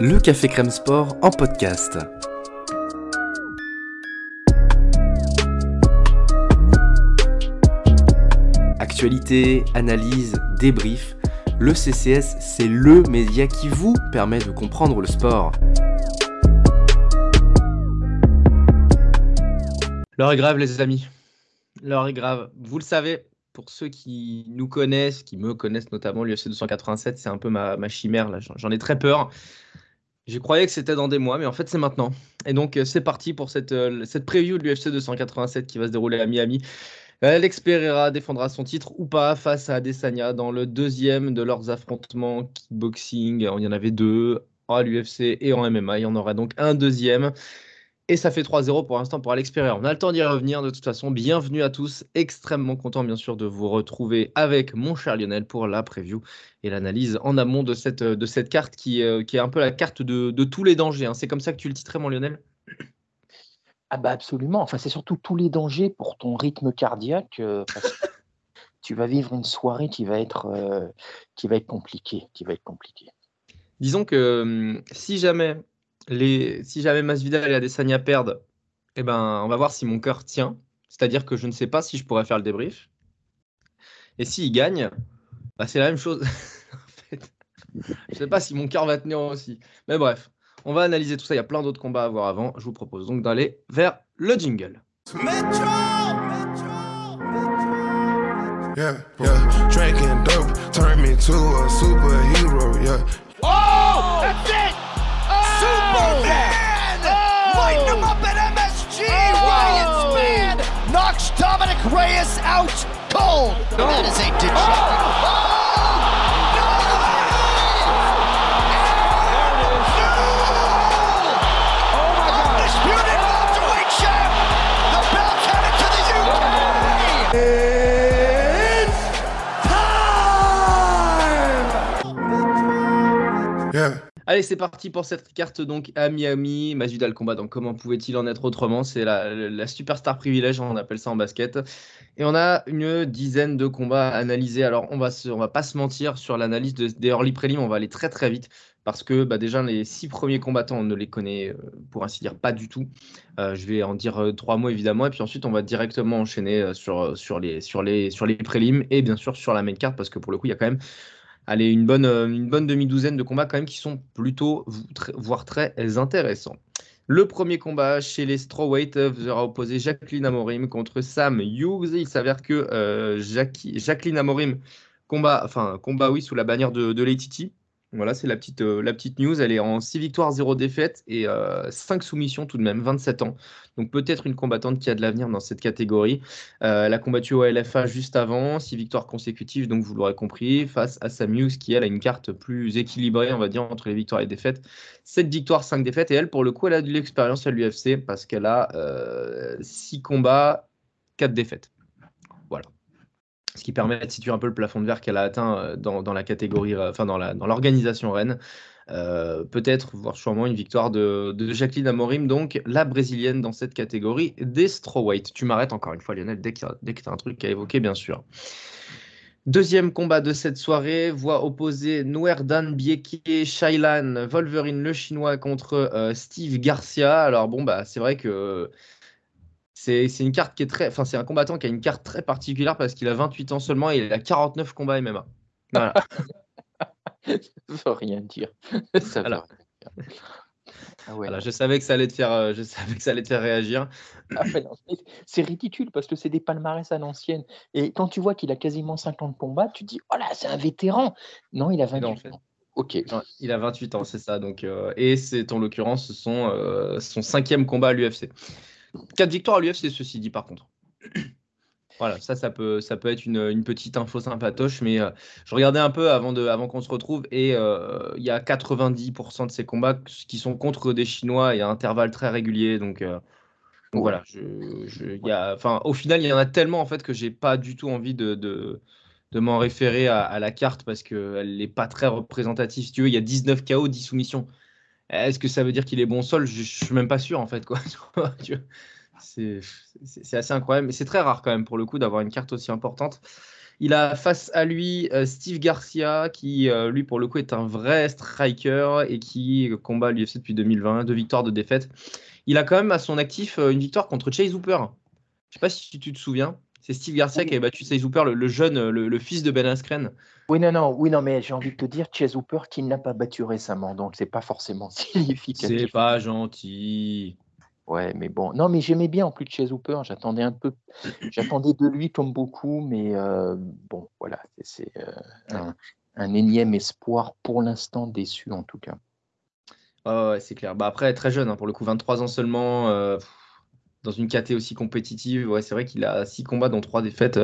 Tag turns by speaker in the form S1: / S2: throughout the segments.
S1: le Café Crème Sport en podcast. Actualité, analyse, débrief, le CCS, c'est LE média qui vous permet de comprendre le sport.
S2: L'heure est grave les amis. L'heure est grave. Vous le savez, pour ceux qui nous connaissent, qui me connaissent notamment, l'UFC 287, c'est un peu ma, ma chimère. J'en ai très peur. Je croyais que c'était dans des mois, mais en fait, c'est maintenant. Et donc, euh, c'est parti pour cette, euh, cette preview de l'UFC 287 qui va se dérouler à Miami. Alex Pereira défendra son titre ou pas face à Adesanya dans le deuxième de leurs affrontements kickboxing. Il y en avait deux à l'UFC et en MMA. Il y en aura donc un deuxième. Et ça fait 3-0 pour l'instant pour Alex Pereira. On a le temps d'y revenir de toute façon. Bienvenue à tous. Extrêmement content bien sûr de vous retrouver avec mon cher Lionel pour la preview et l'analyse en amont de cette, de cette carte qui, euh, qui est un peu la carte de, de tous les dangers. Hein. C'est comme ça que tu le titrais mon Lionel?
S3: Ah bah absolument. Enfin c'est surtout tous les dangers pour ton rythme cardiaque. Euh, tu vas vivre une soirée qui va être, euh, qui va être compliquée. Qui va être compliquée.
S2: Disons que hum, si jamais si jamais Masvidal et Adesanya perdent, eh ben, on va voir si mon cœur tient. C'est-à-dire que je ne sais pas si je pourrais faire le débrief. Et s'ils gagnent, bah, c'est la même chose. Je ne sais pas si mon cœur va tenir aussi. Mais bref, on va analyser tout ça. Il y a plein d'autres combats à voir avant. Je vous propose donc d'aller vers le jingle.
S4: Superman! Oh. Lighten him up at MSG! Oh! Ryan Span knocks Dominic Reyes out cold. Oh. That is a degenerate. Oh.
S2: Allez, c'est parti pour cette carte donc à Miami. Masvidal combat, donc comment pouvait-il en être autrement? C'est la, superstar privilège, on appelle ça en basket. Et on a une dizaine de combats à analyser. Alors, on va, on va pas se mentir sur l'analyse des early prélims, on va aller très très vite parce que bah, déjà les six premiers combattants, on ne les connaît euh, pour ainsi dire pas du tout. Euh, je vais en dire euh, trois mots évidemment, et puis ensuite on va directement enchaîner sur, sur, les, sur, les, sur les prélims et bien sûr sur la main carte parce que pour le coup il y a quand même allez, une bonne, euh, une bonne demi-douzaine de combats quand même qui sont plutôt, voire très intéressants. Le premier combat chez les strawweight sera opposé Jacqueline Amorim contre Sam Hughes. Il s'avère que euh, Jacqueline Amorim combat, enfin, combat oui, sous la bannière de, de voilà, c'est la petite, euh, la petite news. Elle est en 6 victoires, 0 défaites et 5 euh, soumissions tout de même, 27 ans. Donc peut-être une combattante qui a de l'avenir dans cette catégorie. Euh, elle a combattu au LFA juste avant, 6 victoires consécutives, donc vous l'aurez compris, face à Sam Hughes qui, elle, a une carte plus équilibrée, on va dire, entre les victoires et les défaites. 7 victoires, 5 défaites. Et elle, pour le coup, elle a de l'expérience à l'UFC parce qu'elle a 6 combats, 4 défaites ce qui permet de situer un peu le plafond de verre qu'elle a atteint euh, dans, la catégorie, euh, enfin dans l'organisation dans Rennes. Euh, peut-être, voire sûrement, une victoire de, Jacqueline Amorim, donc la brésilienne dans cette catégorie des strawweight. Tu m'arrêtes encore une fois, Lionel, dès que tu as un truc à évoquer, bien sûr. Deuxième combat de cette soirée voit opposer Noerdan Bieke Shailan Wolverine le chinois contre Steve Garcia. Alors bon, bah, c'est vrai que c'est une carte qui est très. Enfin, c'est un combattant qui a une carte très particulière parce qu'il a 28 ans seulement et il a 49 combats MMA. Voilà.
S3: ça veut rien dire. Ça
S2: alors, ah ouais. je savais que ça allait te faire, euh, je savais que ça allait te faire réagir.
S3: Ah, c'est ridicule parce que c'est des palmarès à l'ancienne. Et quand tu vois qu'il a quasiment 50 combats, tu dis oh là, c'est un vétéran. Non, il a 28 ans.
S2: Ok. il a 28 ans, c'est ça. Donc, euh, et c'est en l'occurrence son, euh, son cinquième combat à l'UFC. 4 victoires à l'UFC, ceci dit, par contre. Voilà, ça, ça peut, ça peut être une, petite info sympatoche, mais euh, je regardais un peu avant, de, avant qu'on se retrouve et euh, il y a 90% de ces combats qui sont contre des Chinois et à intervalles très réguliers. Donc, euh, voilà, je, y a, au final, il y en a tellement en fait que j'ai pas du tout envie de, de, m'en référer à, la carte parce qu'elle n'est pas très représentative. Si tu veux, il y a 19 KO, 10 soumissions. Est-ce que ça veut dire qu'il est bon sol? Je ne suis même pas sûr en fait. quoi. c'est assez incroyable, mais c'est très rare quand même pour le coup d'avoir une carte aussi importante. Il a face à lui euh, Steve Garcia, qui euh, lui pour le coup est un vrai striker et qui combat l'UFC depuis 2020, deux victoires, de défaites. Il a quand même à son actif euh, une victoire contre Chase Hooper. Je sais pas si tu te souviens. C'est Steve Garcia qui avait battu Chase Hooper, le, jeune, le, fils de Ben Askren.
S3: Oui, non, non, oui, non, mais j'ai envie de te dire, Chase Hooper qui n'a pas battu récemment, donc c'est pas forcément significatif.
S2: C'est pas gentil.
S3: Ouais, mais bon. Non, mais j'aimais bien en plus de chez Hooper. J'attendais un peu. J'attendais de lui comme beaucoup, mais euh, bon, voilà. C'est euh, un, énième espoir pour l'instant déçu en tout cas.
S2: ouais, c'est clair. Bah après, très jeune, hein, pour le coup, 23 ans seulement, euh, dans une KT aussi compétitive. Ouais, c'est vrai qu'il a 6 combats, dont 3 défaites.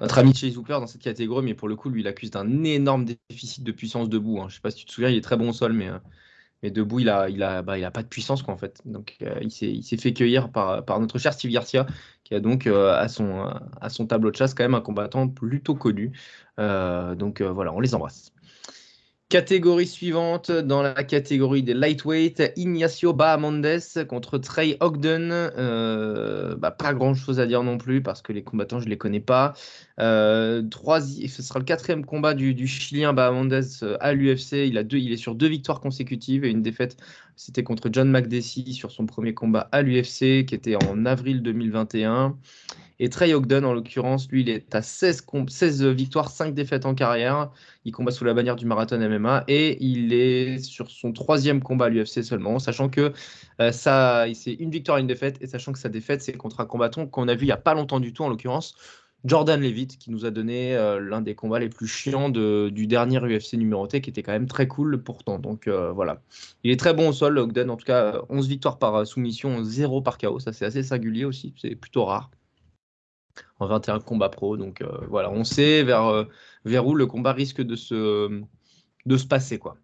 S2: Notre ami Chase Hooper dans cette catégorie, mais pour le coup, lui, il accuse d'un énorme déficit de puissance debout. Hein. Je sais pas si tu te souviens, il est très bon au sol, mais mais debout, il a, il a, bah, il a pas de puissance, quoi, en fait. Donc, euh, il s'est fait cueillir par, notre cher Steve Garcia, qui a donc euh, à, son, à son tableau de chasse quand même un combattant plutôt connu. Euh, donc, voilà, on les embrasse. Catégorie suivante, dans la catégorie des lightweight, Ignacio Bahamondes contre Trey Ogden. Euh, bah, pas grand chose à dire non plus parce que les combattants, je ne les connais pas. Euh, ce sera le quatrième combat du, Chilien Bahamondes euh, à l'UFC. Il, il est sur deux victoires consécutives et une défaite. C'était contre John McDessie sur son premier combat à l'UFC qui était en avril 2021. Et Trey Ogden, en l'occurrence, lui, il est à 16, 16, victoires, 5 défaites en carrière. Il combat sous la bannière du marathon MMA et il est sur son troisième combat à l'UFC seulement, sachant que euh, c'est une victoire et une défaite, et sachant que sa défaite, c'est contre un combattant qu'on a vu il n'y a pas longtemps du tout, en l'occurrence, Jordan Levitt, qui nous a donné euh, l'un des combats les plus chiants du dernier UFC numéroté, qui était quand même très cool pourtant. Donc euh, voilà. Il est très bon au sol, Ogden. En tout cas, 11 victoires par soumission, 0 par KO. Ça, c'est assez singulier aussi. C'est plutôt rare en 21 combats pro. Donc euh, voilà, on sait vers, euh, vers où le combat risque de se, de se passer. quoi.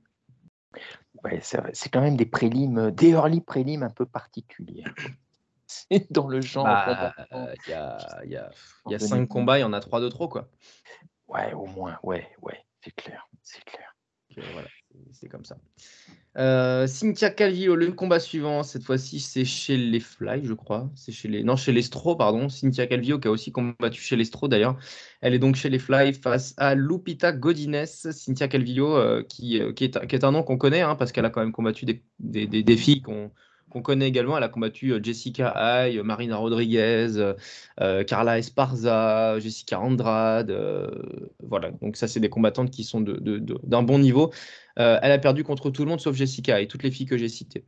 S3: Ouais, c'est quand même des prélims, des early prélims un peu particuliers. C'est dans le genre.
S2: Bah, il y, a, y, a, y a cinq combats, il y en a trois de trop, quoi.
S3: Ouais, au moins, ouais, ouais, c'est clair, c'est clair.
S2: voilà, c'est comme ça. Euh, Cynthia Calvillo, le combat suivant, cette fois-ci, c'est chez les Fly, je crois. C'est chez les. Non, chez les Stro, pardon. Cynthia Calvillo, qui a aussi combattu chez les Stro, d'ailleurs. Elle est donc chez les Fly face à Lupita Godinez. Cynthia Calvillo, euh, qui, euh, qui, est, qui, est, un nom qu'on connaît, hein, parce qu'elle a quand même combattu des, des, des défis qu'on qu'on connaît également. Elle a combattu euh, Jessica Ay, Marina Rodriguez, euh, Carla Esparza, Jessica Andrade. Euh, voilà, donc ça, c'est des combattantes qui sont d'un de, de, bon niveau. elle a perdu contre tout le monde sauf Jessica et toutes les filles que j'ai citées.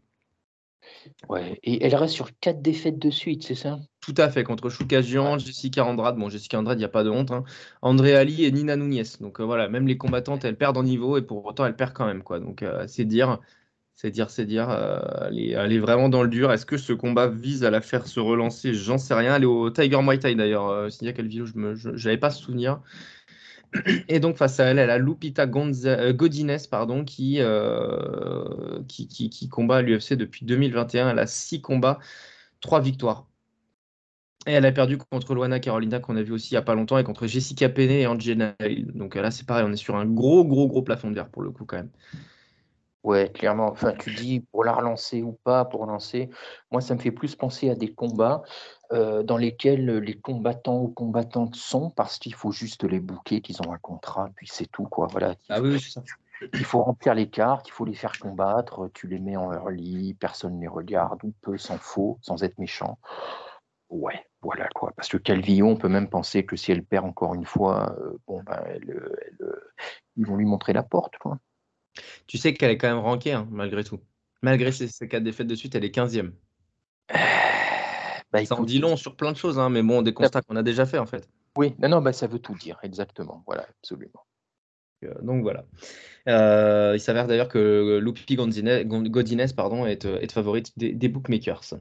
S3: Ouais, et elle reste sur quatre défaites de suite, c'est ça?
S2: Tout à fait, contre Choukagian, Jessica Andrade. Bon, Jessica Andrade, il n'y a pas de honte. Hein. André Ali et Nina Nunez. Donc voilà, même les combattantes, elles perdent en niveau et pour autant, elles perdent quand même. Quoi. Donc c'est dire. C'est dire, c'est dire. Euh, elle, est, vraiment dans le dur. Est-ce que ce combat vise à la faire se relancer? J'en sais rien. Elle est au Tiger Muay Thai d'ailleurs. Euh, Cynthia Calvillo, je n'avais pas souvenir. Et donc face à elle, elle a Lupita Gonza, euh, Godinez pardon, qui, euh, qui, qui, qui, combat à l'UFC depuis 2021. Elle a six combats, trois victoires. Et elle a perdu contre Luana Carolina qu'on a vu aussi il n'y a pas longtemps et contre Jessica Penne et Angela. Donc là c'est pareil, on est sur un gros gros gros plafond de verre pour le coup quand même.
S3: Ouais, clairement. Enfin, tu dis pour la relancer ou pas, pour lancer. Moi, ça me fait plus penser à des combats euh, dans lesquels les combattants ou combattantes sont parce qu'il faut juste les bouquer, qu'ils ont un contrat, puis c'est tout, quoi. Voilà.
S2: Ah oui, c'est ça.
S3: Il faut remplir les cartes, il faut les faire combattre, tu les mets en early, personne ne les regarde, ou peu s'en faut, sans être méchant. Ouais, voilà quoi. Parce que Calvillo, on peut même penser que si elle perd encore une fois, euh, bon ben, ils vont lui montrer la porte, quoi.
S2: Tu sais qu'elle est quand même rankée, hein, malgré tout. Malgré ses, quatre défaites de suite, elle est 15e. Bah, ça en dit long sur plein de choses, hein, mais bon, des constats qu'on a déjà fait en fait.
S3: Oui, non, non, bah, ça veut tout dire, exactement. Voilà, absolument.
S2: Euh, donc voilà. Euh, il s'avère d'ailleurs que Lupi Godinez pardon, est, est favorite des, bookmakers.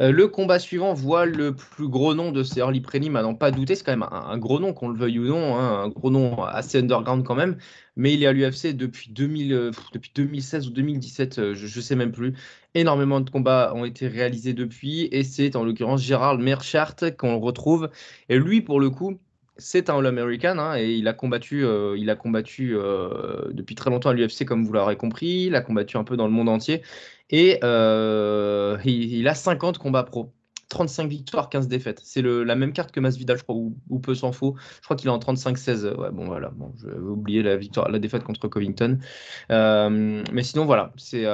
S2: Euh, le combat suivant voit le plus gros nom de ces early prelims, à n'en pas douter. C'est quand même un, gros nom, qu'on le veuille ou non, hein, un gros nom assez underground quand même. Mais il est à l'UFC depuis, depuis 2016 ou 2017, je ne sais même plus. Énormément de combats ont été réalisés depuis. Et c'est en l'occurrence Gérard Merchart qu'on retrouve. Et lui, pour le coup, c'est un All-American hein, et il a combattu, euh, il a combattu euh, depuis très longtemps à l'UFC, comme vous l'aurez compris. Il a combattu un peu dans le monde entier et euh, il, a 50 combats pro. 35 victoires, 15 défaites. C'est la même carte que Masvidal, je crois, ou, peu s'en faut. Je crois qu'il est en 35-16. Ouais, bon, voilà. Bon, je vais oublier la, victoire, la défaite contre Covington. Mais sinon, voilà. C'est,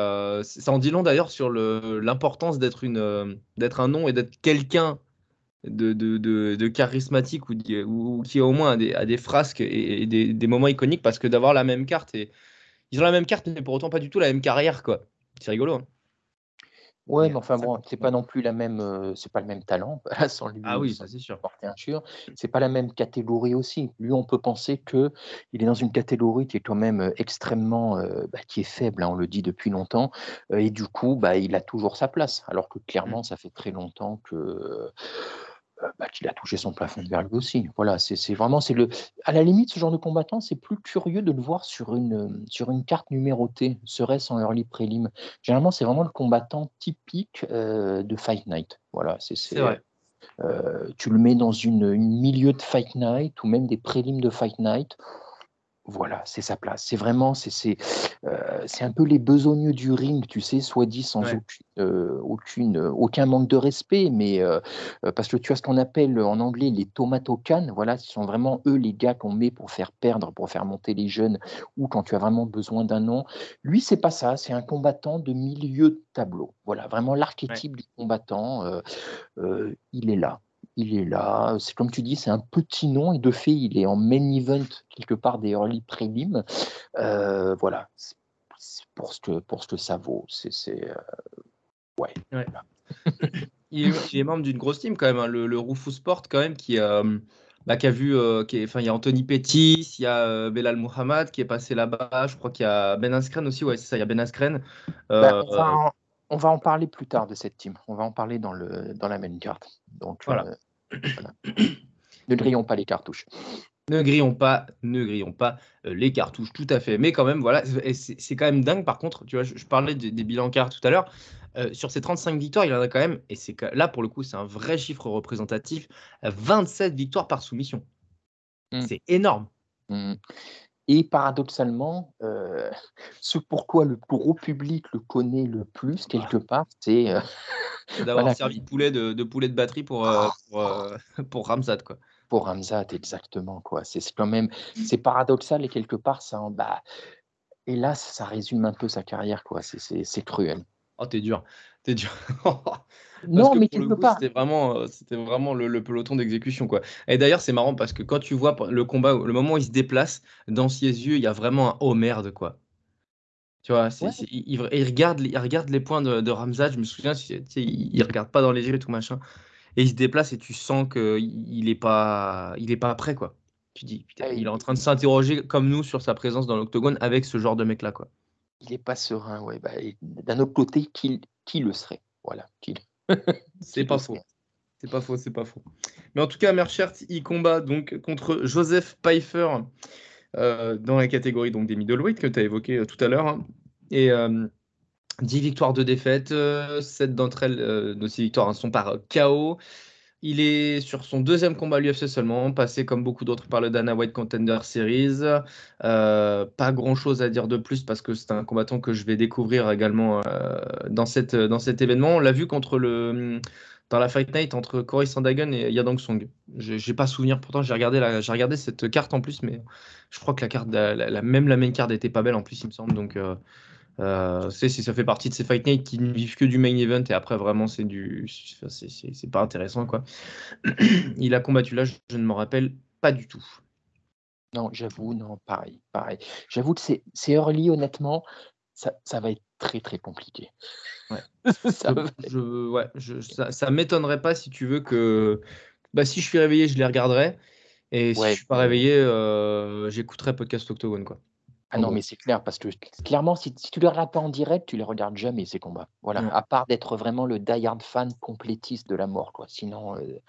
S2: ça en dit long d'ailleurs sur l'importance d'être, d'être un nom et d'être quelqu'un de, de, de, charismatique ou, ou, qui au moins a des, des frasques et, des, des, moments iconiques parce que d'avoir la même carte et ils ont la même carte mais pour autant pas du tout la même carrière quoi. C'est rigolo. Hein.
S3: Ouais, mais enfin bon, c'est pas non plus la même, euh, c'est pas le même talent, sans lui,
S2: Ah oui, ça c'est sûr.
S3: porter un sûr. C'est pas la même catégorie aussi. Lui, on peut penser que il est dans une catégorie qui est quand même euh, extrêmement, euh, bah, qui est faible, hein, on le dit depuis longtemps, et du coup, bah, il a toujours sa place. Alors que mmh. clairement, ça fait très longtemps que bah, qu'il a touché son plafond de verre lui aussi. Voilà, c'est vraiment, c'est le, à la limite, ce genre de combattant, c'est plus curieux de le voir sur une, sur une carte numérotée, serait-ce en early prélim. Généralement, c'est vraiment le combattant typique euh, de Fight Night. Voilà, c'est vrai. Euh, tu le mets dans une, une, milieu de Fight Night ou même des prélims de Fight Night. Voilà, c'est sa place. C'est vraiment, c'est euh, un peu les besogneux du ring, tu sais, soit dit sans euh, aucune, aucun manque de respect, mais euh, parce que tu as ce qu'on appelle en anglais les tomatocanes, voilà, ce sont vraiment eux les gars qu'on met pour faire perdre, pour faire monter les jeunes, ou quand tu as vraiment besoin d'un nom. Lui, c'est pas ça, c'est un combattant de milieu de tableau. Voilà, vraiment l'archétype du combattant, il est là il est là. C'est comme tu dis, c'est un petit nom et de fait, il est en main event quelque part des early prelim. Euh, voilà, pour ce que pour ce que ça vaut. C'est euh, ouais.
S2: il, est, membre d'une grosse team quand même, hein, le, le Rufus Sport quand même qui euh, bah, qui a vu, qui enfin, il y a Anthony Pettis, il y a Belal Muhammad qui est passé là-bas. Je crois qu'il y a Ben Askren aussi. Ouais, c'est ça. Il y a Ben Askren.
S3: Bah, on, va en, parler plus tard de cette team. On va en parler dans le dans la main card. Donc voilà. ne grillons pas les cartouches.
S2: Ne grillons pas, ne grillons pas euh, les cartouches, tout à fait. Mais quand même, voilà, c'est quand même dingue. Par contre, tu vois, je, parlais des, bilans tout à l'heure. Euh, sur ces 35 victoires, il y en a quand même, et c'est là pour le coup, c'est un vrai chiffre représentatif 27 victoires par soumission. Mmh. C'est énorme.
S3: Mmh. Et paradoxalement, euh, ce pourquoi le gros public le connaît le plus, quelque part, c'est.
S2: D'avoir servi de poulet de, poulet de batterie pour, ah. pour, pour Ramzat, quoi
S3: pour Ramzat, exactement. quoi. C'est quand même, c'est paradoxal et quelque part, ça en bas. Hélas, ça résume un peu sa carrière, quoi. C'est cruel.
S2: Oh, t'es dur, dur.
S3: non, mais quelque part.
S2: C'était vraiment, euh, c'était vraiment le, peloton d'exécution, quoi. Et d'ailleurs, c'est marrant parce que quand tu vois le combat, le moment où il se déplace, dans ses yeux, il y a vraiment un oh merde, quoi. Tu vois, il, regarde, il regarde les points de, de. Je me souviens, il, il regarde pas dans les yeux et tout machin et il se déplace et tu sens qu'il n'est pas, il est pas prêt, quoi. Tu dis, putain, il est en train de s'interroger comme nous sur sa présence dans l'octogone avec ce genre de mec-là, quoi.
S3: Il n'est pas serein, ouais. Bah, D'un autre côté, qui, qui le serait Voilà.
S2: c'est pas faux. C'est pas faux, c'est pas faux. Mais en tout cas, Merchert, il combat donc contre Joseph Pfeiffer euh, dans la catégorie donc, des middleweight que tu as évoqué euh, tout à l'heure. Hein. Et euh, 10 victoires, de défaites. 7 euh, d'entre elles, de ces victoires, hein, sont par KO. Il est sur son deuxième combat à l'UFC seulement, passé comme beaucoup d'autres par le Dana White Contender Series. Euh, pas grand chose à dire de plus parce que c'est un combattant que je vais découvrir également dans, cette, cet événement. On l'a vu contre le, dans la Fight Night entre Corey Sandhagen et Yadong Song. J'ai pas souvenir, pourtant j'ai regardé, regardé cette carte en plus, mais je crois que la carte, la, même la main card était pas belle en plus, il me semble. Donc euh, si ça fait partie de ces fight nights qui ne vivent que du main event et après vraiment c'est du c'est pas intéressant quoi. Il a combattu là, je, ne me rappelle pas du tout.
S3: Non, j'avoue, non, pareil, pareil. J'avoue que c'est early, honnêtement, ça, ça, va être très très compliqué.
S2: Ouais. ça, je, ouais, je, ça, ça m'étonnerait pas si tu veux que bah, si je suis réveillé, je les regarderai. Et si je suis pas réveillé, euh, j'écouterai podcast Octogone quoi.
S3: Ah non, mais c'est clair, parce que clairement, si, tu ne les regardes pas en direct, tu les regardes jamais, ces combats. Voilà, à part d'être vraiment le die-hard fan complétiste de la mort, quoi. Sinon, euh,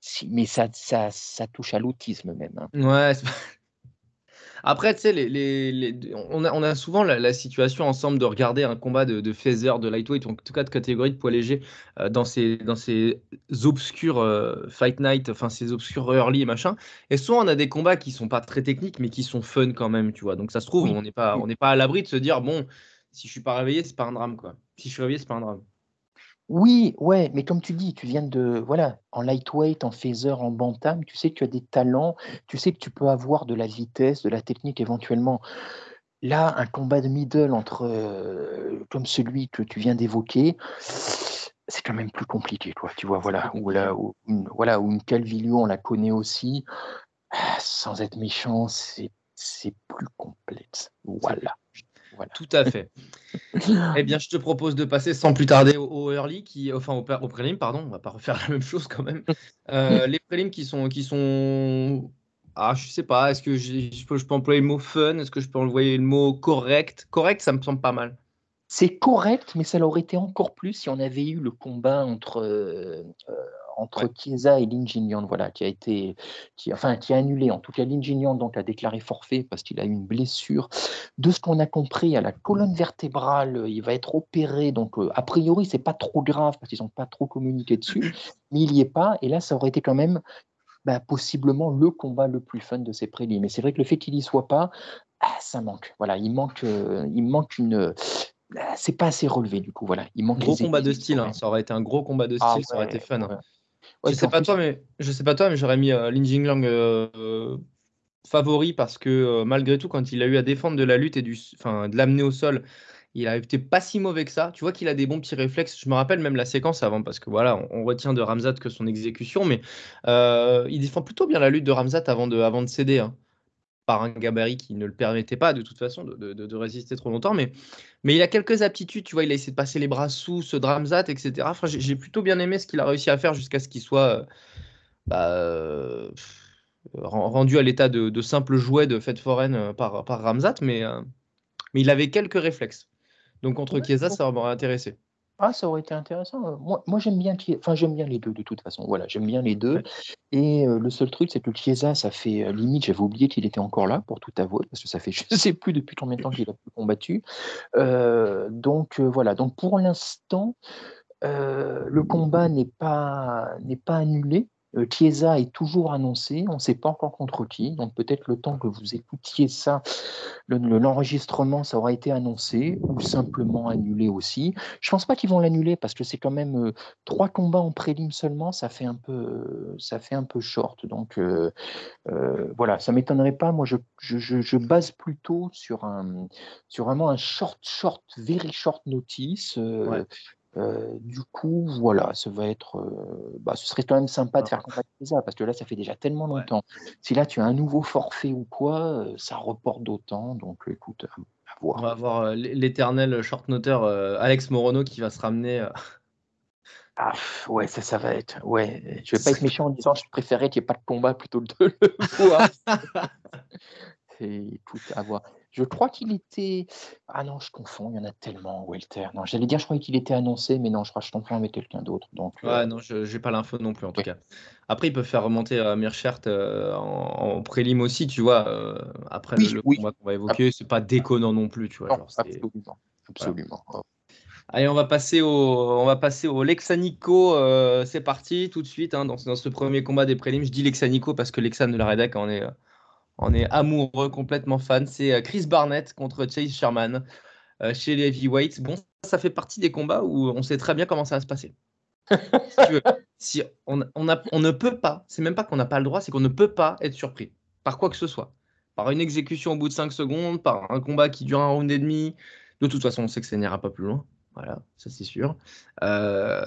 S3: si, mais ça, ça, ça touche à l'autisme même. Hein.
S2: Ouais, après, tu sais, les, on, a, on, a, souvent la, situation ensemble de regarder un combat de, de phaser, de lightweight, en tout cas de catégorie de poids léger, euh, dans, ces, dans ces obscurs euh, fight night, enfin ces obscurs early et machin. Et souvent, on a des combats qui sont pas très techniques, mais qui sont fun quand même, tu vois. Donc ça se trouve, on n'est pas, on pas à l'abri de se dire, bon, si je suis pas réveillé, c'est pas un drame, quoi. Si je suis réveillé, c'est pas un drame.
S3: Oui, ouais, mais comme tu dis, tu viens de, voilà, en lightweight, en phaser, en bantam, tu sais que tu as des talents, tu sais que tu peux avoir de la vitesse, de la technique éventuellement. Là, un combat de middle entre, euh, comme celui que tu viens d'évoquer, c'est quand même plus compliqué, toi. Tu vois, voilà, où, là, où, une, voilà, où une Calvillo, on la connaît aussi, ah, sans être méchant, c'est plus complexe. Voilà.
S2: Voilà. Tout à fait. eh bien, je te propose de passer sans plus tarder au, early, qui, enfin au, au prélim, pardon. On va pas refaire la même chose quand même. Euh, les prélims qui sont, qui sont, ah, je sais pas. Est-ce que je peux, je peux employer le mot fun? Est-ce que je peux employer le mot correct? Correct, ça me semble pas mal.
S3: C'est correct, mais ça l'aurait été encore plus si on avait eu le combat entre, euh, euh, entre Chiesa et Linginian, voilà, qui a été, qui, enfin, qui a annulé. En tout cas, Linginian donc a déclaré forfait parce qu'il a eu une blessure. De ce qu'on a compris, à la colonne vertébrale, il va être opéré. Donc, euh, a priori, c'est pas trop grave parce qu'ils n'ont pas trop communiqué dessus, mais il n'y est pas. Et là, ça aurait été quand même bah, possiblement le combat le plus fun de ces prélims. Mais c'est vrai que le fait qu'il n'y soit pas, ah, ça manque. Voilà, il manque, il manque une bah, c'est pas assez relevé du coup. Voilà,
S2: il manque gros combat de style. Hein. Ça aurait été un gros combat de ah style, ça aurait été fun. Je sais pas toi, mais je sais pas toi, mais j'aurais mis euh, Lin Jinglang euh, favori parce que euh, malgré tout, quand il a eu à défendre de la lutte et du, enfin, de l'amener au sol, il a été pas si mauvais que ça. Tu vois qu'il a des bons petits réflexes. Je me rappelle même la séquence avant parce que voilà, on, retient de Ramzat que son exécution, mais il défend plutôt bien la lutte de Ramzat avant de, avant de céder. Hein par un gabarit qui ne le permettait pas de toute façon de, de, résister trop longtemps. Mais, mais il a quelques aptitudes, tu vois, il a essayé de passer les bras sous ce Dramzat, etc. Enfin, j'ai plutôt bien aimé ce qu'il a réussi à faire jusqu'à ce qu'il soit euh, bah, euh, rendu à l'état de, simple jouet de fête foraine euh, par, par Ramzat, mais, mais il avait quelques réflexes. Donc contre Chiesa, ça m'aurait intéressé.
S3: Ah, ça aurait été intéressant. Euh, moi, moi j'aime bien, enfin, j'aime bien les deux de toute façon. Voilà, j'aime bien les deux. Et euh, le seul truc, c'est que Chiesa, ça fait euh, limite, j'avais oublié qu'il était encore là, pour tout avouer, parce que ça fait, je ne sais plus depuis combien de temps qu'il a combattu. donc voilà. Donc pour l'instant, le combat n'est pas n'est pas annulé. Euh, Chiesa est toujours annoncé, on ne sait pas encore contre qui, donc peut-être le temps que vous écoutiez ça, l'enregistrement, ça aura été annoncé ou simplement annulé aussi. Je ne pense pas qu'ils vont l'annuler parce que c'est quand même euh, trois combats en prélim seulement, ça fait un peu, ça fait un peu short. Donc euh, voilà, ça m'étonnerait pas. Moi, je, je, base plutôt sur un, sur vraiment un short, short, very short notice. Euh, du coup, voilà, ça va être, euh, bah, ce serait quand même sympa de faire combattre ça, parce que là, ça fait déjà tellement longtemps. Si là, tu as un nouveau forfait ou quoi, euh, ça reporte d'autant. Donc, écoute, à, voir.
S2: On va voir l'éternel short noteur Alex Morono qui va se ramener.
S3: Ah, ouais, ça, ça va être. Ouais, je vais pas être méchant en disant je préférais qu'il n'y ait pas de combat plutôt que de le voir. écoute, à voir. Je crois qu'il était. Ah non, je confonds, il y en a tellement, Welter. Non, j'allais dire, je croyais qu'il était annoncé, mais non, je crois que je confonds avec quelqu'un d'autre. Donc,
S2: euh, ouais, non, je n'ai pas l'info non plus, en tout cas. Après, ils peuvent faire remonter euh, Mirchert euh, en, en, prélim aussi, tu vois, après le, combat qu'on va évoquer. C'est pas déconnant non plus, tu vois.
S3: absolument. absolument.
S2: Allez, on va passer au, on va passer au Lexanico. c'est parti tout de suite hein, dans, dans, ce premier combat des prélims. Je dis Lexanico parce que Lexan de la Redac on est on est amoureux, complètement fan. C'est euh, Chris Barnett contre Chase Sherman euh, chez les heavyweights. Bon, ça fait partie des combats où on sait très bien comment ça va se passer. si, on, ne peut pas, c'est même pas qu'on n'a pas le droit, c'est qu'on ne peut pas être surpris par quoi que ce soit. Par une exécution au bout de 5 secondes, par un combat qui dure un round et demi. De toute façon, on sait que ça n'ira pas plus loin. Voilà, ça c'est sûr. Euh,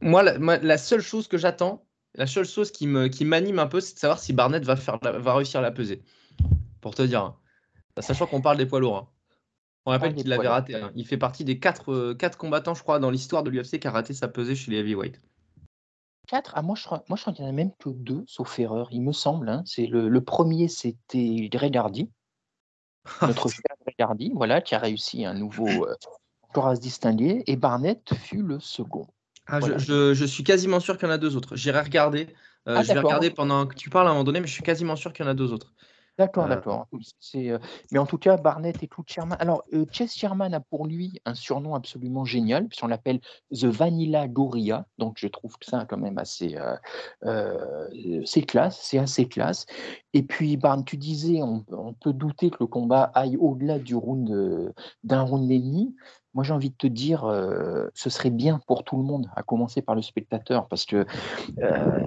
S2: moi, la, seule chose que j'attends, la seule chose qui m'anime qui un peu, c'est de savoir si Barnett va, faire, va réussir à la peser. Pour te dire. Hein. Sachant qu'on parle des poids lourds. Hein. On rappelle qu'il l'avait raté. Hein. Il fait partie des 4 euh, quatre, combattants, je crois, dans l'histoire de l'UFC qui a raté sa pesée chez les heavyweights.
S3: 4 ah, Moi, je crois, moi, je crois qu'il n'y en a même que deux, sauf erreur, il me semble. C'est le, le, premier, c'était Hardy. Notre cher Hardy, voilà, qui a réussi un nouveau euh, encore à se distinguer. Et Barnett fut le second.
S2: Ah, je, suis quasiment sûr qu'il y en a deux autres. J'irai regarder. Euh, ah, je vais regarder pendant que tu parles à un moment donné, mais je suis quasiment sûr qu'il y en a deux autres.
S3: D'accord, euh, d'accord. Euh, mais en tout cas, Barnett et tout Sherman. Alors, Chess Sherman a pour lui un surnom absolument génial, puisqu'on l'appelle The Vanilla Gorilla. Donc, je trouve que ça quand même assez. c'est classe, c'est assez classe. Et puis, Barn, tu disais, on, on peut douter que le combat aille au-delà du round d'un round et demi. Moi, j'ai envie de te dire, euh, ce serait bien pour tout le monde, à commencer par le spectateur, parce que euh,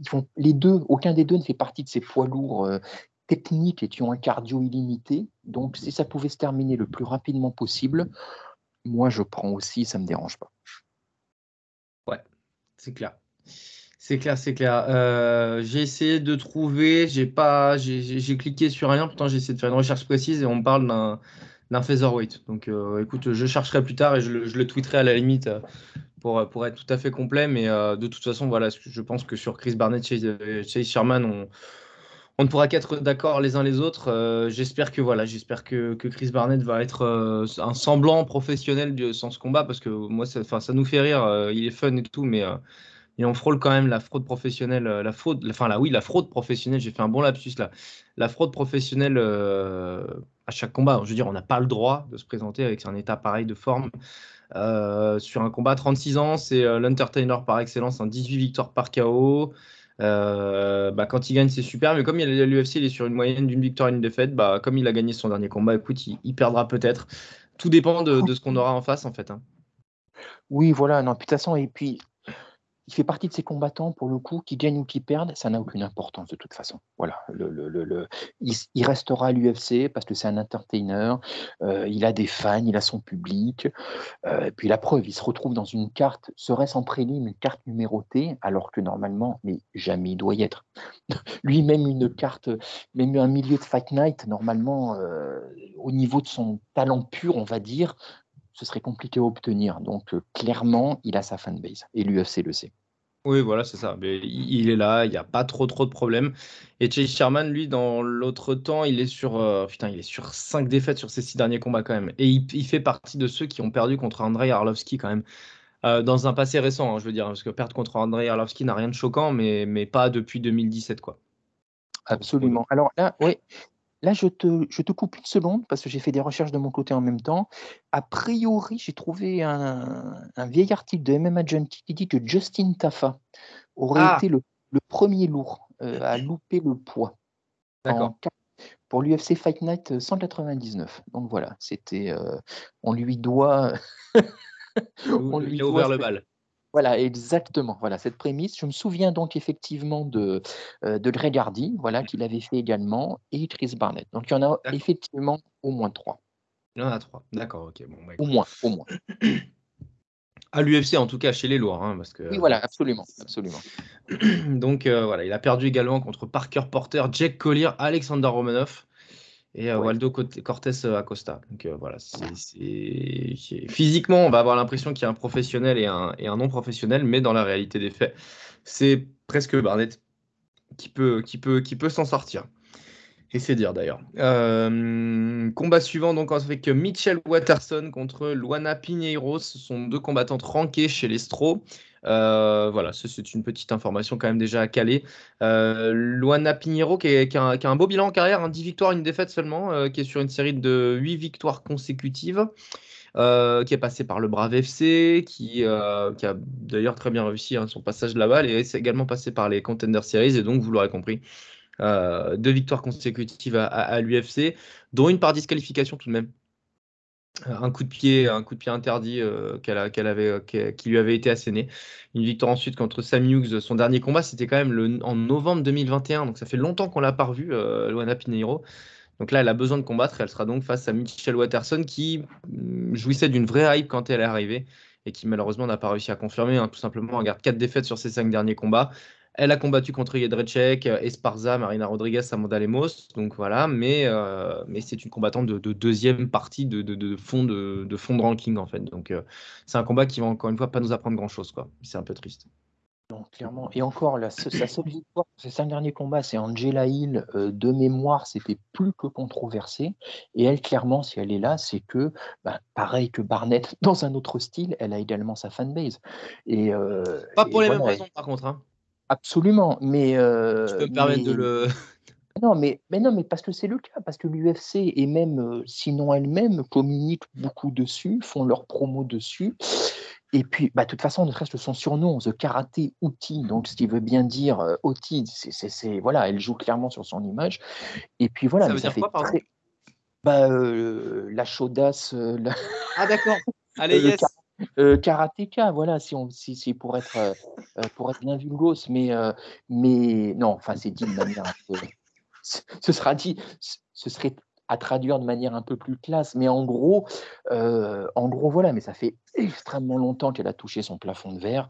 S3: ils font- les deux, aucun des deux ne fait partie de ces poids lourds euh, techniques et qui ont un cardio illimité. Donc, si ça pouvait se terminer le plus rapidement possible, moi, je prends aussi, ça me dérange pas.
S2: C'est clair. C'est clair, c'est clair. J'ai essayé de trouver, j'ai pas, j'ai cliqué sur rien, pourtant j'ai essayé de faire une recherche précise et on me parle d'un featherweight. Donc euh, écoute, je chercherai plus tard et je le, tweeterai à la limite euh, pour, pour être tout à fait complet. Mais euh, de toute façon, voilà, je pense que sur Chris Barnett, Chase, euh, Chase Sherman, on, on ne pourra qu'être d'accord les uns les autres. Euh, j'espère que voilà, j'espère que, que Chris Barnett va être euh, un semblant professionnel sans ce combat parce que moi, ça, ça nous fait rire. euh, il est fun et tout, mais euh, et on frôle quand même la fraude professionnelle, euh, la fraude, enfin là, oui, la fraude professionnelle. J'ai fait un bon lapsus là. La fraude professionnelle euh, à chaque combat. Je veux dire, on n'a pas le droit de se présenter avec un état pareil de forme. Euh, sur un combat 36 ans, c'est euh, l'entertainer par excellence, un 18 victoires par KO. Euh, bah, quand il gagne, c'est super, mais comme il est à l'UFC, il est sur une moyenne d'une victoire et une défaite. Bah, comme il a gagné son dernier combat, écoute, il, perdra peut-être. Tout dépend de, ce qu'on aura en face, en fait. hein.
S3: Oui, voilà, non, puis et puis, il fait partie de ces combattants, pour le coup, qui gagnent ou qui perdent, ça n'a aucune importance de toute façon. Voilà, le, le- il, restera à l'UFC parce que c'est un entertainer, euh, il a des fans, il a son public, euh, puis la preuve, il se retrouve dans une carte, serait-ce en prélim, une carte numérotée, alors que normalement, mais jamais il doit y être. Lui, même une carte, même un milieu de Fight Night, normalement, euh, au niveau de son talent pur, on va dire, ce serait compliqué à obtenir. Donc, clairement, il a sa fanbase. Et l'UFC le sait.
S2: Oui, voilà, c'est ça. Mais il est là, il n'y a pas trop trop de problèmes. Et Chase Sherman, lui, dans l'autre temps, il est sur euh, putain, il est sur 5 défaites sur ses 6 derniers combats quand même. Et il, il fait partie de ceux qui ont perdu contre Andrei Arlovski quand même. Euh, dans un passé récent, hein, je veux dire, parce que perdre contre Andrei Arlovski n'a rien de choquant, mais, mais pas depuis 2017, quoi.
S3: Absolument. Alors là, oui, là, je te, je te coupe une seconde parce que j'ai fait des recherches de mon côté en même temps. A priori, j'ai trouvé un, un vieil article de MMA Junkie qui dit que Justin Tafa aurait
S2: Ah.
S3: été le, le premier lourd euh, à louper le poids.
S2: D'accord.
S3: Pour l'UFC Fight Night euh, 199. Donc voilà, c'était. euh, on lui doit. on lui
S2: Il a
S3: doit
S2: ouvert le bal.
S3: Voilà, exactement. Voilà cette prémisse. Je me souviens donc effectivement de, euh, de Greg Hardy, voilà, qu'il avait fait également, et Chris Barnett. Donc il y en a effectivement au moins trois.
S2: Il y en a trois. D'accord, ok. Bon, bah,
S3: Au moins, au moins.
S2: à l'UFC, en tout cas, chez les lourds. hein, parce que,
S3: Oui, voilà, absolument, absolument.
S2: Donc euh, voilà, il a perdu également contre Parker Porter, Jack Collier, Alexander Romanov et euh,
S3: Ouais.
S2: Waldo Cortés euh, Acosta. Donc euh, voilà, c'est- physiquement, on va avoir l'impression qu'il y a un professionnel et un, et un non professionnel, mais dans la réalité des faits, c'est presque Barnett qui peut, qui peut, qui peut s'en sortir. Et c'est dire d'ailleurs. Euh, combat suivant donc avec Mitchell Watterson contre Luana Pinheiro. Ce sont deux combattantes rankées chez les Stro. Euh, voilà, c'est une petite information quand même déjà à caler. Euh, Luana Pinheiro qui, a, un- beau bilan en carrière, hein, 10 victoires, une défaite seulement, qui est sur une série de 8 victoires consécutives. qui est passé par le Brave FC, qui, qui a d'ailleurs très bien réussi hein, son passage là-bas, et c'est également passé par les Contender Series, et donc vous l'aurez compris, euh, deux victoires consécutives à, l'UFC, dont une par disqualification tout de même. Euh, Un coup de pied, un coup de pied interdit euh, qu'elle avait, euh, qui, lui avait été asséné. Une victoire ensuite contre Sam Hughes. Son dernier combat, c'était quand même le, en novembre 2021. Donc ça fait longtemps qu'on l'a pas revu, euh, Luana Pinheiro. Donc là, elle a besoin de combattre. Elle sera donc face à Mitchell Watterson qui mm, jouissait d'une vraie hype quand elle est arrivée et qui malheureusement n'a pas réussi à confirmer. hein. Tout simplement, elle garde quatre défaites sur ses cinq derniers combats. Elle a combattu contre Jedrzejczyk, Esparza, Marina Rodriguez, Amanda Lemos. Donc voilà, mais, euh, mais c'est une combattante de, de deuxième partie de, de, de fond de, de fond de ranking en fait. Donc euh, c'est un combat qui va encore une fois pas nous apprendre grand chose quoi. C'est un peu triste.
S3: Non, clairement. Et encore, la, sa seule victoire ses cinq derniers combats, c'est Angela Hill. euh, de mémoire, c'était plus que controversé. Et elle, clairement, si elle est là, c'est que, ben, pareil que Barnett, dans un autre style, elle a également sa fanbase. Et, euh,
S2: Pas
S3: et
S2: pour les
S3: voilà,
S2: mêmes raisons par contre. Hein.
S3: Absolument. Mais, euh,
S2: Je peux me permettre de le.
S3: Non, mais, mais non, mais parce que c'est le cas, parce que l'UFC et même, euh, sinon elle-même, communiquent beaucoup dessus, font leur promo dessus. Et puis, bah, de toute façon, ne serait-ce que son surnom, The Karaté Outil, donc ce qui veut bien dire euh, Outil, c'est, voilà, elle joue clairement sur son image. Et puis voilà,
S2: Ça veut dire
S3: fait
S2: quoi,
S3: très- bah, euh, la chaudasse, euh, la-
S2: Ah d'accord. Allez,
S3: le
S2: yes.
S3: Euh, karatéka, voilà, si on, si, si pour être, euh, euh, pour être bien vulgos, mais, euh, mais non, enfin, c'est dit de manière ce sera dit, ce serait à traduire de manière un peu plus classe, mais en gros, euh, en gros, voilà, mais ça fait extrêmement longtemps qu'elle a touché son plafond de verre.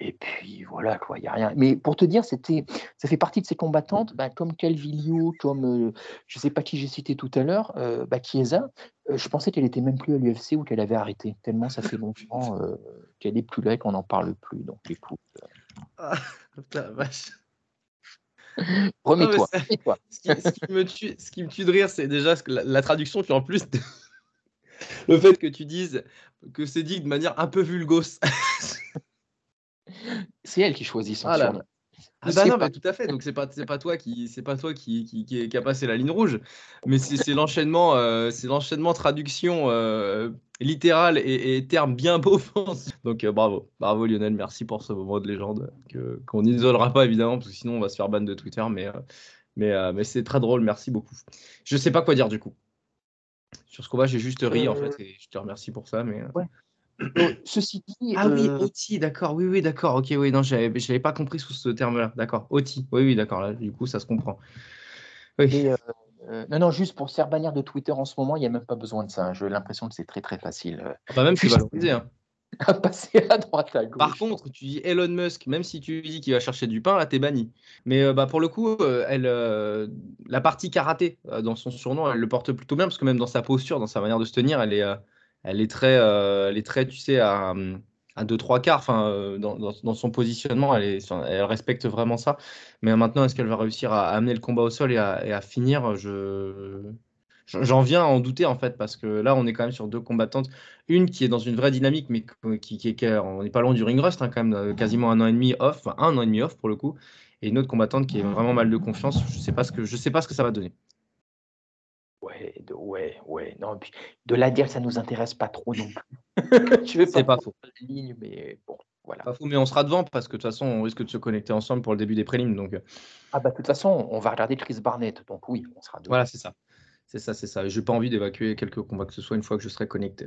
S3: Et puis voilà, quoi, il n'y a rien. Mais pour te dire, c'était, ça fait partie de ces combattantes, bah, comme Calvillo, comme euh, je ne sais pas qui j'ai cité tout à l'heure, euh, bah, Chiesa. euh, je pensais qu'elle était même plus à l'UFC ou qu'elle avait arrêté, tellement ça fait longtemps euh, qu'elle n'est plus là et qu'on n'en parle plus. Donc écoute,
S2: Ah, la vache.
S3: remets-toi.
S2: Ce qui, ce qui me tue, ce qui me tue de rire, c'est déjà la traduction, puis en plus le fait que tu dises que c'est dit de manière un peu vulgose.
S3: C'est elle qui choisit son
S2: Ah
S3: surnom.
S2: Ah bah non,
S3: pas.
S2: bah tout à fait. Donc c'est pas c'est pas toi qui c'est pas toi qui, qui, qui, qui a passé la ligne rouge, mais c'est l'enchaînement euh, c'est l'enchaînement traduction euh, littérale et, et termes bien beaux. Donc euh, bravo bravo Lionel, merci pour ce moment de légende que qu'on n'isolera pas évidemment parce que sinon on va se faire ban de Twitter, mais euh, mais euh, mais c'est très drôle. Merci beaucoup. Je sais pas quoi dire du coup. Sur ce combat, j'ai juste ri en fait et je te remercie pour ça. Mais Euh,
S3: ceci dit,
S2: ah oui,
S3: euh,
S2: Oti, d'accord, oui, oui, d'accord, ok, oui, non, j'avais, j'avais pas compris sous ce terme-là, d'accord, Oti, oui, oui, d'accord, là, du coup, ça se comprend. Oui,
S3: Et, euh, euh, non, non, juste pour se faire bannir de Twitter en ce moment, il n'y a même pas besoin de ça. hein. J'ai l'impression que c'est très très facile euh,
S2: bah, même c'est valorisé. hein.
S3: à passer à droite à gauche.
S2: Par contre, tu dis Elon Musk, même si tu dis qu'il va chercher du pain, là, t'es banni. Mais euh, bah, pour le coup, euh, elle, euh, la partie karaté dans son surnom, elle le porte plutôt bien, parce que même dans sa posture, dans sa manière de se tenir, elle est, elle est, très, euh, elle est très, tu sais, à, à deux, trois quarts, enfin, euh, dans, son positionnement, elle, respecte vraiment ça. Mais maintenant, est-ce qu'elle va réussir à amener le combat au sol et à, finir? Je... J'en viens à en douter en fait parce que là on est quand même sur deux combattantes, une qui est dans une vraie dynamique mais qui, qui, qui on n'est pas loin du ring rust hein, quand même, euh, quasiment un an et demi off, un an et demi off pour le coup, et une autre combattante qui est vraiment mal de confiance. Je sais ce que je sais pas ce que ça va donner.
S3: Ouais, de- ouais, ouais. Non, puis de la dire, ça nous intéresse pas trop non plus. Je vais
S2: C'est pas
S3: prendre
S2: faux.
S3: la ligne, mais bon, voilà.
S2: Pas fou, mais on sera devant parce que de toute façon on risque de se connecter ensemble pour le début des prélims donc euh,
S3: Ah bah de toute façon, on va regarder Chris Barnett, donc oui, on sera deux.
S2: Voilà, c'est ça. C'est ça, c'est ça. J'ai pas envie d'évacuer quelques combats que ce soit une fois que je serai connecté.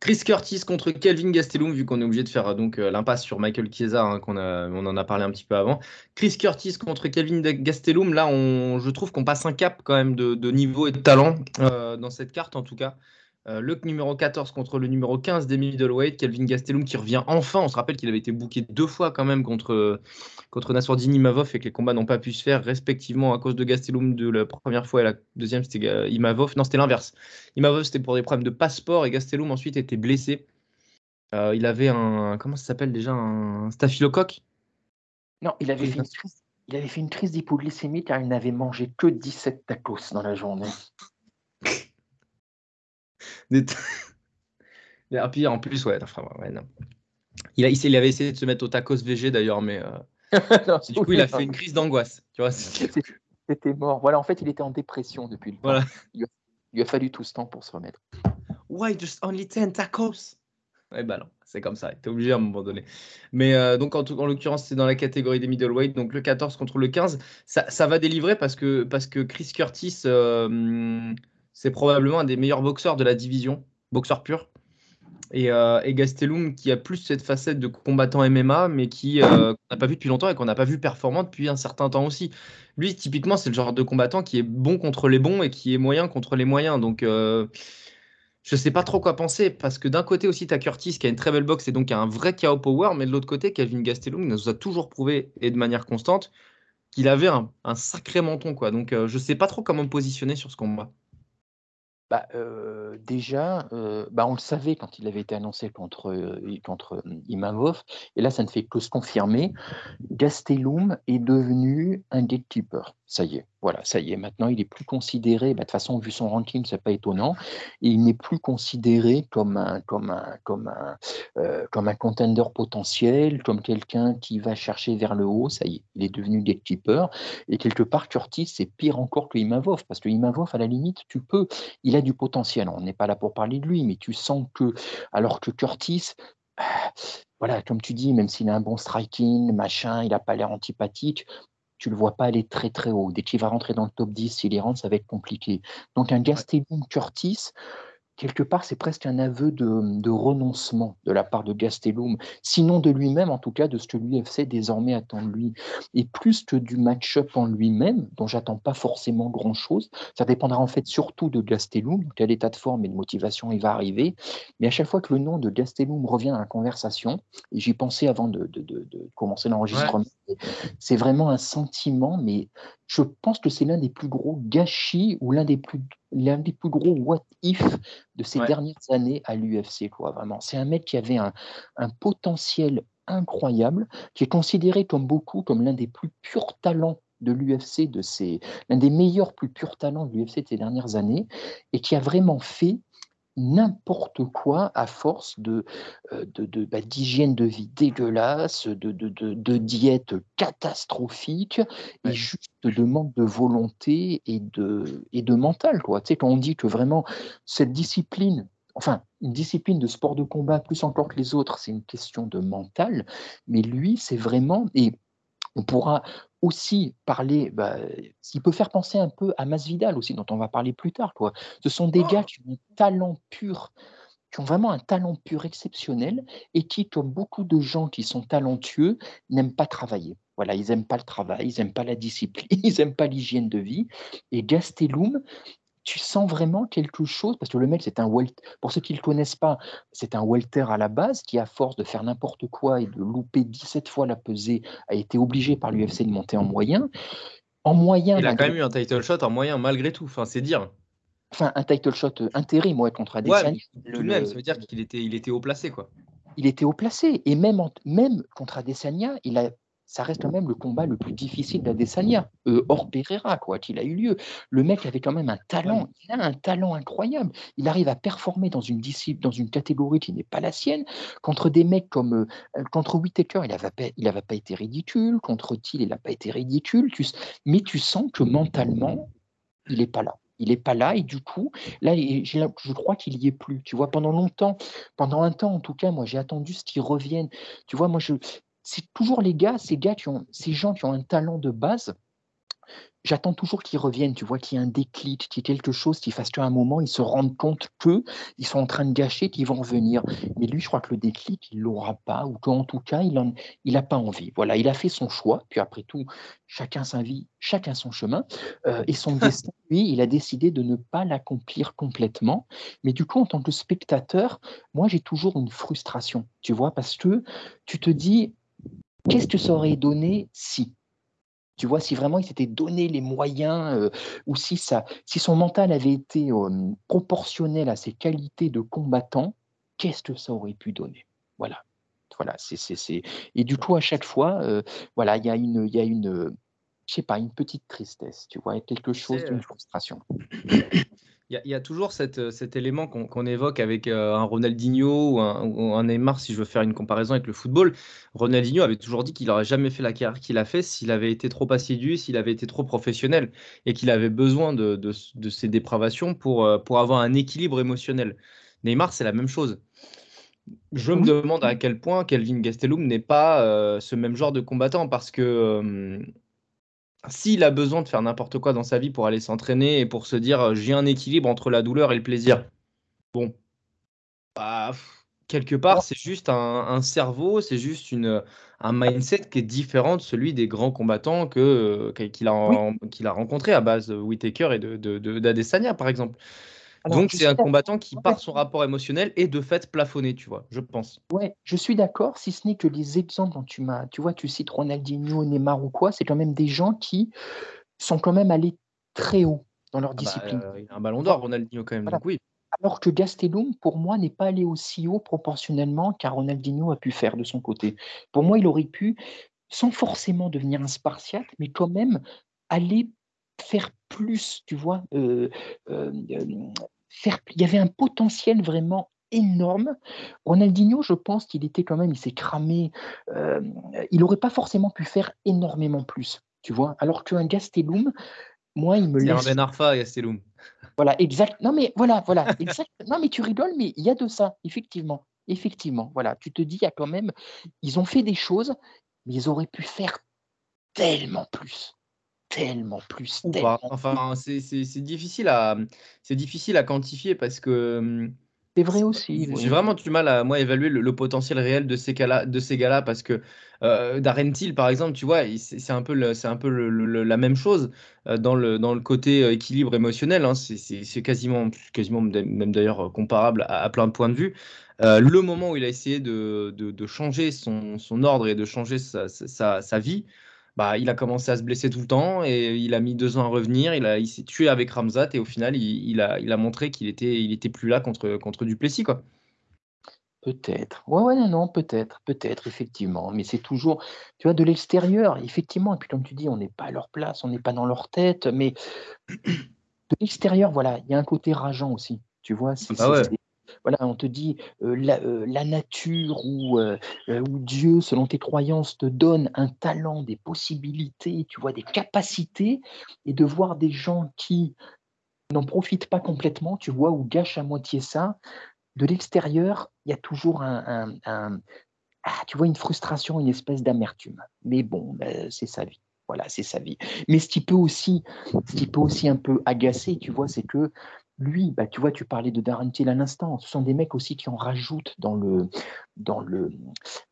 S2: Chris Curtis contre Kelvin Gastelum, vu qu'on est obligé de faire donc euh, l'impasse sur Michael Chiesa, hein, qu'on on en a parlé un petit peu avant. Chris Curtis contre Kelvin Gastelum, là, je trouve qu'on passe un cap quand même de, de niveau et de talent euh, dans cette carte en tout cas. Euh, le numéro 14 contre le numéro 15 des middleweight, Kelvin Gastelum qui revient enfin. On se rappelle qu'il avait été booké deux fois quand même contre, contre Nassourdine Imavov et que les combats n'ont pas pu se faire respectivement à cause de Gastelum de la première fois et la deuxième c'était Imavov. Non, c'était l'inverse. Imavov c'était pour des problèmes de passeport et Gastelum ensuite était blessé. Euh, il avait un comment ça s'appelle déjà un staphylocoque?
S3: Non, il avait
S2: Oui,
S3: fait une crise, il avait fait une crise d'hypoglycémie car il n'avait mangé que 17 tacos dans la journée.
S2: Des- Et puis en plus ouais, enfin, ouais, non. Il, a, il, avait essayé de se mettre au tacos VG d'ailleurs, mais euh,
S3: Non,
S2: du coup il a fait une crise d'angoisse. Tu vois,
S3: C'était mort. Voilà, en fait, il était en dépression depuis le temps.
S2: Voilà.
S3: Il, a, fallu tout ce temps pour se remettre.
S2: Why just only 10 tacos? Ouais, bah non, c'est comme ça, t'es obligé à un moment donné. Mais euh, donc, en, en l'occurrence, c'est dans la catégorie des middleweight, donc le 14 contre le 15. Ça, ça va délivrer parce que, parce que Chris Curtis, euh, c'est probablement un des meilleurs boxeurs de la division, boxeur pur. Et, euh, Gastelum qui a plus cette facette de combattant MMA, mais qui euh, qu'on n'a pas vu depuis longtemps et qu'on n'a pas vu performant depuis un certain temps aussi. Lui, typiquement, c'est le genre de combattant qui est bon contre les bons et qui est moyen contre les moyens. Donc, euh, je sais pas trop quoi penser parce que d'un côté aussi, tu as Curtis qui a une très belle boxe et donc un vrai KO power, mais de l'autre côté, Calvin Gastelum nous a toujours prouvé et de manière constante qu'il avait un, sacré menton. Donc, euh, je sais pas trop comment me positionner sur ce combat.
S3: Bah, déjà, bah, on le savait quand il avait été annoncé contre, euh, et là, ça ne fait que se confirmer. Gastelum est devenu un gatekeeper. Ça y est, voilà, ça y est. Maintenant, il est plus considéré, bah, de toute façon, vu son ranking, c'est pas étonnant, il n'est plus considéré comme un, comme un, comme un, euh, comme un contender potentiel, comme quelqu'un qui va chercher vers le haut. Ça y est, il est devenu gatekeeper. Et quelque part, Curtis, c'est pire encore que Imavov, parce que Imavov, à la limite, tu peux, il a du potentiel. On n'est pas là pour parler de lui, mais tu sens que, alors que Curtis, voilà, comme tu dis, même s'il a un bon striking, machin, il n'a pas l'air antipathique, tu le vois pas aller très très haut. Dès qu'il va rentrer dans le top 10, s'il y rentre, ça va être compliqué. Donc un Gastelum Curtis, quelque part, c'est presque un aveu de, renoncement de la part de Gastelum, sinon de lui-même, en tout cas de ce que l'UFC désormais attend de lui. Et plus que du match-up en lui-même, dont j'attends pas forcément grand-chose, ça dépendra en fait surtout de Gastelum, quel état de forme et de motivation il va arriver. Mais à chaque fois que le nom de Gastelum revient dans la conversation, et j'y pensais avant de, commencer l'enregistrement, c'est vraiment un sentiment, mais je pense que c'est l'un des plus gros gâchis ou l'un des plus l'un des plus gros what if de ces dernières années à l'UFC quoi vraiment. C'est un mec qui avait un, potentiel incroyable qui est considéré comme beaucoup comme l'un des plus purs talents de l'UFC de ces l'un des meilleurs plus purs talents de l'UFC de ces dernières années et qui a vraiment fait n'importe quoi à force de, euh, de, bah, d'hygiène de vie dégueulasse, de, de, de diète catastrophique et juste de manque de volonté et de, et de mental. Quoi. Tu sais, quand on dit que vraiment cette discipline, enfin, une discipline de sport de combat, plus encore que les autres, c'est une question de mental, mais lui, c'est vraiment. Et on pourra aussi parler, bah, il peut faire penser un peu à Masvidal aussi, dont on va parler plus tard. Quoi. Ce sont des gars qui ont un talent pur, qui ont vraiment un talent pur exceptionnel et qui, comme beaucoup de gens qui sont talentueux, n'aiment pas travailler. Voilà, ils n'aiment pas le travail, ils n'aiment pas la discipline, ils n'aiment pas l'hygiène de vie. Et Gastelum, tu sens vraiment quelque chose, parce que le mec, c'est un welter, pour ceux qui ne le connaissent pas, c'est un welter à la base qui, à force de faire n'importe quoi et de louper 17 fois la pesée, a été obligé par l'UFC de monter en moyen. En moyen.
S2: Il a quand même eu un title shot en moyen, malgré tout, enfin, c'est dire.
S3: Enfin, un title shot euh, intérim, ouais, contre Adesanya.
S2: Ouais, tout de même, ça veut dire qu'il était, il était haut placé, quoi.
S3: Il était haut placé, et même, même contre Adesanya, il a ça reste quand même le combat le plus difficile d'Adesanya, euh, hors Pereira, quoi, qu'il a eu lieu. Le mec avait quand même un talent, il a un talent incroyable. Il arrive à performer dans une discipline, dans une catégorie qui n'est pas la sienne, contre des mecs comme euh, contre Whitaker, il n'avait pas, il pas été ridicule, contre Thiel, il n'a pas été ridicule, mais tu sens que mentalement, il n'est pas là il n'est pas là et du coup, là, je crois qu'il y est plus. Tu vois, pendant longtemps, pendant un temps en tout cas, moi j'ai attendu ce qu'il revienne. Tu vois, moi je, c'est toujours les gars, ces gars qui ont, ces gens qui ont un talent de base. J'attends toujours qu'ils reviennent, tu vois, qu'il y ait un déclic, qu'il y ait quelque chose qui fasse qu'à un moment, ils se rendent compte qu'ils sont en train de gâcher, qu'ils vont revenir. Mais lui, je crois que le déclic, il l'aura pas, ou qu'en tout cas, il n'a il pas envie. Voilà, il a fait son choix, puis après tout, chacun sa vie, chacun son chemin. Euh, et son destin, lui, il a décidé de ne pas l'accomplir complètement. Mais du coup, en tant que spectateur, moi, j'ai toujours une frustration, tu vois, parce que tu te dis, Qu'est-ce que ça aurait donné si? Tu vois, si vraiment il s'était donné les moyens, euh, ou si, ça, si son mental avait été euh, proportionnel à ses qualités de combattant, qu'est-ce que ça aurait pu donner? Voilà. Voilà, c'est, Et du coup, à chaque fois, euh, voilà, il y a une, y a une, je sais pas, une petite tristesse, tu vois, quelque chose d'une frustration.
S2: Il y, a toujours euh, cet élément qu'on évoque avec euh, un Ronaldinho ou un, Neymar, si je veux faire une comparaison avec le football. Ronaldinho avait toujours dit qu'il n'aurait jamais fait la carrière qu'il a fait s'il avait été trop assidu, s'il avait été trop professionnel et qu'il avait besoin de, de, ces dépravations pour, euh, pour avoir un équilibre émotionnel. Neymar, c'est la même chose. Je me demande à quel point Kelvin Gastelum n'est pas ce même genre de combattant parce que s'il a besoin de faire n'importe quoi dans sa vie pour aller s'entraîner et pour se dire euh, j'ai un équilibre entre la douleur et le plaisir, bon, bah, quelque part, c'est juste un, cerveau, c'est juste une, un mindset qui est différent de celui des grands combattants que, euh, qu'il, a, qu'il a rencontré à base de Whitaker et de, d'Adesanya, par exemple. Donc c'est un combattant qui, par son rapport émotionnel, est de fait plafonné, tu vois, je pense.
S3: Ouais, je suis d'accord, si ce n'est que les exemples dont tu m'as, tu vois, tu cites Ronaldinho, Neymar ou quoi, c'est quand même des gens qui sont quand même allés très haut dans leur ah bah, discipline.
S2: Euh, il a un ballon d'or, Ronaldinho quand même, donc oui.
S3: Alors que Gastelum, pour moi, n'est pas allé aussi haut proportionnellement qu'un Ronaldinho a pu faire de son côté. Pour moi, il aurait pu, sans forcément devenir un Spartiate, mais quand même aller faire plus, tu vois, euh, euh, faire, il y avait un potentiel vraiment énorme. Ronaldinho, je pense qu'il était quand même, il s'est cramé, euh, il n'aurait pas forcément pu faire énormément plus, tu vois, alors qu'un Gastelum, moi, il me laisse...
S2: C'est un Ben Arfa, Gastelum.
S3: Voilà, exact. Non, mais voilà, voilà, exact. non, mais tu rigoles, mais il y a de ça, effectivement. effectivement. Voilà, tu te dis, il y a quand même, ils ont fait des choses, mais ils auraient pu faire tellement plus. Tellement plus.
S2: Ou
S3: Tellement
S2: pas. Enfin, c'est difficile à, c'est difficile à quantifier parce que hum,
S3: C'est vrai aussi.
S2: j'ai
S3: oui.
S2: vraiment du mal à moi évaluer le, le potentiel réel de ces gars-là, de ces gars-là parce que euh, Darren Till, par exemple, tu vois, c'est un peu, le- c'est un peu le- le- la même chose euh, dans le, dans le côté euh, équilibre émotionnel. hein. C'est quasiment, quasiment même d'ailleurs euh, comparable à, à plein de points de vue. Euh, le moment où il a essayé de, de- de changer son, son ordre et de changer sa- sa vie, bah, il a commencé à se blesser tout le temps et il a mis deux ans à revenir. Il, a, il s'est tué avec Ramzat et au final, il, il a, il a montré qu'il était, il était plus là contre, contre Duplessis. Quoi.
S3: Peut-être. Ouais, ouais, non, non, peut-être, peut-être, effectivement. Mais c'est toujours, tu vois, de l'extérieur, effectivement. Et puis, comme tu dis, on n'est pas à leur place, on n'est pas dans leur tête. Mais de l'extérieur, voilà, il y a un côté rageant aussi. Tu vois, c'est,
S2: bah
S3: c'est-
S2: ouais.
S3: c'est- voilà, on te dit la, nature ou, Dieu, selon tes croyances, te donne un talent, des possibilités, tu vois, des capacités, et de voir des gens qui n'en profitent pas complètement, tu vois, ou gâchent à moitié ça. De l'extérieur, il y a toujours un, ah, tu vois, une frustration, une espèce d'amertume. Mais bon, ben, c'est sa vie. Voilà, c'est sa vie. Mais ce qui peut aussi, ce qui peut aussi un peu agacer, tu vois, c'est que lui, bah, tu vois, tu parlais de Darren Till à l'instant. Ce sont des mecs aussi qui en rajoutent dans le, dans le,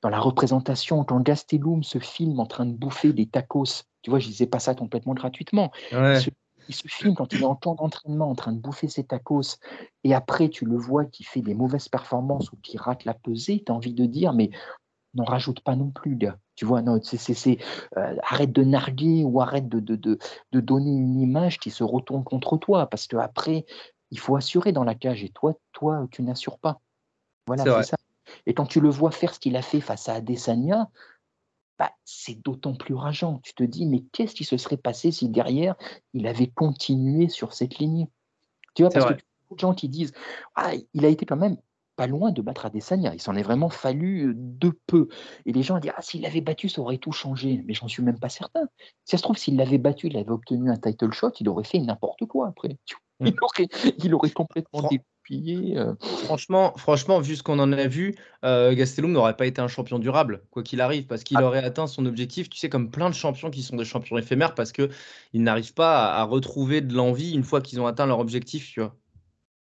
S3: dans la représentation. Quand Gastelum se filme en train de bouffer des tacos, tu vois, je disais pas ça complètement gratuitement.
S2: Ouais.
S3: Il se, il se filme quand il est en temps d'entraînement en train de bouffer ses tacos et après tu le vois qui fait des mauvaises performances ou qui rate la pesée, tu as envie de dire mais n'en rajoute pas non plus, gars. Tu vois, non, c'est, euh, arrête de narguer ou arrête de, de, de, de donner une image qui se retourne contre toi parce que après il faut assurer dans la cage et toi, toi tu n'assures pas. Voilà,
S2: C'est
S3: ça. Et quand tu le vois faire ce qu'il a fait face à Adesanya, bah, c'est d'autant plus rageant. Tu te dis, mais qu'est-ce qui se serait passé si derrière, il avait continué sur cette lignée? Tu vois, parce
S2: vrai.
S3: que tu as beaucoup de gens qui disent, ah, il a été quand même pas loin de battre Adesanya. Il s'en est vraiment fallu euh, de peu. Et les gens disent, ah, s'il l'avait battu, ça aurait tout changé. Mais j'en suis même pas certain. Si ça se trouve, s'il l'avait battu, il avait obtenu un title shot, il aurait fait n'importe quoi après. Il, aurait, il aurait complètement
S2: Fran-
S3: déplié. euh.
S2: Franchement, franchement, vu ce qu'on en a vu, euh, Gastelum n'aurait pas été un champion durable, quoi qu'il arrive, parce qu'il
S3: Ah.
S2: aurait atteint son objectif, tu sais, comme plein de champions qui sont des champions éphémères, parce qu'ils n'arrivent pas à, à retrouver de l'envie une fois qu'ils ont atteint leur objectif, tu vois.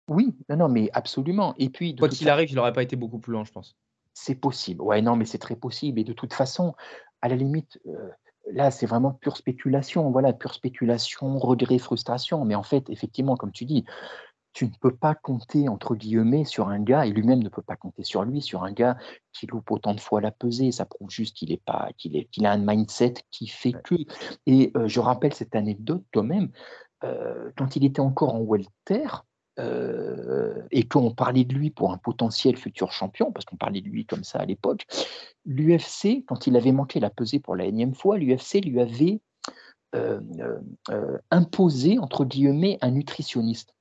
S3: Oui, non, non, mais absolument. Et puis,
S2: Quoi qu'il arrive, il n'aurait pas été beaucoup plus loin, je pense.
S3: C'est possible. Ouais, non, mais c'est très possible. Et de toute façon, à la limite, euh, là, c'est vraiment pure spéculation. Voilà, pure spéculation, regret, frustration. Mais en fait, effectivement, comme tu dis, tu ne peux pas compter, entre guillemets, sur un gars, et lui-même ne peut pas compter sur lui, sur un gars qui loupe autant de fois la pesée. Ça prouve juste qu'il est pas, qu'il est, qu'il a un mindset qui fait que. Et euh, je rappelle cette anecdote quand même, euh, quand il était encore en welter, euh, et qu'on parlait de lui pour un potentiel futur champion, parce qu'on parlait de lui comme ça à l'époque, l'UFC, quand il avait manqué la pesée pour la énième fois, l'UFC lui avait euh, euh, imposé, entre guillemets, un nutritionniste.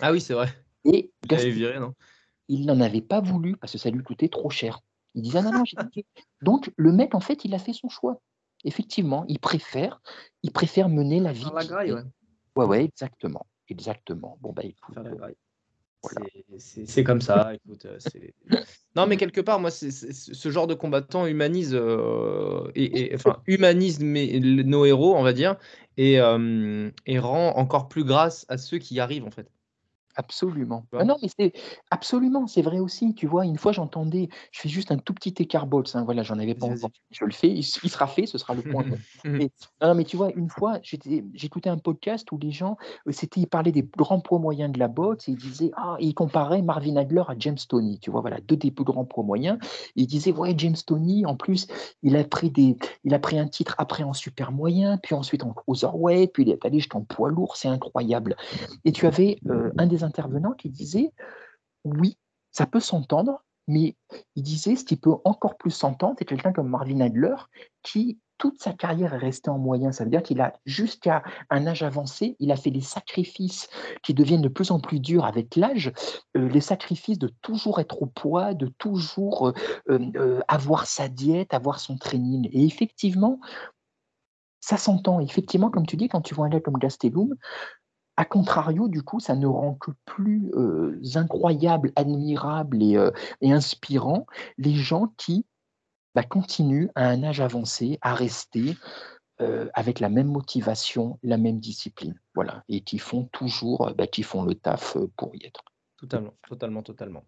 S2: Ah oui, c'est vrai.
S3: Et
S2: Il avait
S3: Gaston,
S2: viré, non?
S3: il n'en avait pas voulu parce que ça lui coûtait trop cher. Il disait ah non, non, j'ai dit- Donc le mec, en fait, il a fait son choix. Effectivement, il préfère, il préfère mener la vie.
S2: Faire la graille. Ouais,
S3: ouais, exactement. Exactement. Bon, bah écoute. Euh. Voilà.
S2: C'est- comme ça, écoute. euh, Non, mais quelque part, moi, ce genre de combattant humanise, euh, et, et- enfin, humanise mes- nos héros, on va dire, et, euh, et rend encore plus grâce à ceux qui y arrivent, en fait.
S3: Absolument. Ah non, mais c'est absolument, c'est vrai aussi. Tu vois, une fois j'entendais, je fais juste un tout petit écart box, hein, voilà, j'en avais pas encore. Je le fais, il, il sera fait, ce sera le point. Non, non, mais tu vois, une fois, j'écoutais un podcast où les gens, euh, c'était, ils parlaient des grands poids moyens de la boxe et ils disaient, ah, ils comparaient Marvin Hagler à James Tony. Tu vois, voilà, deux des plus grands poids moyens. Et ils disaient, ouais, James Tony, en plus, il a pris des, il a pris un titre après en super moyen, puis ensuite en cruiserweight, puis il est allé jusqu'en poids lourd, c'est incroyable. Et tu avais euh, un des intervenants qui disait, oui, ça peut s'entendre, mais il disait, ce qui peut encore plus s'entendre, c'est quelqu'un comme Marvin Hagler qui, toute sa carrière est restée en moyen. Ça veut dire qu'il a, jusqu'à un âge avancé, il a fait des sacrifices qui deviennent de plus en plus durs avec l'âge, euh, les sacrifices de toujours être au poids, de toujours euh, euh, avoir sa diète, avoir son training. Et effectivement, ça s'entend. Effectivement, comme tu dis, quand tu vois un gars comme Gastelum, A contrario, du coup, ça ne rend que plus incroyable, admirable et, et, inspirant les gens qui bah, continuent à un âge avancé à rester avec la même motivation, la même discipline. Voilà, et qui font toujours, bah, le taf pour y être.
S2: Totalement, totalement, totalement.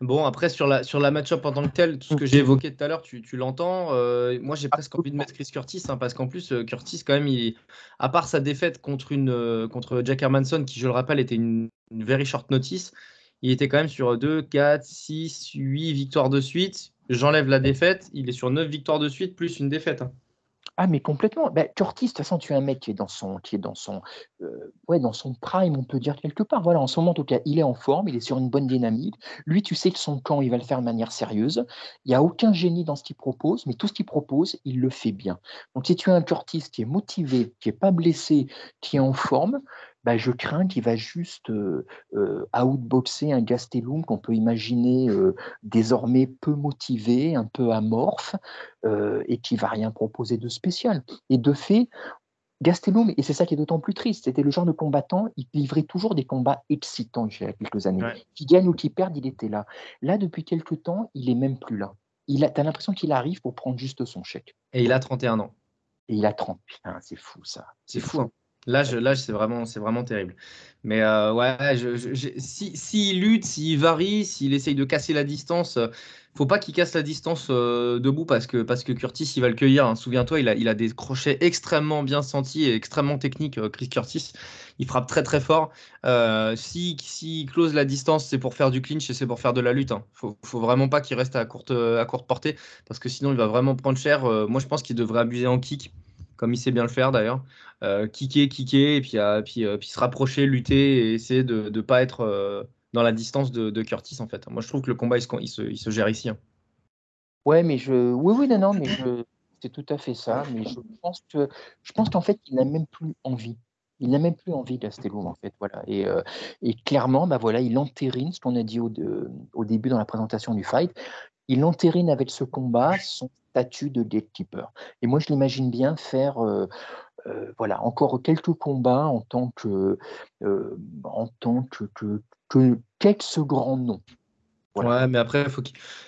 S2: Bon, après, sur la, sur la match-up en tant que tel, tout ce que j'ai évoqué tout à l'heure, tu, tu l'entends. Euh, moi, j'ai presque envie de mettre Chris Curtis, hein, parce qu'en plus, euh, Curtis, quand même, il, à part sa défaite contre, une, euh, contre Jack Hermanson, qui, je le rappelle, était une, une, very short notice, il était quand même sur 2, 4, 6, 8 victoires de suite. J'enlève la défaite, il est sur 9 victoires de suite, plus une défaite. Hein.
S3: Ah, mais complètement. Bah, Curtis, de toute façon, tu es un mec qui est dans son, qui est dans son, euh, dans son prime, on peut dire quelque part. Voilà, en ce moment, en tout cas, il est en forme, il est sur une bonne dynamique. Lui, tu sais que son camp, il va le faire de manière sérieuse. Il n'y a aucun génie dans ce qu'il propose, mais tout ce qu'il propose, il le fait bien. Donc, si tu as un Curtis qui est motivé, qui n'est pas blessé, qui est en forme, bah, je crains qu'il va juste euh, euh, outboxer un Gastelum qu'on peut imaginer euh, désormais peu motivé, un peu amorphe, et qui va rien proposer de spécial. Et de fait, Gastelum, et c'est ça qui est d'autant plus triste, c'était le genre de combattant, il livrait toujours des combats excitants il y a quelques années. Qui gagne ou qui perd, il était là. Là, depuis quelques temps, il est même plus là. Il a, as l'impression qu'il arrive pour prendre juste son chèque.
S2: Et il a 31 ans.
S3: Et il a 30. Putain, c'est fou ça.
S2: C'est fou. Hein. Là, c'est vraiment, c'est vraiment terrible. Mais euh, ouais, je, si, s'il lutte, s'il varie, s'il essaye de casser la distance, euh, faut pas qu'il casse la distance euh, debout parce que, parce que Curtis, il va le cueillir. Hein. Souviens-toi, il a, il a des crochets extrêmement bien sentis et extrêmement techniques. Chris Curtis, il frappe très très fort. si, si close la distance, c'est pour faire du clinch et c'est pour faire de la lutte. Hein. Faut, faut vraiment pas qu'il reste à courte, à courte portée parce que sinon il va vraiment prendre cher. moi, je pense qu'il devrait abuser en kick comme il sait bien le faire d'ailleurs. Euh, kicker, kicker, et puis, euh, euh, puis, se rapprocher, lutter et essayer de ne pas être dans la distance de, Curtis en fait. Moi je trouve que le combat il se, gère ici. Hein.
S3: Ouais, mais je. Oui, oui, non, non, mais c'est tout à fait ça. Mais je pense que je pense qu'en fait, il n'a même plus envie. Il n'a même plus envie d'Astelum, en fait. Voilà. Et, clairement, bah voilà, il entérine ce qu'on a dit au, début dans la présentation du fight. Il entérine avec ce combat son statut de gatekeeper. Et moi, je l'imagine bien faire voilà, encore quelques combats en tant que, euh, en tant que, que, que grand nom.
S2: Ouais, mais après, faut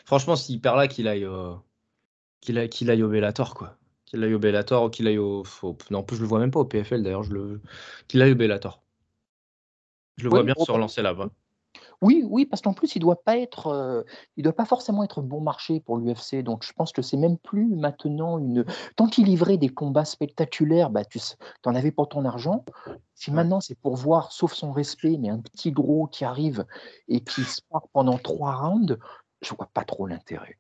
S2: franchement, s'il perd là, qu'il aille, euh, qu'il aille, qu'il aille au Bellator, quoi. Qu'il aille au Bellator ou qu'il aille au. Non, en plus, je le vois même pas au PFL d'ailleurs, je le... qu'il aille au Bellator. Je le vois bien se relancer là-bas.
S3: Oui, oui, parce qu'en plus, il doit pas être, euh, il doit pas forcément être bon marché pour l'UFC. Donc, je pense que c'est même plus maintenant une. Tant qu'il livrait des combats spectaculaires, bah, tu en avais pour ton argent. Si maintenant c'est pour voir, sauf son respect, mais un petit gros qui arrive et qui se part pendant trois rounds, je vois pas trop l'intérêt.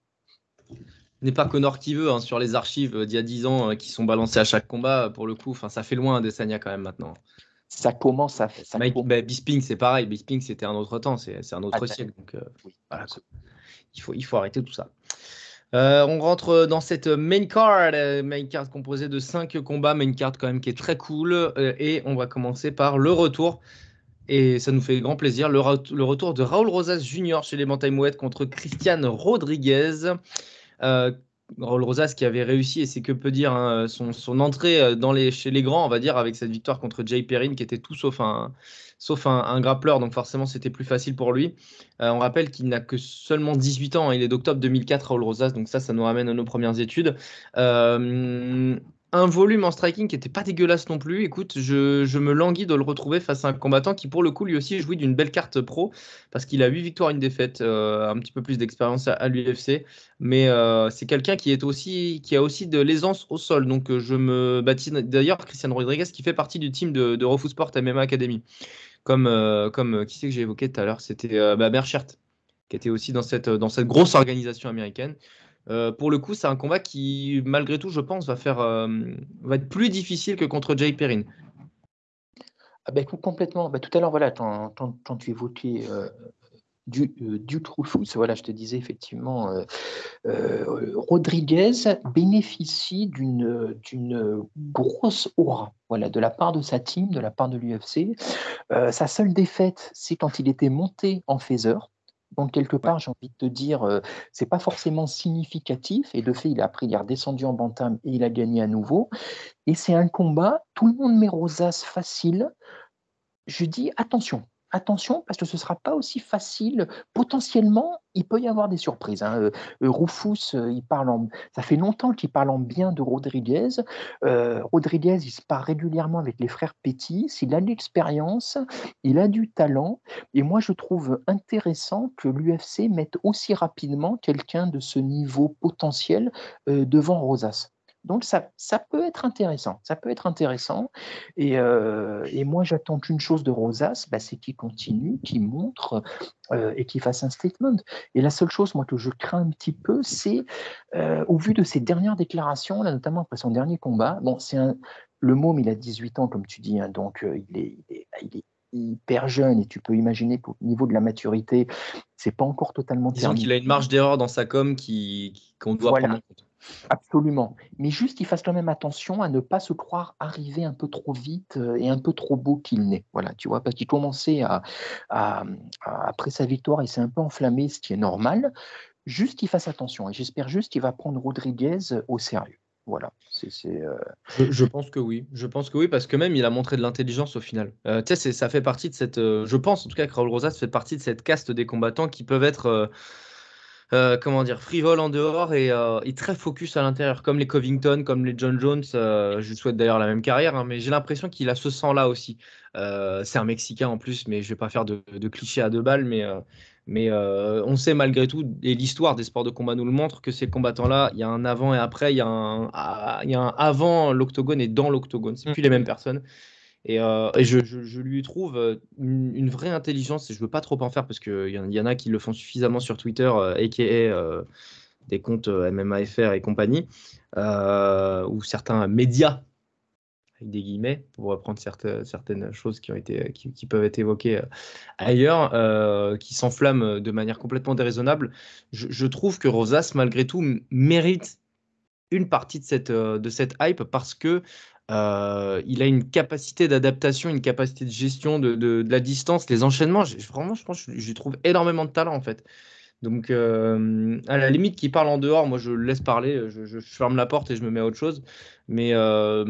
S2: N'est pas Connor qui veut hein, sur les archives d'il y a dix ans euh, qui sont balancées à chaque combat. Pour le coup, ça fait loin Desania quand même maintenant
S3: ça commence à faire.
S2: Bah, Bisping, c'est pareil. Bisping, c'était un autre temps, c'est un autre ah, siècle. Donc, euh, voilà, il, faut, il faut arrêter tout ça. Euh, on rentre dans cette main card, euh, main card composée de 5 combats, main card quand même qui est très cool. et on va commencer par le retour. Et ça nous fait grand plaisir, le, le retour de Raoul Rosas Jr. chez les Bantamweight contre Christian Rodriguez. Raul Rosas qui avait réussi, et c'est que peut dire hein, son, entrée euh, dans les, chez les grands, on va dire, avec cette victoire contre Jay Perrin, qui était tout sauf un, sauf un, grappleur, donc forcément c'était plus facile pour lui. Euh, on rappelle qu'il n'a que seulement 18 ans, hein, il est d'octobre 2004, Raul Rosas, donc ça, ça nous ramène à nos premières études. Euh, un volume en striking qui n'était pas dégueulasse non plus. Écoute, je, me languis de le retrouver face à un combattant qui, pour le coup, lui aussi jouit d'une belle carte pro parce qu'il a 8 victoires, une défaite, euh, un petit peu plus d'expérience à, l'UFC. Mais euh, c'est quelqu'un qui, a aussi de l'aisance au sol. Donc, euh, je me baptise d'ailleurs Christian Rodriguez qui fait partie du team de, de Refus Sport MMA Academy. Comme, qui c'est que j'ai évoqué tout à l'heure? C'était bah, Merchert qui était aussi dans cette grosse organisation américaine. Euh, pour le coup, c'est un combat qui, malgré tout, je pense, va, euh, être plus difficile que contre Jay Perrin.
S3: Ah bah, complètement. Bah, tout à l'heure, voilà, quand, tu évoquais euh, du, du True voilà, je te disais effectivement, Rodriguez bénéficie d'une grosse aura voilà, de la part de sa team, de la part de l'UFC. sa seule défaite, c'est quand il était monté en phaser. Donc, quelque part, j'ai envie de te dire, euh, c'est pas forcément significatif. Et de fait, il a pris, il est redescendu en bantam et il a gagné à nouveau. Et c'est un combat, tout le monde met Rosas facile. je dis attention, attention parce que ce ne sera pas aussi facile. Potentiellement, il peut y avoir des surprises. Hein. Euh, euh, Rufus, euh, il parle en... ça fait longtemps qu'il parle en bien de Rodriguez. Rodriguez, il se part régulièrement avec les frères Pétis. Il a de l'expérience, il a du talent. Et moi, je trouve intéressant que l'UFC mette aussi rapidement quelqu'un de ce niveau potentiel devant Rosas. Donc ça, ça peut être intéressant, ça peut être intéressant. Et, euh, et moi j'attends qu'une chose de Rosas, bah, c'est qu'il continue, qu'il montre euh, et qu'il fasse un statement. Et la seule chose moi que je crains un petit peu, c'est euh, au vu de ses dernières déclarations, là, notamment après son dernier combat. Bon, c'est un, le môme, il a 18 ans comme tu dis, hein, donc il est, il, est, il est hyper jeune et tu peux imaginer qu'au niveau de la maturité, c'est pas encore totalement
S2: Disons qu'il a une marge d'erreur dans sa com qui qu'on doit prendre en compte.
S3: Absolument. Mais juste, il fasse quand même attention à ne pas se croire arriver un peu trop vite euh, et un peu trop beau qu'il n'est. Voilà, tu vois, parce qu'il commençait à, après sa victoire, il s'est un peu enflammé, ce qui est normal. Juste qu'il fasse attention. Et j'espère juste qu'il va prendre Rodriguez au sérieux. Voilà. C'est,
S2: euh, je, pense que oui. Je pense que oui, parce que même il a montré de l'intelligence au final. Euh, tu sais, ça fait partie de cette. je pense en tout cas que Raul Rosas fait partie de cette caste des combattants qui peuvent être euh, comment dire, frivole en dehors euh, et, très focus à l'intérieur, comme les Covington, comme les John Jones. Euh, je lui souhaite d'ailleurs la même carrière, hein, mais j'ai l'impression qu'il a ce sang-là aussi. c'est un Mexicain en plus, mais je vais pas faire de, clichés à deux balles, mais, mais on sait malgré tout, et l'histoire des sports de combat nous le montre, que ces combattants-là, il y a un avant et après, il y a un, ah, il y a un avant l'octogone et dans l'octogone. C'est mm. plus les mêmes personnes. Et, euh, je, lui trouve euh, une, vraie intelligence, et je veux pas trop en faire parce qu'il y, en a qui le font suffisamment sur Twitter, euh, aka des comptes MMAFR et compagnie, ou certains médias, avec des guillemets, pour reprendre certaines, choses qui, ont été, qui, peuvent être évoquées ailleurs, qui s'enflamment de manière complètement déraisonnable. Je, trouve que Rosas, malgré tout, mérite une partie de cette hype parce que euh, il a une capacité d'adaptation, une capacité de gestion de, la distance, les enchaînements. vraiment, je pense je, trouve énormément de talent en fait. Donc, euh, à la limite, qu'il parle en dehors, moi je le laisse parler, je, ferme la porte et je me mets à autre chose. Mais euh,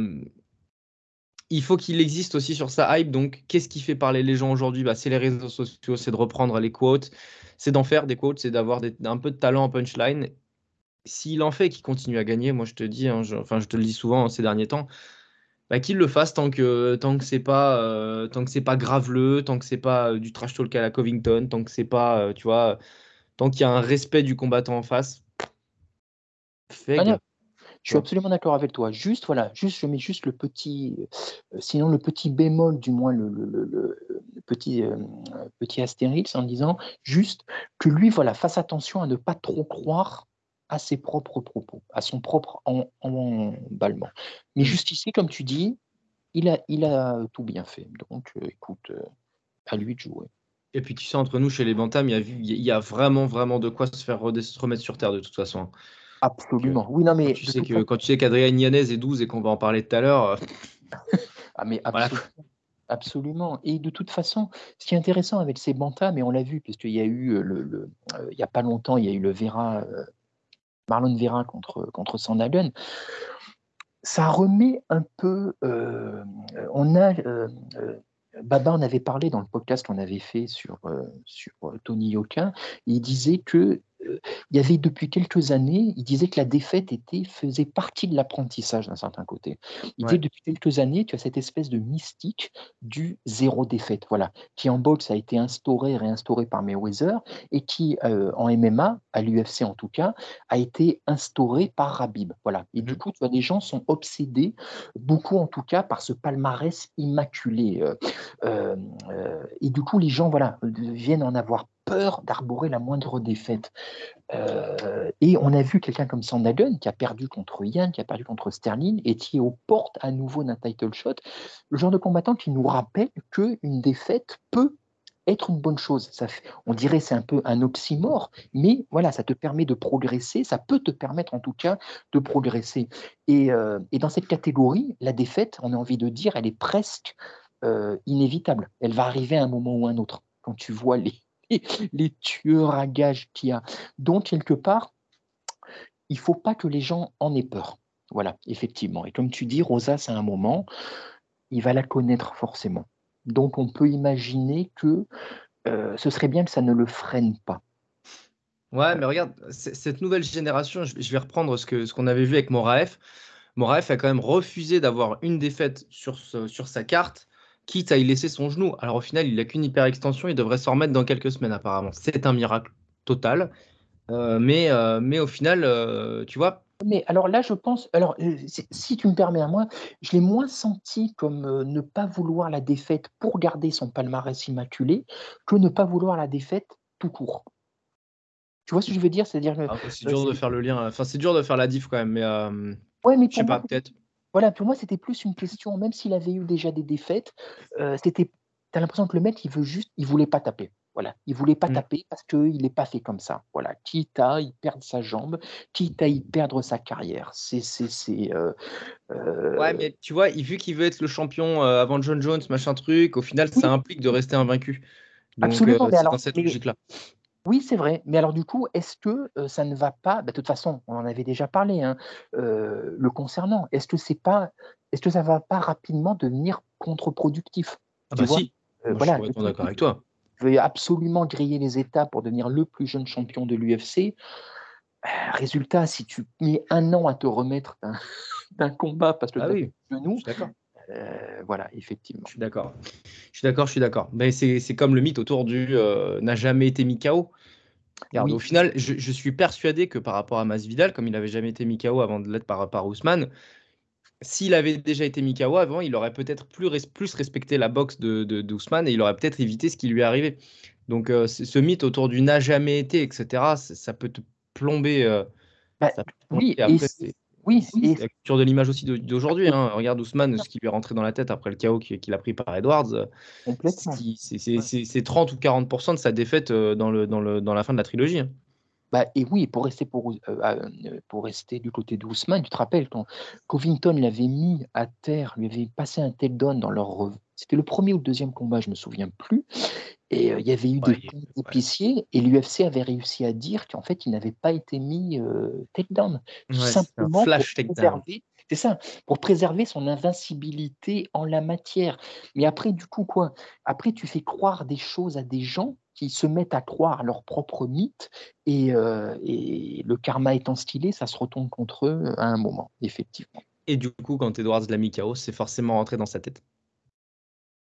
S2: il faut qu'il existe aussi sur sa hype. Donc, qu'est-ce qui fait parler les gens aujourd'hui? Bah, C'est les réseaux sociaux, c'est de reprendre les quotes, c'est d'en faire des quotes, c'est d'avoir un peu de talent en punchline. S'il en fait qu'il continue à gagner, moi je te dis, hein, enfin je te le dis souvent ces derniers temps, bah, qu'il le fasse tant que tant que c'est pas euh, tant que c'est pas graveleux, tant que c'est pas euh, du trash talk à la Covington, tant que c'est pas euh, tu vois, tant qu'il y a un respect du combattant en face.
S3: Ah je suis absolument d'accord avec toi. Juste voilà, juste je mets juste le petit, sinon le petit bémol du moins le, le, petit petit astérix en disant juste que lui voilà fasse attention à ne pas trop croire à ses propres propos, à son propre emballement. Mais mmh. juste ici, comme tu dis, il a, il a tout bien fait. Donc, euh, écoute, euh, à lui de jouer.
S2: Et puis, tu sais, entre nous, chez les Bantams, il y a, il y a vraiment, vraiment de quoi se faire se remettre sur terre de toute façon.
S3: Absolument. Oui, non, mais.
S2: Quand tu sais que, quand tu sais qu'Adrien Yanez est 12 et qu'on va en parler tout à l'heure. Euh,
S3: ah, mais absolument. Absolument. Et de toute façon, ce qui est intéressant avec ces bantams, et on l'a vu, puisqu'il y a eu, le, il n'y a pas longtemps, il y a eu le Vera Marlon Vera contre, contre Sandhagen, ça remet un peu. Euh, on a. Euh, euh, Baba en avait parlé dans le podcast qu'on avait fait sur, Tony Yoka. Il disait que il y avait depuis quelques années, il disait que la défaite était, faisait partie de l'apprentissage d'un certain côté. Il disait depuis quelques années, tu as cette espèce de mystique du zéro défaite, voilà, qui en boxe a été instauré, réinstauré par Mayweather, et qui euh, en MMA, à l'UFC en tout cas, a été instauré par Rabib. Voilà. Et du mmh. coup, tu vois, les gens sont obsédés, beaucoup en tout cas, par ce palmarès immaculé. Euh, euh, et du coup, les gens voilà, viennent en avoir peur d'arborer la moindre défaite. Euh, et on a vu quelqu'un comme Sandhagen qui a perdu contre Yann, qui a perdu contre Sterling et qui est aux portes à nouveau d'un title shot. Le genre de combattant qui nous rappelle qu'une défaite peut être une bonne chose. Ça on dirait c'est un peu un oxymore, mais voilà, ça te permet de progresser, ça peut te permettre en tout cas de progresser. Et, euh, dans cette catégorie, la défaite, on a envie de dire, elle est presque euh, inévitable. Elle va arriver à un moment ou à un autre. Quand tu vois les, les tueurs à gages qu'il y a. Donc, quelque part, il faut pas que les gens en aient peur. Voilà, effectivement. Et comme tu dis, Rosa, c'est un moment, il va la connaître forcément. Donc on peut imaginer que euh, ce serait bien que ça ne le freine pas.
S2: Ouais, mais regarde, cette nouvelle génération, je vais reprendre ce qu'on avait vu avec Moraef. Moraef a quand même refusé d'avoir une défaite sur sa carte, quitte à y laisser son genou. Alors au final, il n'a qu'une hyper extension, il devrait s'en remettre dans quelques semaines apparemment. C'est un miracle total. Euh, mais, euh, mais au final, euh, tu vois.
S3: Mais alors là, je pense, alors si tu me permets à moi, je l'ai moins senti comme ne pas vouloir la défaite pour garder son palmarès immaculé que ne pas vouloir la défaite tout court. Tu vois ce que je veux dire? C'est-à-dire
S2: ah, c'est dur de faire le lien. Enfin, c'est dur de faire la diff quand même, mais.
S3: ouais, mais
S2: je sais pas, peut-être.
S3: Voilà, pour moi, c'était plus une question, même s'il avait eu déjà des défaites, c'était. as l'impression que le mec, il veut juste, il voulait pas taper. Voilà, il voulait pas mmh. taper parce qu'il n'est pas fait comme ça. Voilà, quitte à y perdre sa jambe, quitte à y perdre sa carrière. C'est, c'est, c'est.
S2: Euh, ouais, mais tu vois, vu qu'il veut être le champion euh, avant John Jones, machin truc, au final, ça implique de rester invaincu.
S3: Absolument. mais alors, dans cette logique-là. Oui, c'est vrai. Mais alors, du coup, est-ce que ça ne va pas bah, De toute façon, on en avait déjà parlé, hein, le concernant. Est-ce que c'est pas, est-ce que ça va pas rapidement devenir contre-productif?
S2: Ah bah si. voilà, je suis d'accord avec toi
S3: veut absolument griller les étapes pour devenir le plus jeune champion de l'UFC. Euh, résultat, si tu mets un an à te remettre d'un combat parce que
S2: ah
S3: oui,
S2: nous,
S3: euh, voilà, effectivement.
S2: Je suis d'accord. Je suis d'accord, je suis d'accord. Mais c'est comme le mythe autour du euh, n'a jamais été mis KO. Au final, je, suis persuadé que par rapport à Masvidal, comme il n'avait jamais été mis KO avant de l'être par, à Ousmane, s'il avait déjà été Mikawa avant, il aurait peut-être plus, plus respecté la boxe de, de, et il aurait peut-être évité ce qui lui est arrivé. Donc, euh, ce mythe autour du n'a jamais été, etc., ça, peut te plomber.
S3: Bah, oui,
S2: oui, c'est la culture de l'image aussi d'aujourd'hui. Hein. Regarde Ousmane, ce qui lui est rentré dans la tête après le chaos qu'il a pris par Edwards. C'est 30 ou 40% de sa défaite euh, dans, le, dans, le, dans la fin de la trilogie. Hein.
S3: Bah, et oui, pour rester, pour, euh, euh, pour rester du côté d'Ousmane, tu te rappelles quand Covington l'avait mis à terre, lui avait passé un takedown dans leur. C'était le premier ou le deuxième combat, je ne me souviens plus. Et euh, il y avait eu des épiciers et l'UFC avait réussi à dire qu'en fait, il n'avait pas été mis takedown. Tout simplement pour préserver. C'est ça, pour préserver son invincibilité en la matière. Mais après, du coup, quoi? Après, tu fais croire des choses à des gens qui se mettent à croire leur propre mythe et, euh, et, le karma étant stylé, ça se retourne contre eux à un moment, effectivement.
S2: Et du coup, quand Edwards l'a mis KO, c'est forcément rentré dans sa tête?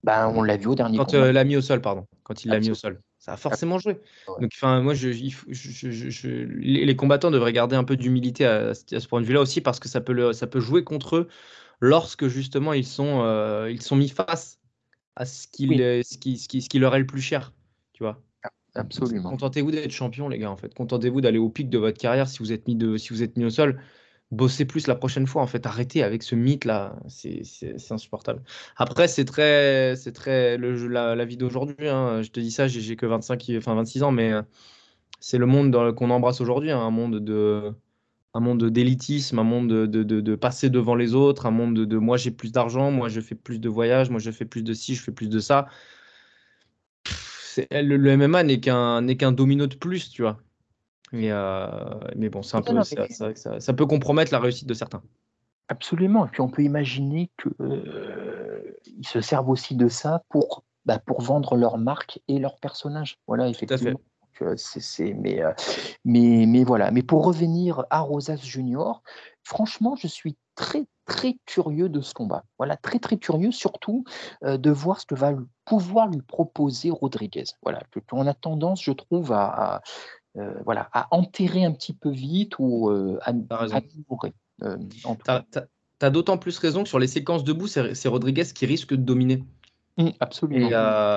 S3: Ben, on l'a vu au dernier.
S2: Quand euh, l'a mis au sol, pardon. Quand il l'a mis au sol, ça a forcément joué. Donc, enfin, moi, je, je, les combattants devraient garder un peu d'humilité à, ce point de vue-là aussi, parce que ça peut, ça peut jouer contre eux lorsque justement ils sont, euh, ils sont mis face à ce, qui, ce, qui, ce, qui, ce qui leur est le plus cher. Tu vois
S3: Absolument.
S2: Contentez-vous d'être champion, les gars, en fait. Contentez-vous d'aller au pic de votre carrière si vous êtes mis, de, si vous êtes mis au sol. Bossez plus la prochaine fois, en fait. Arrêtez avec ce mythe-là. C'est insupportable. Après, c'est très, c'est très le, la, la vie d'aujourd'hui. Hein. Je te dis ça, j'ai que 25, enfin 26 ans, mais euh, c'est le monde qu'on embrasse aujourd'hui. Hein. Un monde de un monde d'élitisme, un monde de, de, de, passer devant les autres, un monde de, moi j'ai plus d'argent, moi je fais plus de voyages, moi je fais plus de ci, je fais plus de ça le, MMA n'est qu'un domino de plus, tu vois. Mais, euh, mais bon, c'est un peu, ça, ça, peut compromettre la réussite de certains.
S3: Absolument. Et puis on peut imaginer qu'ils euh, se servent aussi de ça pour, bah, pour vendre leur marque et leur personnage. Voilà, effectivement. Euh, c'est, mais, mais, mais voilà. Mais pour revenir à Rosas Junior, franchement, je suis très très curieux de ce combat. Voilà, très très curieux surtout euh, de voir ce que va pouvoir lui proposer Rodriguez. Voilà, on a tendance, je trouve, à, euh, voilà, à enterrer un petit peu vite ou euh, à, à
S2: Tu as, d'autant plus raison que sur les séquences debout, c'est Rodriguez qui risque de dominer.
S3: Mmh, absolument.
S2: Et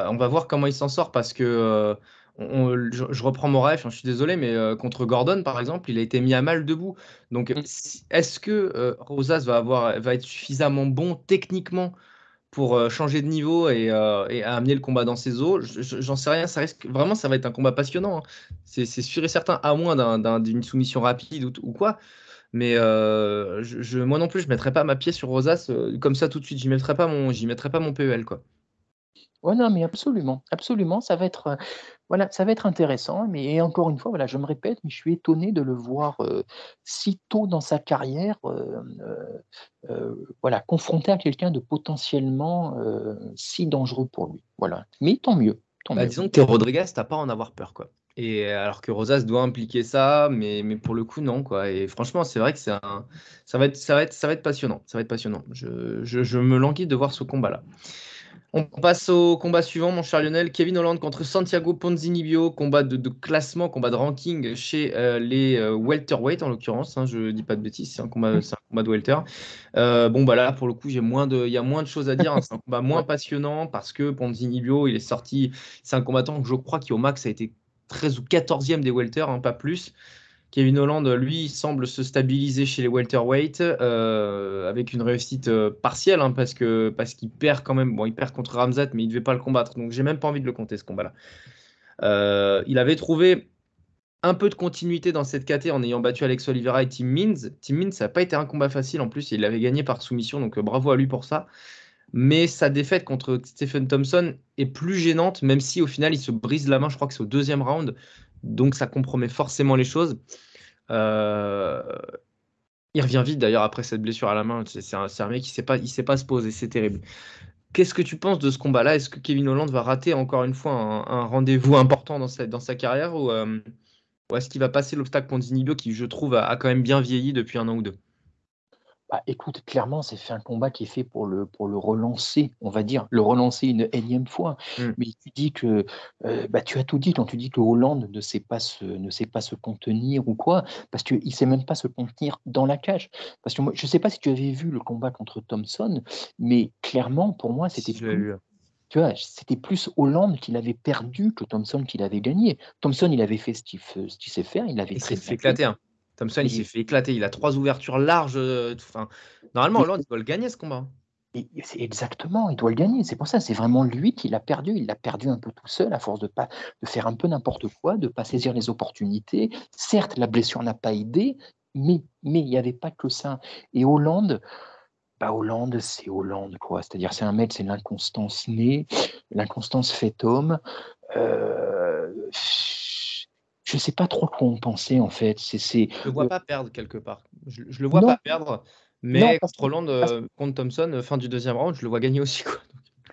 S2: on va voir comment il s'en sort parce que je, reprends mon rêve, je suis désolé, mais euh, contre Gordon, par exemple, il a été mis à mal debout. Donc, mm. est-ce que euh, Rosas va, avoir, va être suffisamment bon techniquement pour euh, changer de niveau et, amener le combat dans ses eaux? J'en sais rien. Ça risque, vraiment, ça va être un combat passionnant. Hein. C'est sûr et certain, à moins d'une soumission rapide ou, quoi. Mais je, moi non plus, je ne mettrai pas ma pièce sur Rosas comme ça tout de suite. J'y mettrai pas mon, j'y mettrai pas mon PEL quoi.
S3: Ouais, non, mais absolument, absolument, ça va être, heu, voilà, ça va être intéressant, mais et encore une fois, voilà, je me répète, mais je suis étonné de le voir, heu, si tôt dans sa carrière, heu, voilà, confronté à quelqu'un de potentiellement, si dangereux pour lui. Voilà, mais tant mieux, tant
S2: Bah,
S3: mieux.
S2: disons que Rodriguez, tu pas à en avoir peur, quoi. Et alors que Rosas doit impliquer ça, mais mais pour le coup, non, quoi. Et franchement, c'est vrai que c'est un ça va être ça va être ça va être passionnant, ça va être passionnant. Je je je me languis de voir ce combat-là. On passe au combat suivant, mon cher Lionel. Kevin Holland contre Santiago Ponzinibbio, combat de, de classement, combat de ranking chez euh, les euh, welterweight en l'occurrence. Hein, je dis pas de bêtises, c'est un combat, c'est un combat de welter. Euh, bon bah là pour le coup, j'ai moins de, il y a moins de choses à dire. hein. C'est un combat moins passionnant parce que Ponzinibbio, il est sorti. C'est un combattant que je crois qui au max a été 13 ou 14e des welter, hein, pas plus. Kevin Holland, lui, semble se stabiliser chez les welterweight euh, avec une réussite euh, partielle hein, parce qu'il perd quand même. Bon, il perd contre Ramzat, mais il ne devait pas le combattre. Donc, j'ai même pas envie de le compter ce combat-là. Euh, il avait trouvé un peu de continuité dans cette KT en ayant battu Alex Oliveira et Tim Means. Tim Means, ça n'a pas été un combat facile. En plus, il avait gagné par soumission, donc bravo à lui pour ça. Mais sa défaite contre Stephen Thompson est plus gênante, même si au final, il se brise la main. Je crois que c'est au deuxième round donc ça compromet forcément les choses. Euh, il revient vite d'ailleurs après cette blessure à la main. C'est un, mec qui sait, pas, sait pas se poser, c'est terrible. Qu'est-ce que tu penses de ce combat-là? Est-ce que Kevin Holland va rater encore une fois un, rendez-vous important dans sa, carrière? Ou, euh, est-ce qu'il va passer l'obstacle Ponzinibbio qui, je trouve, a, quand même bien vieilli depuis un an ou deux?
S3: Bah, écoute, clairement, c'est fait un combat qui est fait pour le, pour le relancer, on va dire, le relancer une énième fois. Mmh. Mais tu dis que, euh, bah, tu as tout dit quand tu dis que Hollande ne sait pas se, ne sait pas se contenir ou quoi, parce qu'il ne sait même pas se contenir dans la cage. Parce que moi, je ne sais pas si tu avais vu le combat contre Thompson, mais clairement, pour moi, c'était plus, tu vois, c'était plus Hollande qu'il avait perdu que Thompson qu'il avait gagné. Thompson, il avait fait ce qu'il sait faire, il avait
S2: très fait éclater. Hein. Thompson, il s'est fait éclater. Il a trois ouvertures larges. Euh, enfin, normalement, Hollande, il doit le gagner ce combat.
S3: exactement, il doit le gagner. C'est pour ça, c'est vraiment lui qui l'a perdu. Il l'a perdu un peu tout seul à force de, pas, de faire un peu n'importe quoi, de ne pas saisir les opportunités. Certes, la blessure n'a pas aidé, mais mais il n'y avait pas que ça. Et Hollande, bah Hollande, c'est Hollande, quoi. C'est-à-dire, c'est un mec, c'est l'inconstance née, l'inconstance fait homme. Euh, je ne sais pas trop quoi en penser en fait.
S2: Je ne le vois pas perdre quelque part. Je, ne le vois pas perdre, mais contre Hollande, euh, contre Thompson, euh, fin du deuxième round, je le vois gagner aussi. Quoi.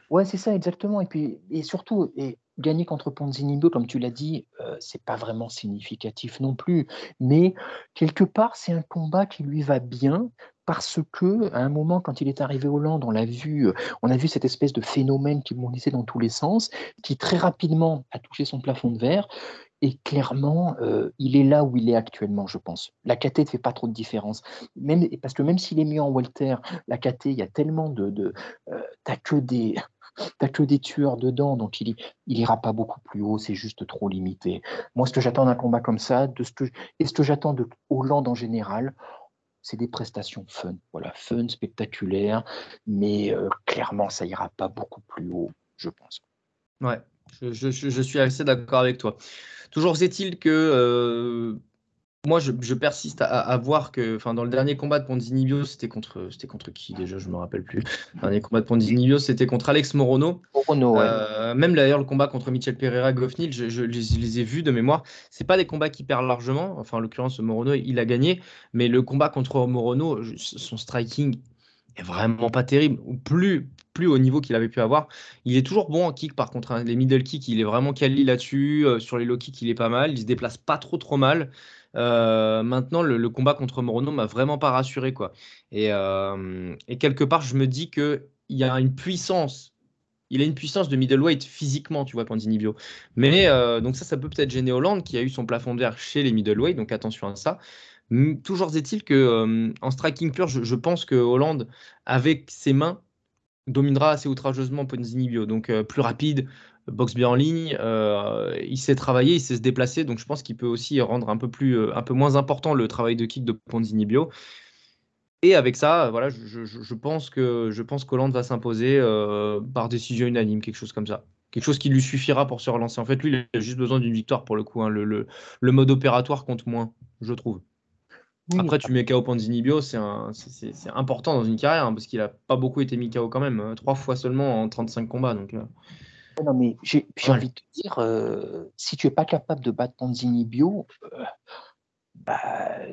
S3: Ouais, c'est ça, exactement. Et puis, et surtout, et gagner contre Ponzinibbio, comme tu l'as dit, euh, c'est pas vraiment significatif non plus. Mais quelque part, c'est un combat qui lui va bien parce que à un moment, quand il est arrivé au Land, on l'a vu, on a vu cette espèce de phénomène qui bondissait dans tous les sens, qui très rapidement a touché son plafond de verre. Et clairement, euh, il est là où il est actuellement, je pense. La KT ne fait pas trop de différence. Même, parce que même s'il est mis en welter, la KT, il y a tellement de... de euh, t'as que des... que des tueurs dedans, donc il n'ira pas beaucoup plus haut, c'est juste trop limité. Moi, ce que j'attends d'un combat comme ça, de ce que, et ce que j'attends de Hollande en général, c'est des prestations fun. Voilà, fun, spectaculaire, mais euh, clairement, ça ira pas beaucoup plus haut, je pense.
S2: Ouais, je, je suis assez d'accord avec toi. Toujours est-il que euh, moi, je, persiste à, voir que, enfin, dans le dernier combat de Ponzinibio, c'était contre, c'était contre qui déjà, je me rappelle plus. Le dernier combat de Ponzinibio, c'était contre Alex Morono.
S3: Morono
S2: euh, même d'ailleurs le combat contre Michel Pereira, Goffnil, je, les, ai vus de mémoire. C'est pas des combats qui perdent largement. Enfin, en l'occurrence, Morono, il a gagné, mais le combat contre Morono, son striking est vraiment pas terrible. Plus, plus au niveau qu'il avait pu avoir. Il est toujours bon en kick, par contre. Hein. Les middle kicks, il est vraiment quali là-dessus. Euh, sur les low kicks, il est pas mal. Il se déplace pas trop trop mal. Euh, maintenant, le, combat contre Morono m'a vraiment pas rassuré. quoi. Et, euh, et quelque part, je me dis qu'il y a une puissance. Il a une puissance de middleweight physiquement, tu vois, Pandinibio. Mais donc ça, ça peut peut-être gêner Hollande qui a eu son plafond de verre chez les middleweight, donc attention à ça. Toujours est-il que en striking pur, je, pense que Hollande, avec ses mains, dominera assez outrageusement Ponzinibio. Donc euh, plus rapide, boxe bien en ligne, euh, il sait travailler, il sait se déplacer. Donc je pense qu'il peut aussi rendre un peu, plus, euh, un peu moins important le travail de kick de Ponzinibio. Et avec ça, voilà, je, pense que je qu'Hollande va s'imposer par décision unanime, quelque chose comme ça. Quelque chose qui lui suffira pour se relancer. En fait, lui, il a juste besoin d'une victoire pour le coup. Hein. le, mode opératoire compte moins, je trouve. Après, tu mets KO Panzinibio, c'est important dans une carrière, hein, parce qu'il n'a pas beaucoup été mis KO quand même, hein, trois fois seulement en 35 combats. Donc, euh.
S3: Non, mais j'ai envie de te dire, euh, si tu es pas capable de battre Ponzini Bio, euh, bah,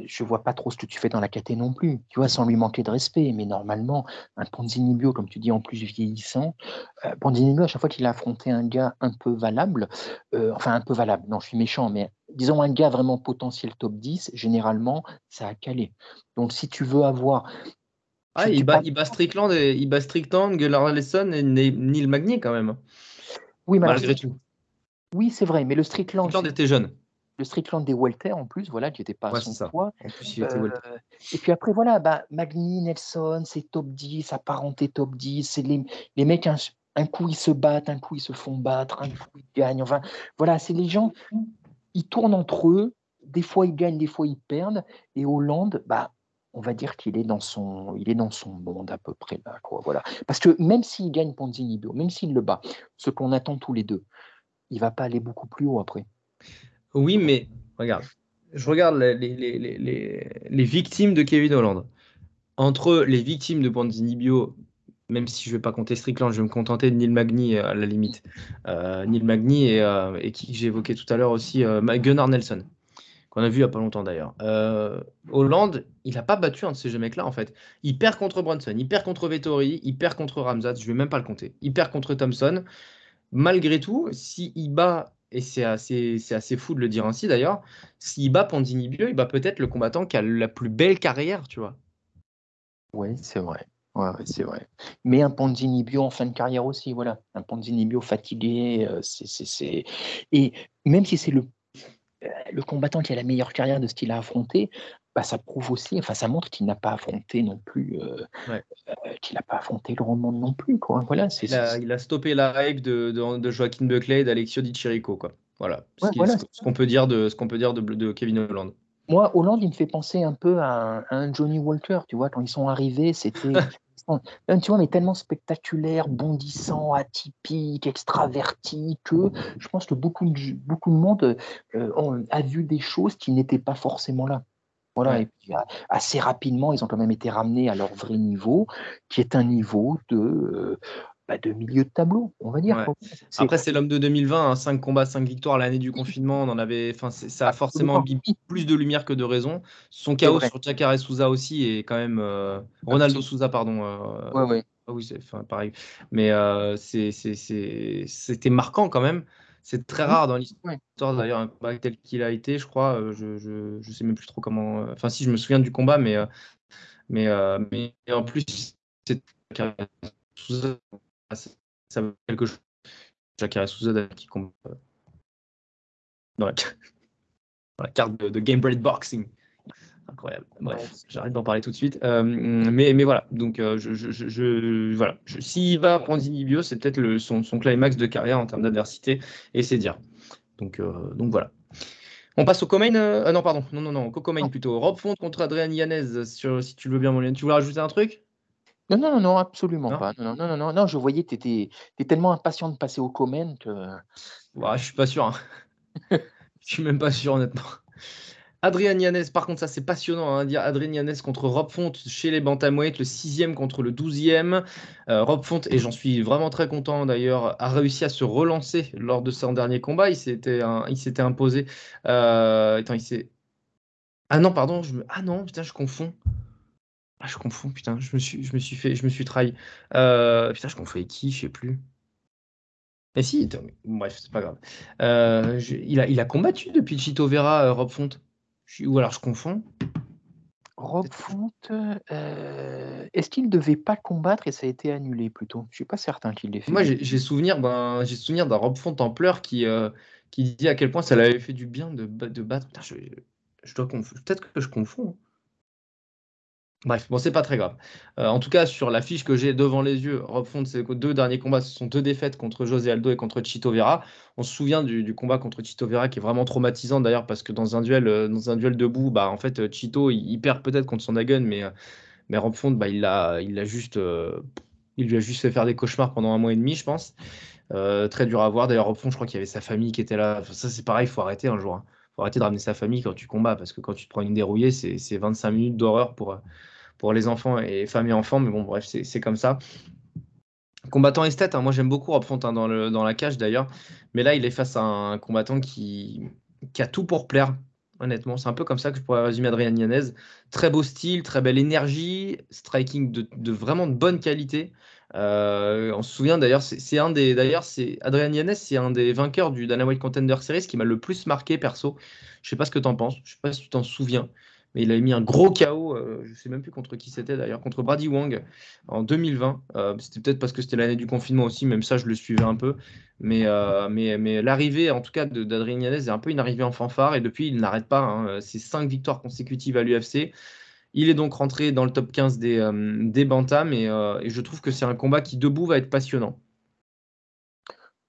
S3: je vois pas trop ce que tu fais dans la KT non plus, tu vois, sans lui manquer de respect. Mais normalement, un Ponzini Bio, comme tu dis, en plus vieillissant, euh, Ponzini Bio, à chaque fois qu'il a affronté un gars un peu valable, euh, enfin un peu valable, non, je suis méchant, mais disons un gars vraiment potentiel top 10, généralement, ça a calé. Donc si tu veux avoir.
S2: Ah, il bat,
S3: parles-
S2: il bat Strickland, et, il bat Strickland, Gunnar Nelson et Ne- Neil Magny quand même,
S3: Oui, mais alors,
S2: malgré tout.
S3: oui, c'est vrai, mais le Strickland,
S2: Strickland était jeune.
S3: Le Strickland des Welter en plus, voilà, qui n'était pas
S2: Ouais,
S3: à son poids.
S2: En plus, il était
S3: Euh, et puis après, voilà, bah, Magny, Nelson, c'est top 10, apparenté top 10. C'est les, les mecs, un, un coup ils se battent, un coup ils se font battre, un coup ils gagnent. Enfin, voilà, c'est les gens, ils tournent entre eux. Des fois ils gagnent, des fois ils perdent. Et Hollande, bah, on va dire qu'il est dans son, il est dans son monde à peu près là, quoi. Voilà. Parce que même s'il gagne Ponzini Bio, même s'il le bat, ce qu'on attend tous les deux, il va pas aller beaucoup plus haut après.
S2: Oui, mais regarde, je regarde les, les, les, les- victimes de Kevin Holland. Entre les victimes de Ponzini Bio, même si je ne vais pas compter Strickland, je vais me contenter de Neil Magny euh, à la limite. Euh, Neil Magny et, euh, et qui j'ai évoqué tout à l'heure aussi, Gunnar Nelson, qu'on a vu il n'y a pas longtemps d'ailleurs. Hollande, il n'a pas battu un de ces jeux mecs-là en fait. Il perd contre Brunson, il perd contre Vettori, il perd contre Ramzat, je ne vais même pas le compter. Il perd contre Thompson. Malgré tout, s'il bat, et c'est assez, assez fou de le dire ainsi d'ailleurs, s'il bat Ponzini Bio, il bat peut-être le combattant qui a la plus belle carrière, tu vois.
S3: Oui, c'est vrai. Ouais, c'est vrai. Mais un Ponzini Bio en fin de carrière aussi, voilà. Un Ponzini Bio fatigué, euh, c'est- Et même si c'est le, euh, le combattant qui a la meilleure carrière de ce qu'il a affronté, bah, ça prouve aussi, enfin, ça montre qu'il n'a pas affronté non plus, euh,
S2: Ouais.
S3: euh, qu'il n'a pas affronté le roman non plus, quoi. Voilà, c'est,
S2: Il a,
S3: c'est-
S2: il a stoppé la hype de, de, de Joaquin Buckley et d'Alexio Di Chirico, quoi. Voilà, ce
S3: Ouais, voilà,
S2: qu'on peut dire de ce qu'on peut dire de, de Kevin Holland.
S3: Moi, Hollande, il me fait penser un peu à un, à un Johnny Walker, tu vois, quand ils sont arrivés, c'était, tu vois, mais tellement spectaculaire, bondissant, atypique, extraverti, que je pense que beaucoup de, beaucoup de monde euh, a vu des choses qui n'étaient pas forcément là. Voilà,
S2: Ouais.
S3: et puis a- assez rapidement, ils ont quand même été ramenés à leur vrai niveau, qui est un niveau de, euh, bah, de milieu de tableau, on va dire.
S2: Ouais. Après, c'est l'homme de 2020, 5 combats, 5 victoires l'année du confinement. On en avait, enfin, ça a forcément mis plus de lumière que de raison. Son chaos sur Jacare Souza aussi est quand même euh, Ronaldo Souza, pardon. euh,
S3: Ouais, ouais.
S2: Ah oui, c'est enfin, pareil. Mais euh, c'est- c'est- c'est- c'était marquant quand même. C'est très rare dans l'histoire d'ailleurs un combat tel qu'il a été, je crois. euh, Je, je, je sais même plus trop comment. euh, Enfin, si je me souviens du combat, mais euh, mais mais en plus c'est Souza, ça veut quelque chose. Jacare Souza qui combat dans la, dans la carte de, de Game Boxing. Incroyable. Bref,
S3: Ouais.
S2: j'arrête d'en parler tout de suite. Euh, mais, mais voilà, donc euh, je, je, voilà. S'il va prendre Bio, c'est peut-être son, son climax de carrière en termes d'adversité, et c'est dire. Donc, euh, donc voilà. On passe au Comain. non, pardon, non, non, non, au Comain
S3: Non.
S2: plutôt. Rob Font contre Adrian Yanez, sur, si tu le veux bien, mon lien. Tu voulais rajouter un truc?
S3: Non, non, non, non, absolument
S2: Non?
S3: pas. Non, non, non, non, non, je voyais que tu étais, tellement impatient de passer au comment que.
S2: Ouais, Je suis pas sûr. hein. Je suis même pas sûr, honnêtement. Adrian Yanez, par contre, ça c'est passionnant. Hein, dire Yanez contre Rob Font chez les Bantamweight, le sixième contre le douzième. Euh, Rob Font, et j'en suis vraiment très content d'ailleurs, a réussi à se relancer lors de son dernier combat. Il s'était, imposé. Euh. Ah non, pardon. Je me... Ah non, putain, je confonds. Ah, je confonds, putain. Je me suis, fait, je me suis trahi. Euh, putain, je confonds avec qui Je sais plus. Mais si, bref, c'est pas grave. Il, a, il a combattu depuis Chito Vera, Rob Font. Ou alors je confonds.
S3: Rob Font, euh, est-ce qu'il ne devait pas combattre et ça a été annulé plutôt? Je suis pas certain qu'il l'ait fait.
S2: Moi, j'ai souvenir d'un j'ai souvenir d'un Rob Font en pleurs qui, euh, qui dit à quel point ça l'avait fait du bien de, ba- de battre. Putain, je, je dois confondre. Peut-être que je confonds. Hein. Bref, bon, c'est pas très grave. Euh, en tout cas, sur la fiche que j'ai devant les yeux, Rob Font, ses deux derniers combats, ce sont deux défaites contre José Aldo et contre Chito Vera. On se souvient du, combat contre Chito Vera qui est vraiment traumatisant d'ailleurs parce que dans un duel, euh, dans un duel debout, bah, en fait, Chito, il, perd peut-être contre son Dagon, mais, euh, mais Rob Font, bah, il il juste, il lui a juste fait faire des cauchemars pendant un mois et demi, je pense. Très dur à voir. D'ailleurs, Rob Font, je crois qu'il y avait sa famille qui était là. Ça, c'est pareil, il faut arrêter un jour. Il faut arrêter de ramener sa famille quand tu combats parce que quand tu te prends une dérouillée, c'est c'est 25 minutes d'horreur pour, pour les enfants et familles enfants. Mais bon, bref, c'est comme ça. Combattant esthète, hein, moi j'aime beaucoup Rob hein, dans, la cage d'ailleurs. Mais là, il est face à un combattant qui, a tout pour plaire, honnêtement. C'est un peu comme ça que je pourrais résumer Adrian Yanez. Très beau style, très belle énergie, striking de, vraiment de bonne qualité. Euh, on se souvient d'ailleurs, c'est un des. D'ailleurs, c'est Adrian Yanez, c'est un des vainqueurs du Dana White Contender Series qui m'a le plus marqué perso. Je sais pas ce que tu en penses, je sais pas si tu t'en souviens mais il a mis un gros chaos, euh, je ne sais même plus contre qui c'était d'ailleurs, contre Brady Wang en 2020. Euh, c'était peut-être parce que c'était l'année du confinement aussi, même ça je le suivais un peu. Mais, euh, l'arrivée en tout cas d'Adrien Yanez est un peu une arrivée en fanfare et depuis il n'arrête pas. Hein. C'est cinq victoires consécutives à l'UFC. Il est donc rentré dans le top 15 des, des Bantams et, et je trouve que c'est un combat qui debout va être passionnant.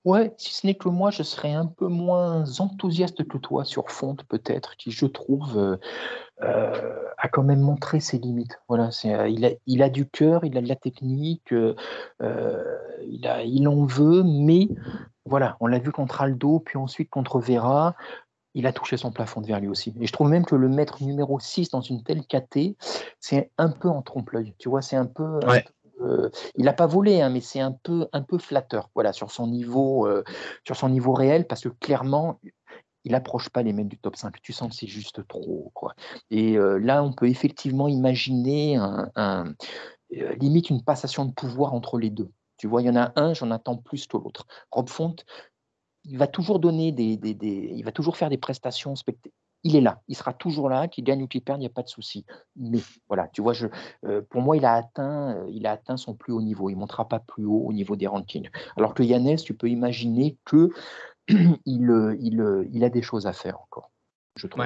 S3: Ouais, si ce n'est que moi, je serais un peu moins enthousiaste que toi sur Fonte, peut-être, qui, je trouve, euh, euh, a quand même montré ses limites. Voilà, euh, il, a, du cœur, il a de la technique, il, en veut, mais voilà, on l'a vu contre Aldo, puis ensuite contre Vera. Il a touché son plafond de verre lui aussi. Et je trouve même que le mettre numéro 6 dans une telle KT, c'est un peu en trompe-l'œil. Tu vois, c'est un peu, euh, il n'a pas volé, hein, mais c'est un peu, un peu flatteur, voilà, sur son niveau, euh, sur son niveau réel, parce que clairement, il n'approche pas les mêmes du top 5. Tu sens que c'est juste trop, quoi. Et euh, là, on peut effectivement imaginer limite une passation de pouvoir entre les deux. Tu vois, il y en a un, j'en attends plus que l'autre. Rob Font, il va toujours donner des, des, des, il va toujours faire des prestations il est là, il sera toujours là, qu'il gagne ou qu'il perde, il n'y a pas de souci. Mais voilà, tu vois, je, euh, pour moi, il a, atteint, euh, il a atteint son plus haut niveau. Il ne montera pas plus haut au niveau des rankings. Alors que Yannès, tu peux imaginer que il, euh, il, il, a des choses à faire encore, je trouve.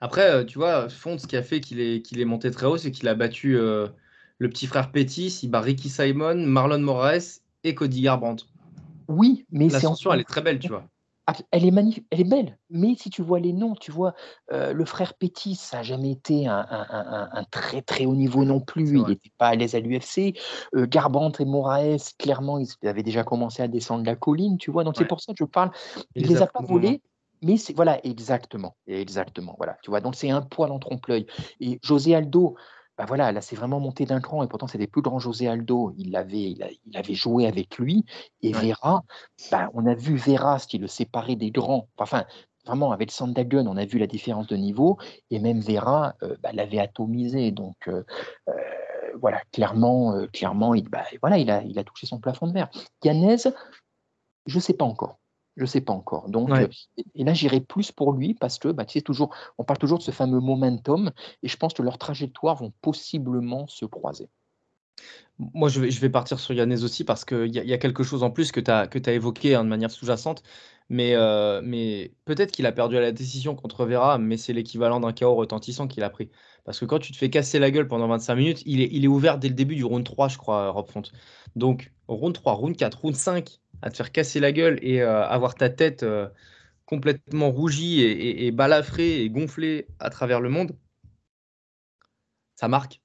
S2: Après, tu vois, Font, ce qui a fait qu'il est, monté très haut, c'est qu'il a battu le petit frère Pétis, il bat Ricky Simon, Marlon Moraes et Cody Garbrandt.
S3: Oui, mais
S2: c'est en... elle est très belle, tu vois.
S3: Ah, elle est magnifique, elle est belle, mais si tu vois les noms, tu vois, euh, le frère Petit, ça n'a jamais été un, très très haut niveau non plus, il n'était pas à l'aise à l'UFC. Euh, Garbrandt et Moraes, clairement, ils avaient déjà commencé à descendre la colline, tu vois, donc c'est pour ça que je parle. Il, ne les a pas volés, mais c'est voilà, exactement, exactement, voilà, tu vois, donc c'est un poil en trompe-l'œil. Et José Aldo, bah voilà, là c'est vraiment monté d'un cran et pourtant des plus grands José Aldo, il avait, il, avait joué avec lui et Vera, bah, on a vu Vera ce qui le séparait des grands, enfin vraiment avec Sandagun on a vu la différence de niveau et même Vera euh, bah, l'avait atomisé donc euh, euh, voilà clairement clairement il, bah, voilà, il, a, il a touché son plafond de verre. Yanez, je ne sais pas encore. Je ne sais pas encore. Donc, euh, et là, j'irai plus pour lui parce que, bah, tu sais, toujours, on parle toujours de ce fameux momentum et je pense que leurs trajectoires vont possiblement se croiser.
S2: Moi, je vais, je vais partir sur Yannès aussi parce qu'il y, y, a quelque chose en plus que tu as, as, évoqué hein, de manière sous-jacente. Mais, euh, mais peut-être qu'il a perdu à la décision contre Vera, mais c'est l'équivalent d'un chaos retentissant qu'il a pris. Parce que quand tu te fais casser la gueule pendant 25 minutes, il est, ouvert dès le début du round 3, je crois, Rob Font. Donc, round 3, round 4, round 5, à te faire casser la gueule et euh, avoir ta tête euh, complètement rougie et, balafrée et gonflée à travers le monde, ça marque.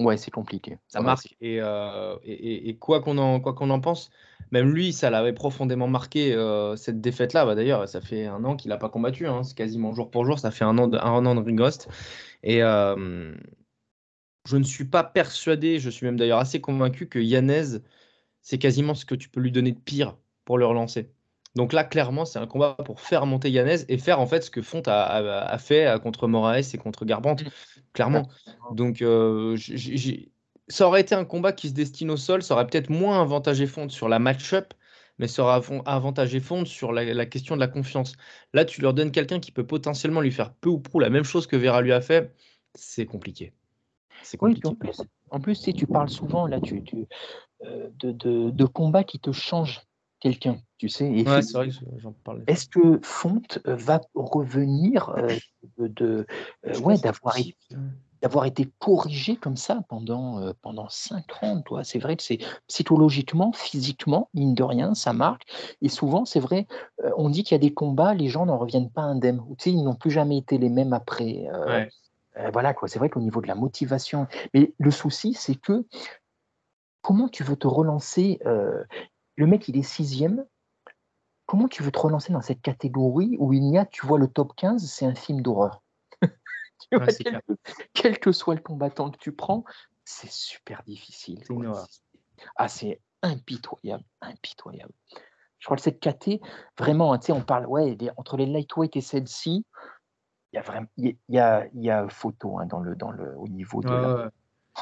S3: Ouais, c'est compliqué.
S2: Ça marque. Euh, et, et, quoi qu'on en, quoi qu'on en pense, même lui, ça l'avait profondément marqué cette défaite-là. Bah, D'ailleurs, ça fait un an qu'il n'a pas combattu. Hein. C'est quasiment jour pour jour. Ça fait un an de, un an de rigoste. Et je ne suis pas persuadé, je suis même d'ailleurs assez convaincu que Yanez c'est quasiment ce que tu peux lui donner de pire pour le relancer. Donc là, clairement, c'est un combat pour faire monter Yanez et faire en fait ce que Font a, fait euh, contre Moraes et contre Garbrandt, clairement. Donc euh, ça aurait été un combat qui se destine au sol, ça aurait peut-être moins avantagé Font sur la match-up, mais ça aurait avantagé Font sur la, question de la confiance. Là, tu leur donnes quelqu'un qui peut potentiellement lui faire peu ou prou la même chose que Vera lui a fait, c'est compliqué.
S3: C'est compliqué. en plus, si tu parles souvent, là, tu, euh, de, de, combats qui te changent quelqu'un, tu sais. Est-ce que Fonte euh, va revenir euh, de, ouais, d'avoir d'avoir été corrigé comme ça pendant, pendant cinq ans. Toi? C'est vrai que c'est psychologiquement, physiquement, mine de rien, ça marque. Et souvent, c'est vrai, on dit qu'il y a des combats, les gens n'en reviennent pas indemnes. Ou, tu sais, ils n'ont plus jamais été les mêmes après. voilà, quoi. C'est vrai qu'au niveau de la motivation. Mais le souci, c'est que comment tu veux te relancer euh, Le mec, il est sixième. Comment tu veux te relancer dans cette catégorie où il y a, tu vois, le top 15, c'est un film d'horreur? quel, que soit le combattant que tu prends, c'est super difficile.
S2: C'est
S3: Ah, c'est impitoyable, impitoyable. Je crois que cette KT, vraiment, tu sais, on parle, ouais, entre les lightweight et celle-ci, il y a vraiment, il y a, y a photo hein, dans le, dans le, au niveau de, la,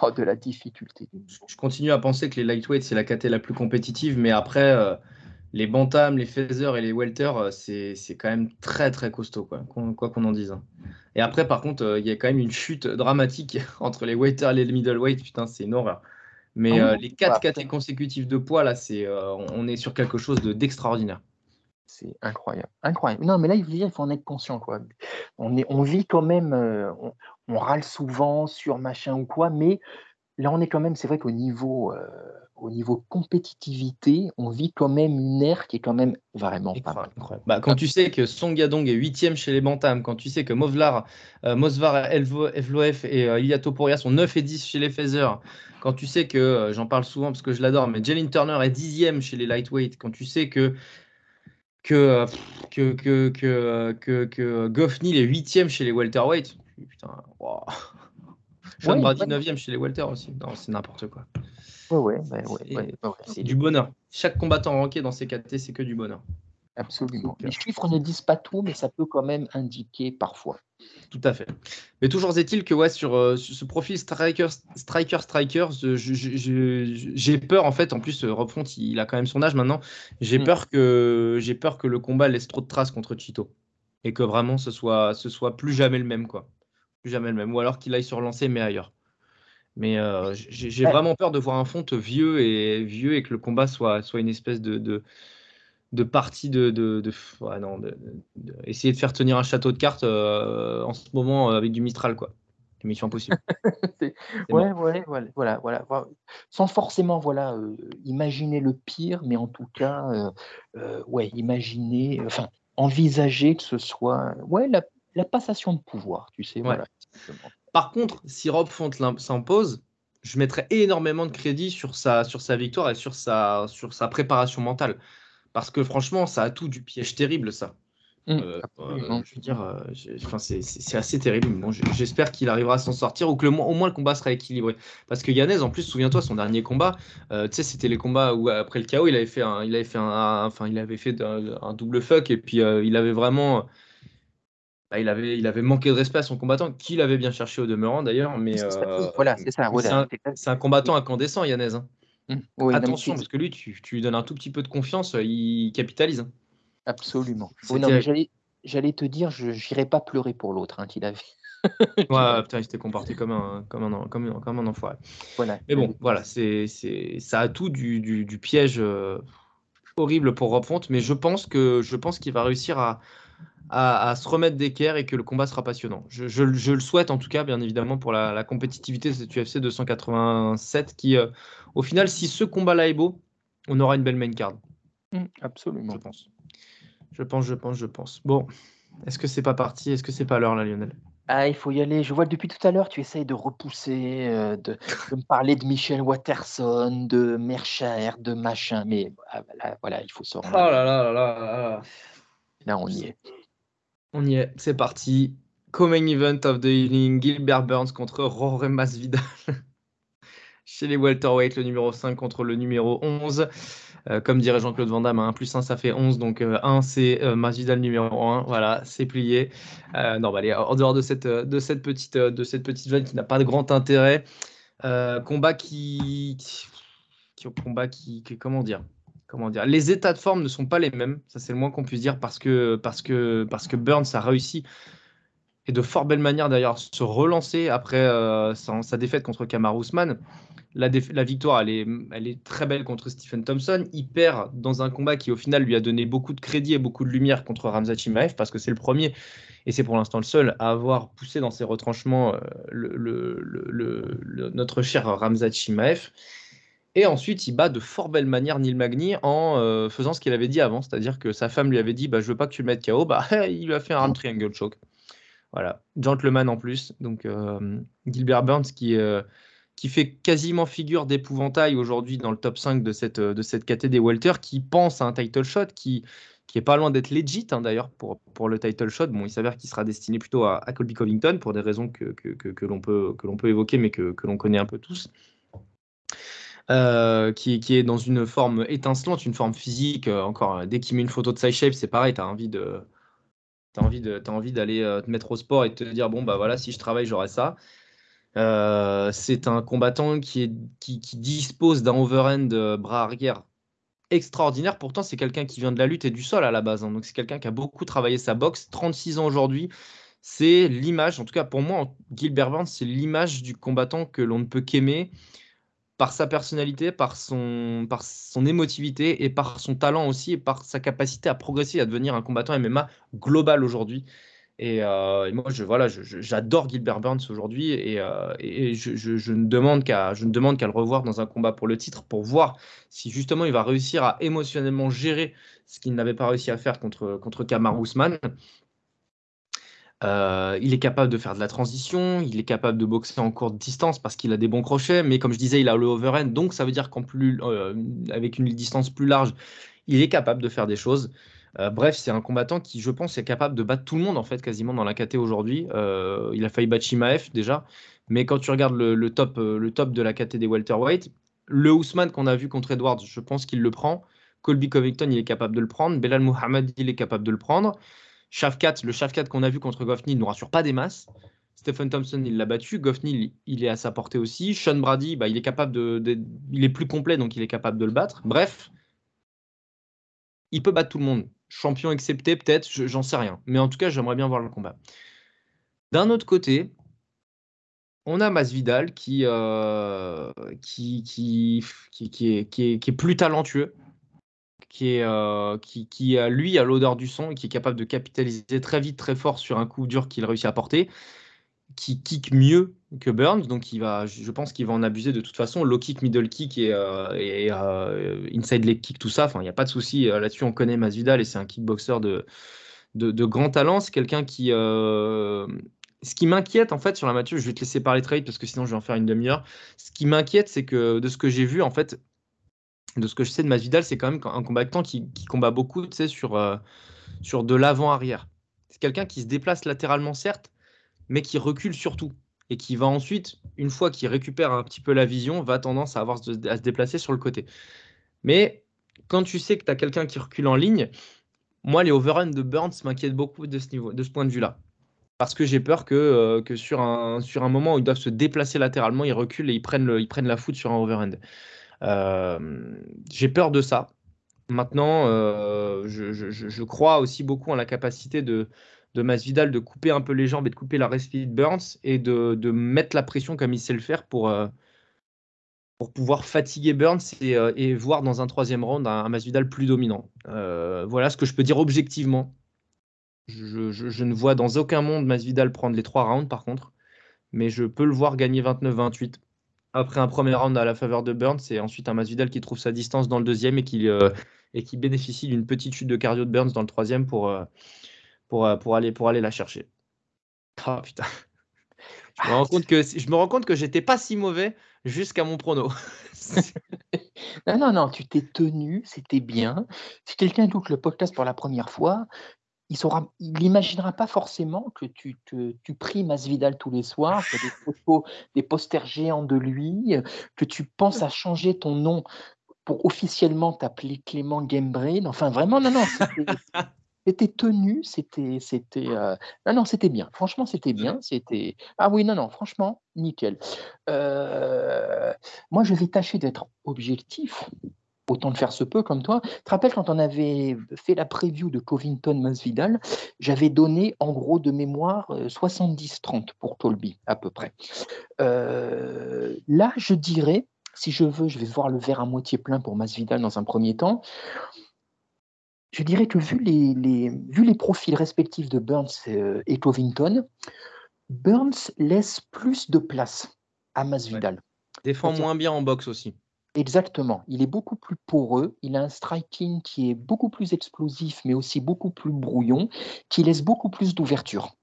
S3: oh, de la difficulté.
S2: Je continue à penser que les lightweight, c'est la KT la plus compétitive, mais après, euh, les bantams, les feathers et les welter, euh, c'est quand même très très costaud, quoi qu'on en dise. Hein. Et après, par contre, euh, il y a quand même une chute dramatique entre les welter et les middleweight. Putain, c'est une horreur. Mais ah euh, les quatre catégories consécutives de poids, là, c'est on est sur quelque chose d'extraordinaire.
S3: c'est incroyable, incroyable. Non, mais là, il faut, il faut en être conscient, quoi. On, est, on vit quand même, on, on, râle souvent sur machin ou quoi, mais là, on est quand même, c'est vrai qu'au niveau au niveau compétitivité, on vit quand même une ère qui est quand même vraiment pas
S2: bah, quand tu sais que Song Yadong est huitième chez les Bantams, quand tu sais que Movlar, euh, Mosvar, Evloef et euh, sont 9 et 10 chez les Feather, quand tu sais que, euh, j'en parle souvent parce que je l'adore, mais Jalen Turner est dixième chez les Lightweight, quand tu sais que que, que, que, que, que, est huitième chez les welterweight, putain, wow. Sean Brady 9 chez les welter aussi, non, c'est n'importe quoi.
S3: Ouais, ouais,
S2: c'est du bonheur. Chaque combattant ranké dans ces KT, c'est que du bonheur.
S3: Absolument. Les chiffres ne disent pas tout, mais ça peut quand même indiquer parfois.
S2: Tout à fait. Mais toujours est-il que ouais, sur, euh, ce profil striker, striker, striker, j'ai peur en fait. En plus, Rob Font, il a quand même son âge maintenant. J'ai mm. peur que j'ai peur que le combat laisse trop de traces contre Chito et que vraiment ce soit ce soit plus jamais le même quoi, plus jamais le même. Ou alors qu'il aille se relancer mais ailleurs. Mais euh, j'ai vraiment peur de voir un font vieux et vieux et que le combat soit, soit une espèce de, de, de partie de, de, ouais, non, essayer de faire tenir un château de cartes euh, en ce moment euh, avec du Mistral quoi. Mission impossible.
S3: ouais, ouais, voilà, voilà, Sans forcément, voilà, imaginer le pire, mais en tout cas, ouais, imaginer, enfin, envisager que ce soit, ouais, la, la passation de pouvoir, tu sais, voilà.
S2: Par contre, si Rob Font s'impose, je mettrais énormément de crédit sur sa, sur sa victoire et sur sa, sur sa préparation mentale. Parce que franchement, ça a tout du piège terrible, ça. Mmh, euh, euh, je veux dire, euh, c'est assez terrible. Bon, J'espère qu'il arrivera à s'en sortir ou que le, au moins le combat sera équilibré. Parce que Yannez, en plus, souviens-toi, son dernier combat, tu sais, c'était les combats où après le KO, il avait fait un, il avait fait un, enfin, il avait fait un, double fuck et puis il avait vraiment bah, il, avait, il avait manqué de respect à son combattant, qu'il avait bien cherché au demeurant d'ailleurs. Mais euh,
S3: voilà, c'est ça.
S2: C'est un, combattant incandescent, Yannez. Hein. Mmh. Attention, parce que lui, tu, tu, lui donnes un tout petit peu de confiance, euh, il capitalise. Hein.
S3: Absolument. J'allais te dire, je n'irai pas pleurer pour l'autre hein, qu'il avait.
S2: ouais, putain, il s'était comporté comme un, comme un, comme, comme un enfoiré. Voilà. Mais bon, voilà, c'est, ça a tout du, du, du piège euh, horrible pour Rob Font, mais je pense que je pense qu'il va réussir à, à, se remettre d'équerre et que le combat sera passionnant. Je, le souhaite en tout cas, bien évidemment, pour la, compétitivité de cette UFC 287 qui, euh, au final, si ce combat-là est beau, on aura une belle main card.
S3: Mmh, absolument.
S2: Je pense. Je pense, je pense, je pense. Bon, est-ce que c'est pas parti? Est-ce que c'est pas l'heure là, Lionel?
S3: Ah, il faut y aller. Je vois que depuis tout à l'heure, tu essayes de repousser, euh, de, me parler de Michel Watterson, de Mercher, de machin. Mais ah, voilà, il faut se
S2: rendre. Oh là là là là.
S3: Là, on y est.
S2: On y est, c'est parti. Coming event of the evening, Gilbert Burns contre Rory Masvidal. Chez les welterweight, le numéro 5 contre le numéro 11. Euh, comme dirait Jean-Claude Van Damme, 1 plus 1 ça fait 11, donc 1 euh, c'est euh, Masvidal numéro 1, voilà, c'est plié. non, bah, allez, en dehors de cette, petite, de cette petite veine qui n'a pas de grand intérêt, combat qui, combat qui, comment dire, comment dire, les états de forme ne sont pas les mêmes, ça c'est le moins qu'on puisse dire parce que, parce que, parce que Burns a réussi et de fort belle manière d'ailleurs se relancer après euh, sa, défaite contre Kamar Ousmane. La, victoire, elle est, elle est très belle contre Stephen Thompson. Il perd dans un combat qui, au final, lui a donné beaucoup de crédit et beaucoup de lumière contre Ramzat Chimaev parce que c'est le premier et c'est pour l'instant le seul à avoir poussé dans ses retranchements euh, notre cher Ramzat Chimaev. Et ensuite, il bat de fort belle manière Neil Magny en euh, faisant ce qu'il avait dit avant, c'est-à-dire que sa femme lui avait dit bah, Je veux pas que tu le mettes KO. Bah, il lui a fait un arm triangle choke. Voilà, gentleman en plus. Donc, euh, Gilbert Burns qui, euh, qui fait quasiment figure d'épouvantail aujourd'hui dans le top 5 de cette, de cette KT des Welter, qui pense à un title shot, qui, qui est pas loin d'être legit hein, d'ailleurs pour, pour le title shot. Bon, il s'avère qu'il sera destiné plutôt à, Colby Covington pour des raisons que, que, que, que l'on peut, peut évoquer, mais que, que l'on connaît un peu tous. Euh, qui, est dans une forme étincelante, une forme physique. euh, encore, dès qu'il met une photo de side shape, c'est pareil, tu as envie de. T'as envie de, t'as envie d'aller euh, te mettre au sport et de te dire bon bah voilà si je travaille j'aurai ça. Euh, c'est un combattant qui, est, qui, dispose d'un overhand euh, bras arrière extraordinaire. Pourtant, c'est quelqu'un qui vient de la lutte et du sol à la base. hein. Donc, c'est quelqu'un qui a beaucoup travaillé sa boxe. 36 ans aujourd'hui. C'est l'image, en tout cas pour moi, Gilbert Burns, c'est l'image du combattant que l'on ne peut qu'aimer par sa personnalité, par son, par son émotivité et par son talent aussi et par sa capacité à progresser, à devenir un combattant MMA global aujourd'hui. Et, euh, et moi, je, voilà, j'adore Gilbert Burns aujourd'hui et, euh, et je, ne demande qu'à, je ne demande qu'à le revoir dans un combat pour le titre pour voir si justement il va réussir à émotionnellement gérer ce qu'il n'avait pas réussi à faire contre, contre Kamar Ousmane. Euh, il est capable de faire de la transition, il est capable de boxer en courte distance parce qu'il a des bons crochets, mais comme je disais, il a le overhand, donc ça veut dire qu'en plus, euh, avec une distance plus large, il est capable de faire des choses. Euh, bref, c'est un combattant qui, je pense, est capable de battre tout le monde en fait quasiment dans la KT aujourd'hui. Il a failli battre Shimaev déjà, mais quand tu regardes le, top, le top de la KT des welterweight, le Ousmane qu'on a vu contre Edwards, je pense qu'il le prend. Colby Covington, il est capable de le prendre. Belal Muhammad, il est capable de le prendre. Shafkat, le Shafkat qu'on a vu contre Goffney, ne rassure pas des masses. Stephen Thompson, il l'a battu. Goffney, il, est à sa portée aussi. Sean Brady, bah, il est capable de, plus complet, donc il est capable de le battre. Bref, il peut battre tout le monde. Champion excepté, peut-être, je- j'en sais rien. Mais en tout cas, j'aimerais bien voir le combat. D'un autre côté, on a Masvidal qui, euh, qui est plus talentueux, qui, est, euh, a, lui a l'odeur du son et qui est capable de capitaliser très vite, très fort sur un coup dur qu'il réussit à porter, qui kick mieux que Burns, donc il va, je pense qu'il va en abuser de toute façon. Low kick, middle kick et, euh, euh, inside leg kick, tout ça, enfin il n'y a pas de souci euh, là-dessus. On connaît Masvidal et c'est un kickboxer de, de, grand talent. C'est quelqu'un qui, euh, ce qui m'inquiète en fait sur la Mathieu, je vais te laisser parler trade parce que sinon je vais en faire une demi-heure. Ce qui m'inquiète, c'est que de ce que j'ai vu en fait, de ce que je sais de Masvidal, c'est quand même un combattant qui, combat beaucoup, sur, euh, sur de l'avant-arrière. C'est quelqu'un qui se déplace latéralement certes, mais qui recule surtout et qui va ensuite, une fois qu'il récupère un petit peu la vision, va tendance à avoir à se déplacer sur le côté. Mais quand tu sais que tu as quelqu'un qui recule en ligne, moi les overruns de Burns m'inquiètent beaucoup de ce niveau, de ce point de vue-là parce que j'ai peur que, euh, que sur, un, sur un moment où ils doivent se déplacer latéralement, ils reculent et ils prennent, le- ils prennent la foot sur un overhand. Euh, j'ai peur de ça. Maintenant, euh, je, crois aussi beaucoup en la capacité de, de Masvidal de couper un peu les jambes et de couper la respire de Burns et de, de mettre la pression comme il sait le faire pour, euh, pour pouvoir fatiguer Burns et, et voir dans un troisième round un, un Masvidal plus dominant. Voilà ce que je peux dire objectivement. Je, je- je ne vois dans aucun monde Masvidal prendre les trois rounds par contre, mais je peux le voir gagner 29-28 après un premier round à la faveur de Burns et ensuite un Masvidal qui trouve sa distance dans le deuxième et qui, euh, et qui bénéficie d'une petite chute de cardio de Burns dans le troisième pour, euh, pour, euh, pour, aller, pour aller la chercher. Ah putain. Je me rends compte que, je me rends compte que j'étais pas si mauvais jusqu'à mon prono.
S3: Non, non, non, tu t'es tenu, c'était bien. Si quelqu'un écoute le podcast pour la première fois, il n'imaginera pas forcément que tu, te, tu pries Masvidal tous les soirs, que des photos, des posters géants de lui, que tu penses à changer ton nom pour officiellement t'appeler Clément Gamebrain. Enfin, vraiment, non, non, c'était- c'était tenu, c'était, c'était, euh, non, non, c'était bien. Franchement, c'était bien. C'était, ah oui, non, non, franchement, nickel. Euh, moi, je vais tâcher d'être objectif, autant de faire se peut comme toi. Tu te rappelles quand on avait fait la preview de Covington Masvidal, j'avais donné en gros de mémoire euh, 70-30 pour Colby, à peu près. Euh, là, je dirais, si je veux, je vais voir le verre à moitié plein pour Masvidal dans un premier temps. Je dirais que vu les, les- vu les profils respectifs de Burns euh, et Covington, Burns laisse plus de place à Masvidal.
S2: Défend
S3: Ok.
S2: moins bien en boxe aussi.
S3: Exactement. Il est beaucoup plus poreux. Il a un striking qui est beaucoup plus explosif, mais aussi beaucoup plus brouillon, qui laisse beaucoup plus d'ouverture.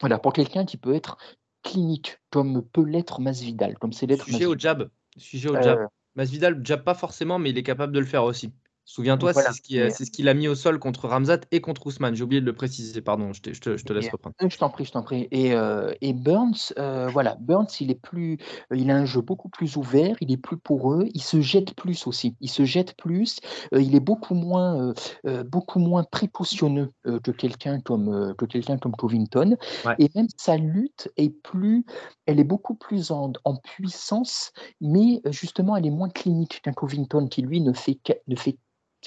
S3: Voilà, pour quelqu'un qui peut être clinique, comme peut l'être Masvidal, comme c'est l'être
S2: Sujet au jab. Sujet au jab.
S3: Euh,
S2: Masvidal jab pas forcément, mais il est capable de le faire aussi. Souviens-toi,
S3: Voilà.
S2: c'est ce qu'il a mis au sol contre Ramzat et contre Ousmane. J'ai oublié de le préciser, pardon, je te, je te- je te laisse reprendre.
S3: Euh, Je t'en prie, je t'en prie. Et, euh, et Burns, euh, voilà, Burns, il est plus, euh, il a un jeu beaucoup plus ouvert, il est plus poreux, il se jette plus aussi. Il se jette plus, euh, il est beaucoup moins, euh, euh, beaucoup moins précautionneux euh, que quelqu'un comme, euh, que quelqu'un comme Covington.
S2: Ouais.
S3: Et même sa lutte est plus, elle est beaucoup plus en, en puissance, mais euh, justement, elle est moins clinique qu'un Covington qui lui ne fait, que- ne fait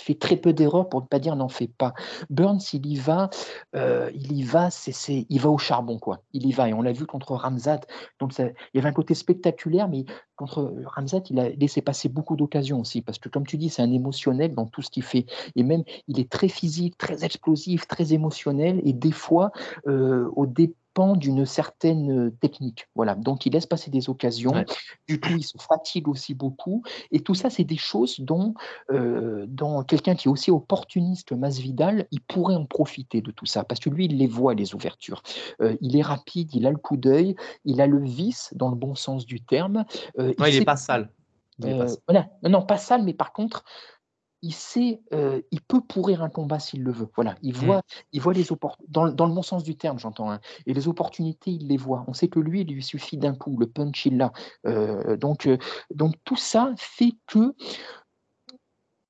S3: fait très peu d'erreurs pour ne pas dire n'en fait pas. Burns, il y va, euh, il y va, il va au charbon, quoi. Il y va, et on l'a vu contre Ramzat. Donc, il y avait un côté spectaculaire, mais contre Ramzat, il a laissé passer beaucoup d'occasions aussi, parce que, comme tu dis, c'est un émotionnel dans tout ce qu'il fait. Et même, il est très physique, très explosif, très émotionnel, et des fois, euh, au dépend d'une certaine technique. Voilà. Donc, il laisse passer des occasions.
S2: Ouais.
S3: Du coup, il se fatigue aussi beaucoup. Et tout ça, c'est des choses dont, euh, dont quelqu'un qui est aussi opportuniste que Masvidal, il pourrait en profiter de tout ça, parce que lui, il les voit, les ouvertures. Euh, il est rapide, il a le coup d'œil, il a le vice dans le bon sens du terme. Euh,
S2: Ouais, il
S3: sait-
S2: est pas sale. Il est pas
S3: euh,
S2: sale.
S3: voilà. Non, non, pas sale, mais par contre, il sait, euh, il peut pourrir un combat s'il le veut. Voilà, il voit, il voit les opportunités, dans, dans le bon sens du terme, j'entends. hein. Et les opportunités, il les voit. On sait que lui, il lui suffit d'un coup, le punch, il l'a. Euh, donc, euh, donc tout ça fait que,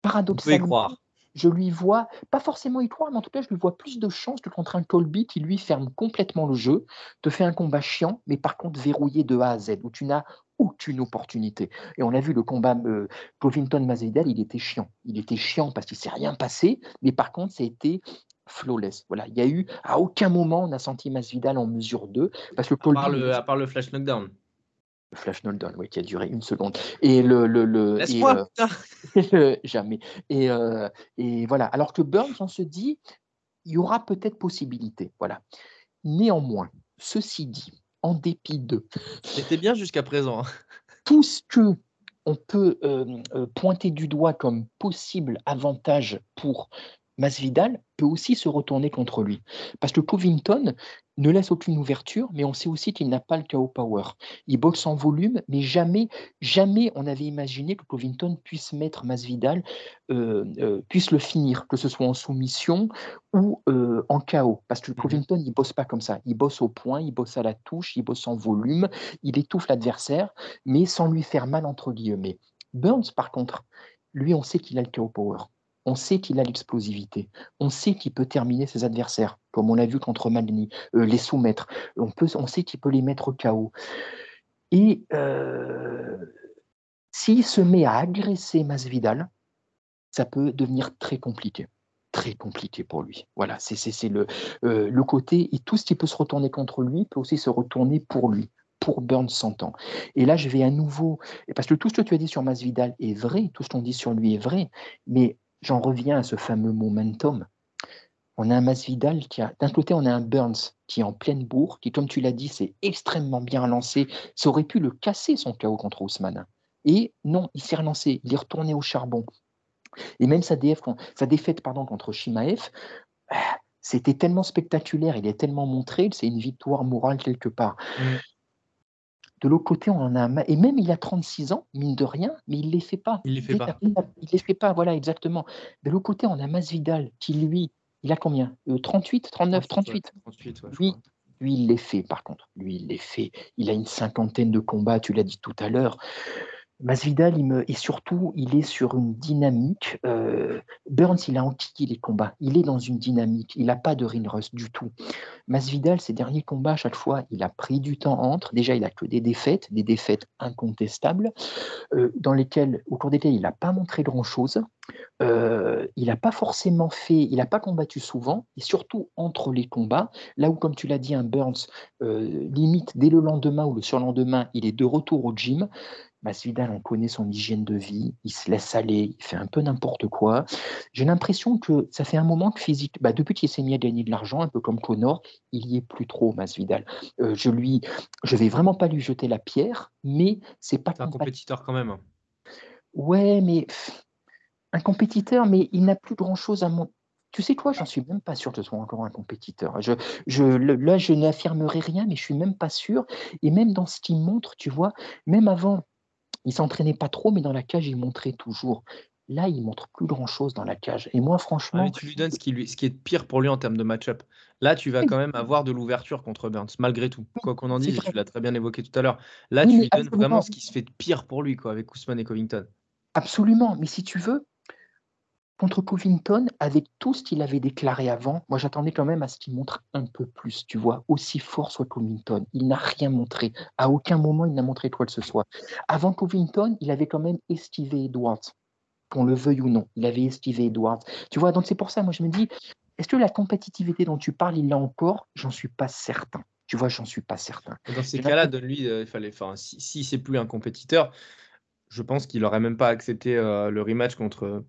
S3: paradoxalement,
S2: croire.
S3: je lui vois, pas forcément y croire, mais en tout cas, je lui vois plus de chances que contre un Colby qui lui ferme complètement le jeu, te fait un combat chiant, mais par contre verrouillé de A à Z, où tu n'as aucune opportunité. Et on a vu le combat euh, Covington-Masvidal, il était chiant. Il était chiant parce qu'il ne s'est rien passé, mais par contre, ça a été flawless. Voilà, il y a eu, à aucun moment, on a senti Masvidal en mesure 2, parce que
S2: À part, le, à part le flash knockdown.
S3: le flash knockdown, oui, qui a duré une seconde. Et le, le, le- et,
S2: Laisse-moi,
S3: euh. Jamais. Et, euh, et voilà. Alors que Burns, on se dit, il y aura peut-être possibilité. Voilà. Néanmoins, ceci dit, en dépit de
S2: C'était bien jusqu'à présent. hein.
S3: tout ce que on peut euh, euh, pointer du doigt comme possible avantage pour Masvidal peut aussi se retourner contre lui. Parce que Covington ne laisse aucune ouverture, mais on sait aussi qu'il n'a pas le KO power. Il boxe en volume, mais jamais, jamais on avait imaginé que Covington puisse mettre Masvidal, euh, euh, puisse le finir, que ce soit en soumission ou euh, en KO. Parce que Covington, il bosse pas comme ça. Il bosse au point, il bosse à la touche, il bosse en volume, il étouffe l'adversaire, mais sans lui faire mal entre guillemets. Burns, par contre, lui, on sait qu'il a le KO power. On sait qu'il a l'explosivité. On sait qu'il peut terminer ses adversaires, comme on l'a vu contre Malny, euh, les soumettre. On, peut, on sait qu'il peut les mettre KO. Et euh, s'il se met à agresser Masvidal, ça peut devenir très compliqué. Très compliqué pour lui. Voilà, c'est le, euh, le côté. Et tout ce qui peut se retourner contre lui peut aussi se retourner pour lui, pour Burns 100 ans. Et là, je vais à nouveau. Parce que tout ce que tu as dit sur Masvidal est vrai, tout ce qu'on dit sur lui est vrai, mais j'en reviens à ce fameux momentum. On a un Masvidal qui a, d'un côté, on a un Burns qui est en pleine bourre, qui, comme tu l'as dit, c'est extrêmement bien lancé. Ça aurait pu le casser son KO contre Ousmane. Et non, il s'est relancé, il est retourné au charbon. Et même sa défaite pardon, contre Shimaev, ah, c'était tellement spectaculaire, il est tellement montré, c'est une victoire morale quelque part.
S2: Mm.
S3: De l'autre côté, on en a un et même il a 36 ans, mine de rien, mais il ne les fait pas.
S2: Il les fait pas.
S3: Il ne les fait pas, voilà, exactement. De l'autre côté, on a Masvidal qui, lui, il a combien? Euh, 38, 39, 38
S2: 38, ouais, crois.
S3: Lui, il les fait, par contre. Lui, il les fait. Il a une cinquantaine de combats, tu l'as dit tout à l'heure. Masvidal, il et surtout, il est sur une dynamique. euh, Burns, il a enquillé les combats. Il est dans une dynamique. Il n'a pas de ring du tout. Masvidal, ses derniers combats, à chaque fois, il a pris du temps entre. Déjà, il a que des défaites, des défaites incontestables, euh, dans lesquelles, au cours desquelles il n'a pas montré grand-chose. Euh, il n'a pas forcément fait, il n'a pas combattu souvent, et surtout entre les combats, là où, comme tu l'as dit, un Burns, euh, limite dès le lendemain ou le surlendemain, il est de retour au gym. Masvidal, on connaît son hygiène de vie, il se laisse aller, il fait un peu n'importe quoi. J'ai l'impression que ça fait un moment que physique, bah, depuis qu'il s'est mis à gagner de l'argent, un peu comme Connor, il y est plus trop, Masvidal. Euh, je lui, je vais vraiment pas lui jeter la pierre, mais c'est pas
S2: C'est un compétiteur quand même.
S3: Ouais, mais un compétiteur, mais il n'a plus grand-chose à montrer. Tu sais quoi, j'en suis même pas sûr que ce soit encore un compétiteur. Je, je, là, je n'affirmerai rien, mais je suis même pas sûr. Et même dans ce qu'il montre, tu vois, même avant, il s'entraînait pas trop, mais dans la cage, il montrait toujours Là, il montre plus grand-chose dans la cage. Et moi, franchement,
S2: mais tu lui donnes ce qui, lui, ce qui est pire pour lui en termes de match-up. Là, tu vas quand même avoir de l'ouverture contre Burns, malgré tout. Quoi qu'on en dise, tu l'as très bien évoqué tout à l'heure. Là,
S3: Oui,
S2: tu lui donnes
S3: absolument.
S2: vraiment ce qui se fait de pire pour lui, quoi, avec Ousmane et Covington.
S3: absolument. Mais si tu veux, contre Covington, avec tout ce qu'il avait déclaré avant, moi, j'attendais quand même à ce qu'il montre un peu plus, tu vois, aussi fort soit Covington. Il n'a rien montré. À aucun moment, il n'a montré quoi que ce soit. Avant Covington, il avait quand même estivé Edwards, qu'on le veuille ou non. Il avait estivé Edwards. Tu vois, donc c'est pour ça, moi, je me dis, est-ce que la compétitivité dont tu parles, il l'a encore? J'en suis pas certain. Tu vois, j'en suis pas certain.
S2: Dans ces cas-là, donne-lui, euh, il fallait, enfin, si, si c'est plus un compétiteur, je pense qu'il aurait même pas accepté euh, le rematch contre,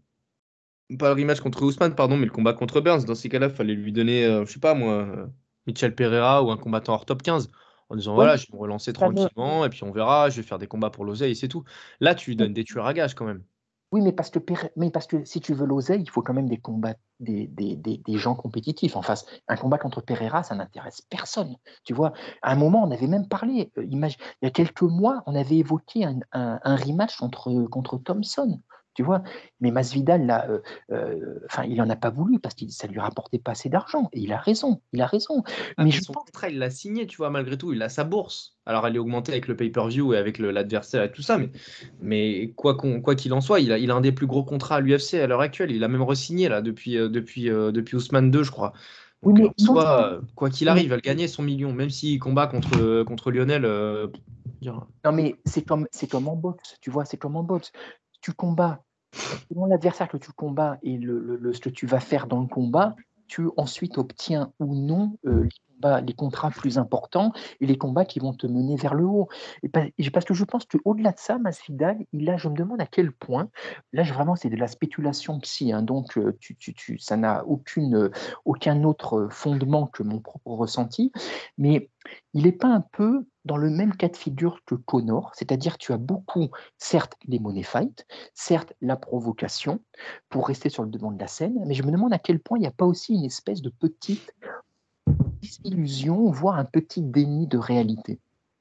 S2: pas le rematch contre Ousmane, pardon, mais le combat contre Burns. Dans ces cas-là, il fallait lui donner, euh, je sais pas moi, euh, Michel Pereira ou un combattant hors top 15, en disant voilà, je vais me relancer tranquillement et puis on verra, je vais faire des combats pour l'oseille et c'est tout. Là, tu lui donnes des tueurs à gages quand même.
S3: Oui, mais parce que, Pere- mais parce que si tu veux l'oseille, il faut quand même des combats, des, des, des, des gens compétitifs en face. Un combat contre Pereira, ça n'intéresse personne. Tu vois, à un moment, on avait même parlé, euh, imagine, il y a quelques mois, on avait évoqué un, un, un rematch contre, contre Thompson. Tu vois, mais Masvidal, là, euh, euh, enfin, il n'en a pas voulu parce que ça lui rapportait pas assez d'argent. Et il a raison, il a raison.
S2: Ah,
S3: mais je
S2: son
S3: pense
S2: contrat, il l'a signé, tu vois, malgré tout, il a sa bourse. Alors, elle est augmentée avec le pay-per-view et avec l'adversaire et tout ça, mais, mais quoi qu'on- quoi qu'il en soit, il a, il a un des plus gros contrats à l'UFC à l'heure actuelle. Il a même re-signé là depuis, euh, depuis, euh, depuis Ousmane 2, je crois.
S3: Oui, mais
S2: en
S3: non,
S2: soi, euh, quoi qu'il arrive, il va le gagner son million, même s'il combat contre, contre Lionel.
S3: Non, mais c'est comme, c'est comme en boxe, tu vois, c'est comme en boxe. Tu combats, selon l'adversaire que tu combats et le, ce que tu vas faire dans le combat, tu ensuite obtiens ou non euh, combats, les contrats plus importants et les combats qui vont te mener vers le haut. Et pa- et parce que je pense qu'au-delà de ça, Masvidal, il a, je me demande à quel point, là vraiment c'est de la spéculation psy, hein, donc euh, tu, tu, tu- ça n'a euh, aucun autre fondement que mon propre ressenti, mais il n'est pas un peu dans le même cas de figure que Connor, c'est-à-dire tu as beaucoup, certes, les money fights, certes, la provocation, pour rester sur le devant de la scène, mais je me demande à quel point il n'y a pas aussi une espèce de petite illusion, voire un petit déni de réalité.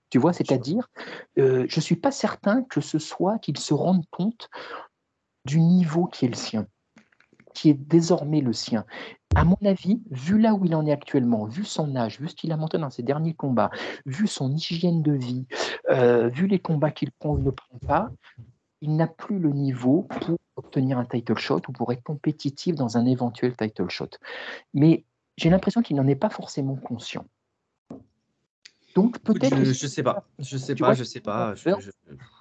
S3: Tu vois, c'est-à-dire, euh, je ne suis pas certain que ce soit qu'il se rende compte du niveau qui est le sien, qui est désormais le sien. À mon avis, vu là où il en est actuellement, vu son âge, vu ce qu'il a montré dans ses derniers combats, vu son hygiène de vie, euh, vu les combats qu'il prend ou ne prend pas, il n'a plus le niveau pour obtenir un title shot ou pour être compétitif dans un éventuel title shot. Mais j'ai l'impression qu'il n'en est pas forcément conscient. Donc peut-être...
S2: je, je sais pas, je sais pas,
S3: vois,
S2: je sais pas. je-
S3: Burns,
S2: je-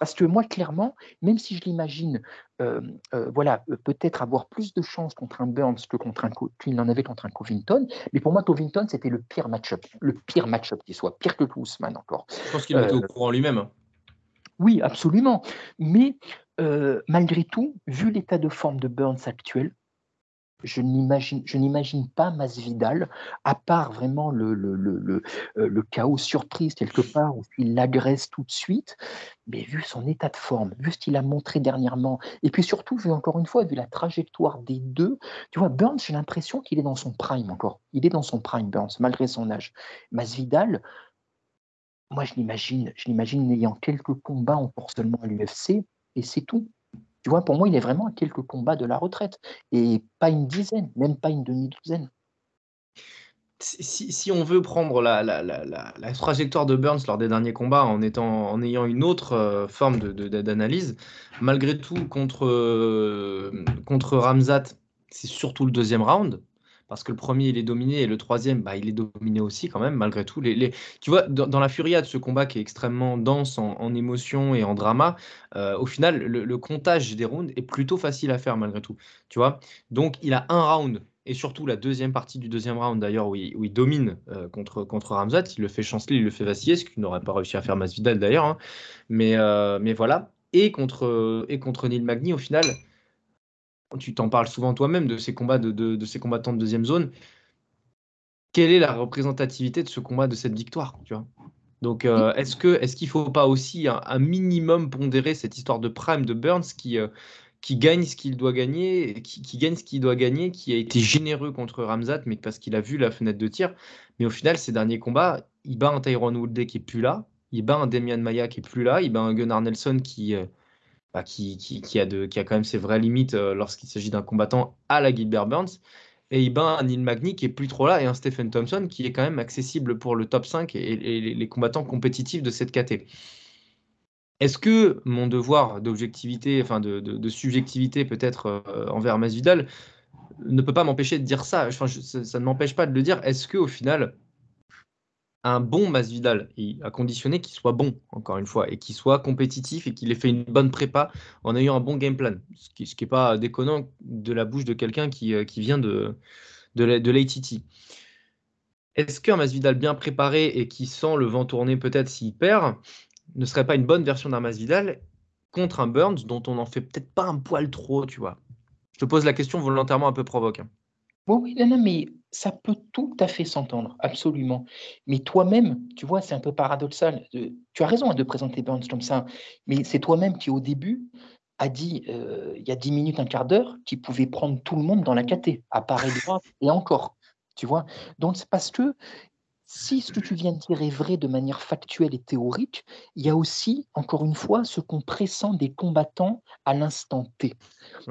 S3: Parce que moi, clairement, même si je l'imagine, euh, euh, voilà, euh, peut-être avoir plus de chances contre un Burns que contre un qu'il en avait contre un Covington, mais pour moi, Covington, c'était le pire match-up, le pire match-up qui soit, pire que Ousmane encore.
S2: Je pense qu'il était au courant lui-même. hein.
S3: Oui, absolument. Mais malgré tout, vu l'état de forme de Burns actuel, je n'imagine, je n'imagine pas Masvidal, à part vraiment le, le, le, euh, le chaos surprise quelque part où il l'agresse tout de suite, mais vu son état de forme, vu ce qu'il a montré dernièrement, et puis surtout, vu encore une fois, vu la trajectoire des deux, tu vois, Burns, j'ai l'impression qu'il est dans son prime encore. Il est dans son prime, Burns, malgré son âge. Masvidal, moi, je l'imagine, je l'imagine ayant quelques combats encore seulement à l'UFC, et c'est tout. Tu vois, pour moi, il est vraiment à quelques combats de la retraite, et pas une dizaine, même pas une demi-douzaine.
S2: Si, si- on veut prendre la, la, la, la, trajectoire de Burns lors des derniers combats en, étant, en ayant une autre euh, forme de, de- d'analyse, malgré tout, contre, euh, contre Ramzat, c'est surtout le deuxième round. Parce que le premier, il est dominé et le troisième, bah, il est dominé aussi quand même, malgré tout. Tu vois, dans, la furia de ce combat qui est extrêmement dense en, en émotion et en drama, euh, au final, le, comptage des rounds est plutôt facile à faire malgré tout. Tu vois Donc, il a un round et surtout la deuxième partie du deuxième round d'ailleurs où, il, où il domine euh, contre, contre Ramzat, il le fait chanceler, il le fait vaciller, ce qu'il n'aurait pas réussi à faire Masvidal d'ailleurs. hein. Mais, euh, mais voilà. Et contre, et contre Neil Magny au final, tu t'en parles souvent toi-même de ces combats de, de, de ces combattants de deuxième zone. Quelle est la représentativité de ce combat, de cette victoire tu vois? Donc, euh, est-ce que est-ce qu'il ne faut pas aussi un, un minimum pondérer cette histoire de prime de Burns qui, euh, qui gagne ce qu'il doit gagner, qui, qui gagne ce qu'il doit gagner, qui a été généreux contre Ramzat, mais parce qu'il a vu la fenêtre de tir. Mais au final, ces derniers combats, il bat un Tyrone Woodley qui est plus là, il bat un Demian Maia qui est plus là, il bat un Gunnar Nelson qui, euh, bah, qui, a de, quand même ses vraies limites lorsqu'il s'agit d'un combattant à la Gilbert Burns. Et il bat un Neil Magny qui est plus trop là et un Stephen Thompson qui est quand même accessible pour le top 5 et, les combattants compétitifs de cette KT. Est-ce que mon devoir d'objectivité, enfin de, subjectivité peut-être envers Masvidal ne peut pas m'empêcher de dire ça? Enfin, ça, ne m'empêche pas de le dire. Est-ce que au final, un bon Masvidal, a conditionné qu'il soit bon, encore une fois, et qu'il soit compétitif et qu'il ait fait une bonne prépa en ayant un bon game plan. Ce qui n'est pas déconnant de la bouche de quelqu'un qui, euh, vient de, de l'ATT. Est-ce qu'un Masvidal bien préparé et qui sent le vent tourner peut-être s'il perd ne serait pas une bonne version d'un Masvidal contre un Burns dont on n'en fait peut-être pas un poil trop, tu vois? Je te pose la question volontairement un peu provoque. Hein.
S3: Oui, oui, non, mais ça peut tout à fait s'entendre, absolument. Mais toi-même, tu vois, c'est un peu paradoxal. Tu as raison hein, de présenter Burns comme ça, mais c'est toi-même qui, au début, a dit, euh, il y a 10 minutes, un quart d'heure, qu'il pouvait prendre tout le monde dans la caté, à part droit, et encore. Tu vois Donc, c'est parce que si ce que tu viens de dire est vrai de manière factuelle et théorique, il y a aussi, encore une fois, ce qu'on pressent des combattants à l'instant T.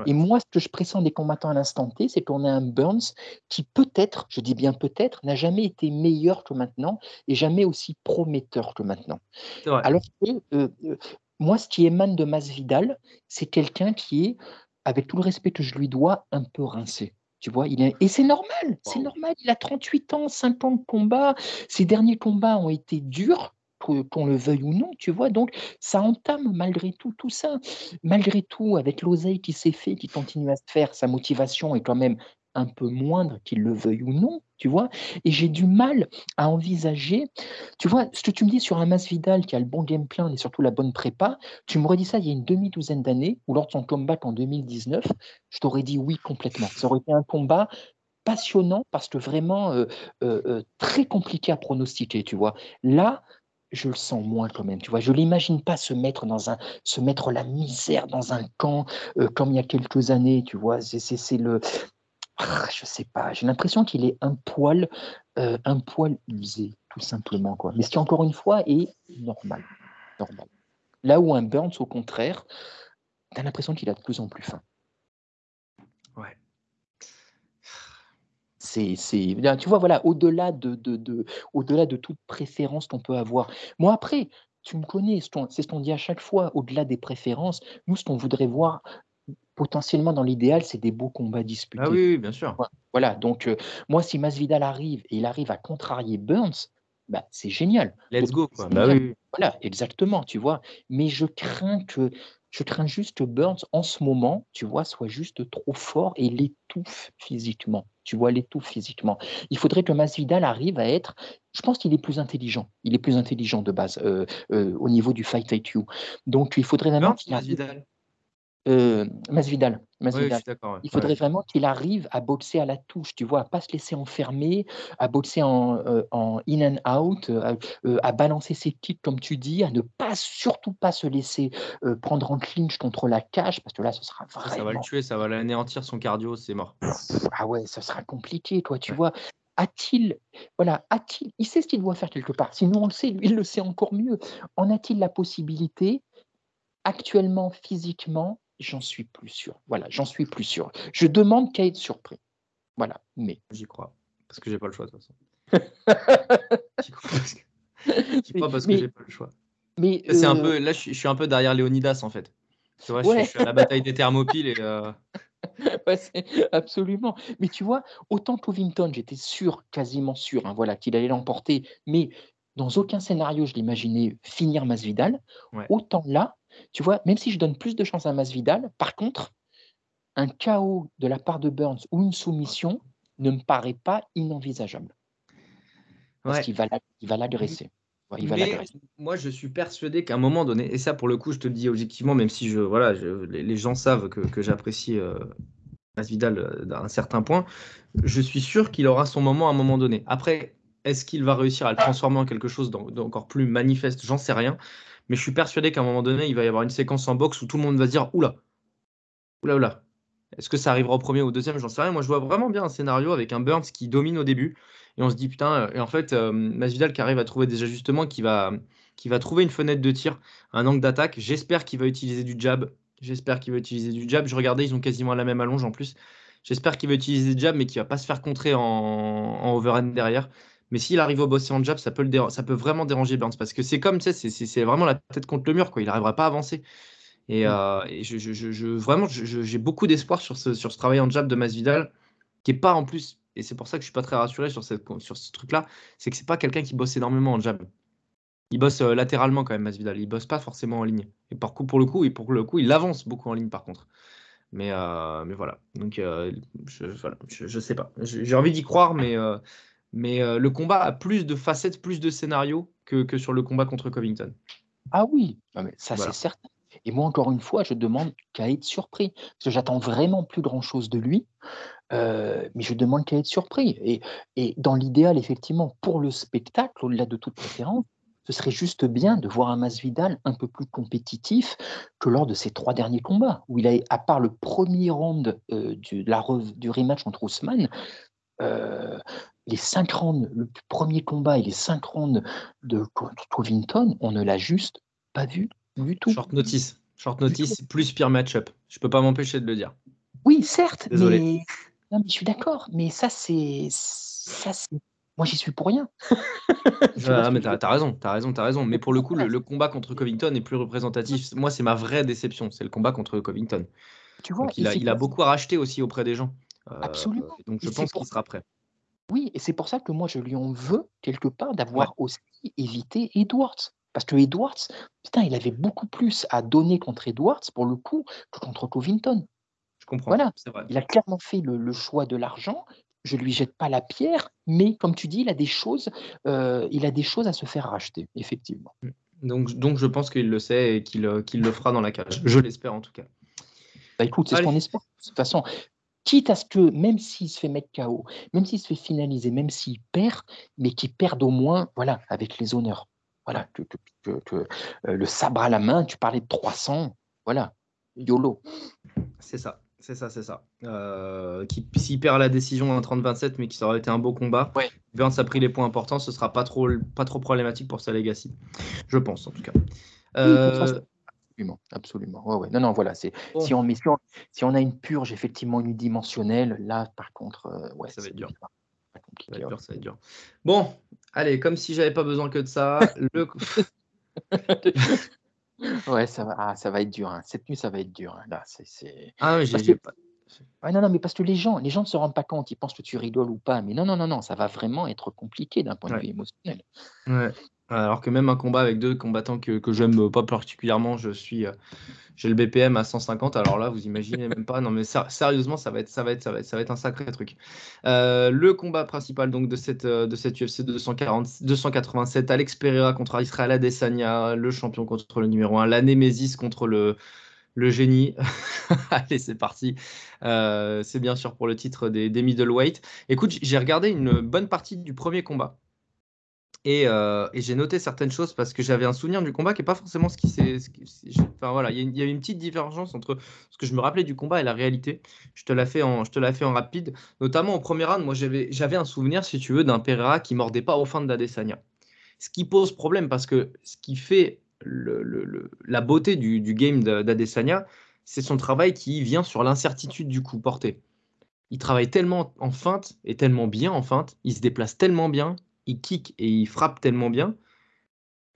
S3: Et moi, ce que je pressens des combattants à l'instant T, c'est qu'on a un Burns qui peut-être, je dis bien peut-être, n'a jamais été meilleur que maintenant et jamais aussi prometteur que maintenant. Alors que euh, euh, moi, ce qui émane de Masvidal, c'est quelqu'un qui est, avec tout le respect que je lui dois, un peu rincé. Tu vois, il est... Et c'est normal, c'est normal. Il a 38 ans, 5 ans de combat. Ses derniers combats ont été durs, qu'on le veuille ou non, tu vois. Donc, ça entame malgré tout tout ça. Malgré tout, avec l'oseille qui s'est fait, qui continue à se faire, sa motivation est quand même un peu moindre, qu'il le veuille ou non, tu vois. Et j'ai du mal à envisager, tu vois, ce que tu me dis sur un Masvidal qui a le bon game plan et surtout la bonne prépa, tu m'aurais dit ça il y a une demi-douzaine d'années, ou lors de son combat en 2019, je t'aurais dit oui complètement. Ça aurait été un combat passionnant parce que vraiment euh, euh, euh, très compliqué à pronostiquer, tu vois. Là, je le sens moins quand même, tu vois. Je l'imagine pas se mettre dans un, se mettre la misère dans un camp comme il y a quelques années, tu vois. C'est le, je sais pas, j'ai l'impression qu'il est un poil, euh, un poil usé, tout simplement. Quoi. Mais ce qui, encore une fois, est normal. normal. Là où un Burns, au contraire, tu as l'impression qu'il a de plus en plus faim.
S2: Ouais.
S3: C'est, c'est, tu vois, voilà, au-delà de, de, de, au-delà de toute préférence qu'on peut avoir. Moi, après, tu me connais, c'est ce qu'on dit à chaque fois, au-delà des préférences, nous, ce qu'on voudrait voir, potentiellement, dans l'idéal, c'est des beaux combats disputés.
S2: Ah oui, bien sûr.
S3: Voilà, donc euh, moi, si Masvidal arrive et il arrive à contrarier Burns, bah, c'est génial.
S2: Let's go, quoi.
S3: Bah voilà, exactement, tu vois. Mais je crains que je crains juste que Burns, en ce moment, tu vois, soit juste trop fort et l'étouffe physiquement. Tu vois, l'étouffe physiquement. Il faudrait que Masvidal arrive à être. Je pense qu'il est plus intelligent. Il est plus intelligent de base euh, euh, au niveau du fight IQ. Donc, il faudrait vraiment qu'il
S2: Masvidal.
S3: Euh, Masvidal. Il faudrait vraiment qu'il arrive à boxer à la touche, tu vois, à pas se laisser enfermer, à boxer en, euh, in and out, euh, à, balancer ses kicks comme tu dis, à ne pas surtout pas se laisser prendre en clinch contre la cage, parce que là, ce sera vraiment.
S2: Ça va le tuer, ça va l'anéantir son cardio, c'est mort.
S3: Ah ouais, ça sera compliqué, toi, tu vois. A-t-il, voilà, a-t-il, il sait ce qu'il doit faire quelque part. Sinon, on le sait, lui, il le sait encore mieux. En a-t-il la possibilité, actuellement, physiquement, J'en suis plus sûr. Voilà, j'en suis plus sûr. Je demande qu'à être surpris. Voilà, mais.
S2: J'y crois. Parce que j'ai pas le choix, de toute façon. J'y crois parce que, crois parce que j'ai pas le choix. Mais c'est un euh, peu, là, je suis, un peu derrière Léonidas, en fait. Tu vois, je, suis, à la bataille des thermopiles et. Euh...
S3: absolument. Mais tu vois, autant Covington, j'étais sûr, quasiment sûr, hein, voilà, qu'il allait l'emporter, mais dans aucun scénario, je l'imaginais finir Masvidal. Autant là, tu vois, même si je donne plus de chance à Masvidal, par contre, un chaos de la part de Burns ou une soumission ne me paraît pas inenvisageable. Parce qu'il va l'agresser.
S2: moi, je suis persuadé qu'à un moment donné, et ça pour le coup, je te le dis objectivement, même si je, voilà, les, gens savent que, j'apprécie euh, Masvidal euh, d'un certain point, je suis sûr qu'il aura son moment à un moment donné. Après, est-ce qu'il va réussir à le transformer en quelque chose d'encore plus manifeste? J'en sais rien. Mais je suis persuadé qu'à un moment donné, il va y avoir une séquence en boxe où tout le monde va se dire Oula, oula, oula. Est-ce que ça arrivera au premier ou au deuxième? J'en sais rien. Moi, je vois vraiment bien un scénario avec un Burns qui domine au début. Et on se dit Putain, et en fait, euh, Masvidal qui arrive à trouver des ajustements, qui va, qui va trouver une fenêtre de tir, un angle d'attaque. J'espère qu'il va utiliser du jab. J'espère qu'il va utiliser du jab. Je regardais, ils ont quasiment la même allonge en plus. J'espère qu'il va utiliser du jab, mais qu'il va pas se faire contrer en, en overhand derrière. Mais s'il arrive au bosser en jab, ça peut, le ça peut vraiment déranger Burns. Parce que c'est comme, tu sais, c'est vraiment la tête contre le mur. Quoi. Il n'arrivera pas à avancer. Et, euh, je, je, je, vraiment, j'ai beaucoup d'espoir sur ce, sur ce travail en jab de Masvidal, qui est pas en plus, et c'est pour ça que je suis pas très rassuré sur, cette, sur ce truc-là, c'est que c'est pas quelqu'un qui bosse énormément en jab. Il bosse euh, latéralement quand même, Masvidal. Il bosse pas forcément en ligne. Et par coup, pour le coup, et pour le coup, il avance beaucoup en ligne par contre. Mais, euh, mais voilà. Donc, je, voilà, je, sais pas. J'ai envie d'y croire, mais, mais le combat a plus de facettes, plus de scénarios que, que sur le combat contre Covington.
S3: Ah oui, mais ça c'est certain. Et moi, encore une fois, je demande qu'à être surpris. Parce que j'attends vraiment plus grand-chose de lui. mais je demande qu'à être surpris. Et, et dans l'idéal, effectivement, pour le spectacle, au-delà de toute préférence, ce serait juste bien de voir un Masvidal un peu plus compétitif que lors de ses trois derniers combats, où il a, à part le premier round du, la, du rematch contre Ousmane, les cinq rounds, le premier combat et les cinq rounds de Covington, on ne l'a juste pas vu du tout.
S2: Short notice. Short notice plus pire match-up. Je peux pas m'empêcher de le dire.
S3: Oui, certes. Désolé. Mais... Non, mais je suis d'accord. Mais ça, c'est. Ça, c'est. Moi, j'y suis pour rien.
S2: ah, mais t'as as raison, t'as raison, t'as raison. Mais pour le coup, le, combat contre Covington est plus représentatif. Moi, c'est ma vraie déception. C'est le combat contre Covington. Tu vois, il, a, il a, beaucoup à racheter aussi auprès des gens.
S3: Euh, Absolument.
S2: donc, je pense qu'il sera prêt.
S3: Oui, et c'est pour ça que moi, je lui en veux, quelque part, d'avoir aussi évité Edwards. Parce que Edwards, putain, il avait beaucoup plus à donner contre Edwards, pour le coup, que contre Covington.
S2: Je comprends.
S3: Voilà. Vrai. Il a clairement fait le, choix de l'argent. Je lui jette pas la pierre, mais comme tu dis, il a des choses, euh, il a des choses à se faire racheter, effectivement. Mmh.
S2: Donc, donc je pense qu'il le sait et qu'il euh, le fera dans la cage. Je l'espère en tout cas.
S3: Bah écoute, c'est ce qu'on espère. De toute façon, quitte à ce que, même s'il se fait mettre KO, même s'il se fait finaliser, même s'il perd, mais qu'il perde au moins, voilà, avec les honneurs. Voilà, que, euh, le sabre à la main, tu parlais de 300, voilà, YOLO.
S2: C'est ça, c'est ça, c'est ça. Euh, qui, s'il perd la décision en 30-27, mais qui ça aurait été un beau combat, ouais. Burns a pris les points importants, ce sera pas trop, pas trop problématique pour sa legacy. Je pense, en tout cas.
S3: Euh, absolument, absolument. Ouais, ouais. Non, non, voilà. C'est si, on, si, on, a une purge effectivement unidimensionnelle, là, par contre, ouais,
S2: ça va être dur. Ça va être dur, ça va être dur. Bon, Allez, comme si j'avais pas besoin que de ça. le...
S3: ouais, ça va, ah, ça va être dur. Hein. Cette nuit, ça va être dur. Hein. Là, c'est.
S2: Ah oui, j'ai pas.
S3: Ouais, non, non, mais parce que les gens, les gens ne se rendent pas compte, ils pensent que tu rigoles ou pas. Mais non, non, non, non, ça va vraiment être compliqué d'un point de vue émotionnel.
S2: Ouais. Alors que même un combat avec deux combattants que, que j'aime pas particulièrement, je suis, euh, j'ai le BPM à 150. Alors là, vous imaginez même pas. Non, mais sérieusement, ça va être, ça va être, ça va être, ça va être un sacré truc. Euh, le combat principal donc de cette, euh, de cette UFC 240, 287, Alex Pereira contre Israël Adesanya, le champion contre le numéro 1, la Némésis contre le, le génie. Allez, c'est parti. c'est bien sûr pour le titre des, des middleweight. Écoute, j'ai regardé une bonne partie du premier combat. Euh, et, j'ai noté certaines choses parce que j'avais un souvenir du combat qui n'est pas forcément ce qui s'est. Enfin voilà, il y, a une petite différence entre ce que je me rappelais du combat et la réalité. Je te l'ai fait en, je te fait en rapide. Notamment au premier round, moi j'avais un souvenir, si tu veux, d'un Pereira qui mordait pas au fin de d'Adesanya. Ce qui pose problème parce que ce qui fait la beauté du, du game d'Adesanya, c'est son travail qui vient sur l'incertitude du coup porté. Il travaille tellement en feinte et tellement bien en feinte, il se déplace tellement bien, il kick et il frappe tellement bien.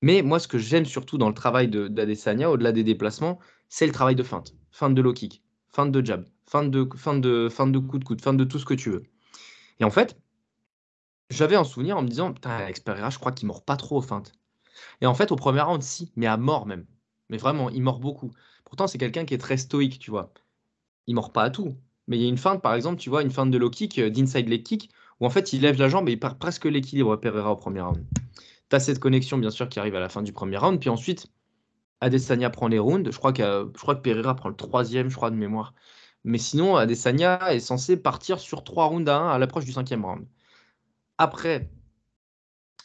S2: Mais moi, ce que j'aime surtout dans le travail d'Adesanya, au-delà des déplacements, c'est le travail de feinte. Feinte de low kick, feinte de jab, feinte de, feinte de, feinte de coup de coude, feinte de tout ce que tu veux. Et en fait, j'avais un souvenir en me disant, putain, Alex je crois qu'il mord pas trop aux feintes. Et en fait, au premier round, si, mais à mort même. Mais vraiment, il mord beaucoup. Pourtant, c'est quelqu'un qui est très stoïque, tu vois. Il mord pas à tout. Mais il y a une feinte, par exemple, tu vois, une feinte de low kick, euh, d'inside leg kick, où en fait il lève la jambe et il perd presque l'équilibre Pereira au premier round. Tu as cette connexion bien sûr qui arrive à la fin du premier round, puis ensuite Adesanya prend les rounds. Je crois, que, je que Pereira prend le troisième, je crois, de mémoire. Mais sinon, Adesanya est censé partir sur trois rounds à 1 à l'approche du cinquième round. Après,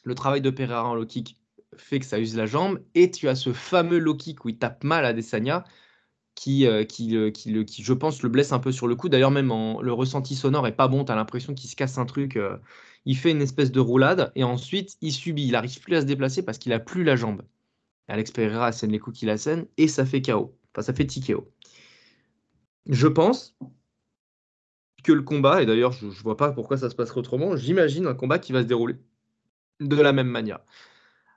S2: le travail de Pereira en low kick fait que ça use la jambe, et tu as ce fameux low kick où il tape mal Adesanya, qui, euh, qui, qui, je pense, le blesse un peu sur le coup. D'ailleurs, même le ressenti sonore est pas bon. Tu as l'impression qu'il se casse un truc. Euh, il fait une espèce de roulade et ensuite il subit. Il n'arrive plus à se déplacer parce qu'il a plus la jambe. Alex Pereira assène les coups qu'il assène et ça fait KO. Enfin, ça fait TKO. Je pense que le combat, et d'ailleurs, je ne vois pas pourquoi ça se passerait autrement, j'imagine un combat qui va se dérouler de la même manière.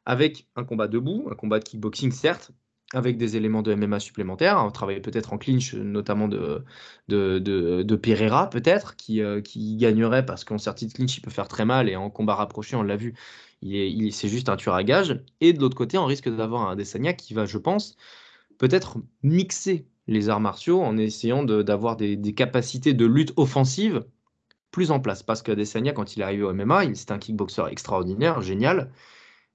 S2: Avec un combat debout, un combat de kickboxing, certes, avec des éléments de MMA supplémentaires. On travaille peut-être en clinch, notamment de, de, de, Pereira, peut-être, qui, euh, qui gagnerait parce qu'en sortie de clinch, il peut faire très mal et en combat rapproché, on l'a vu, il il, c'est juste un tueur à gage. Et de l'autre côté, on risque d'avoir un Desania qui va, je pense, peut-être mixer les arts martiaux en essayant d'avoir des, des, capacités de lutte offensive plus en place. Parce que Desania, quand il est arrivé au MMA, c'était un kickboxer extraordinaire, génial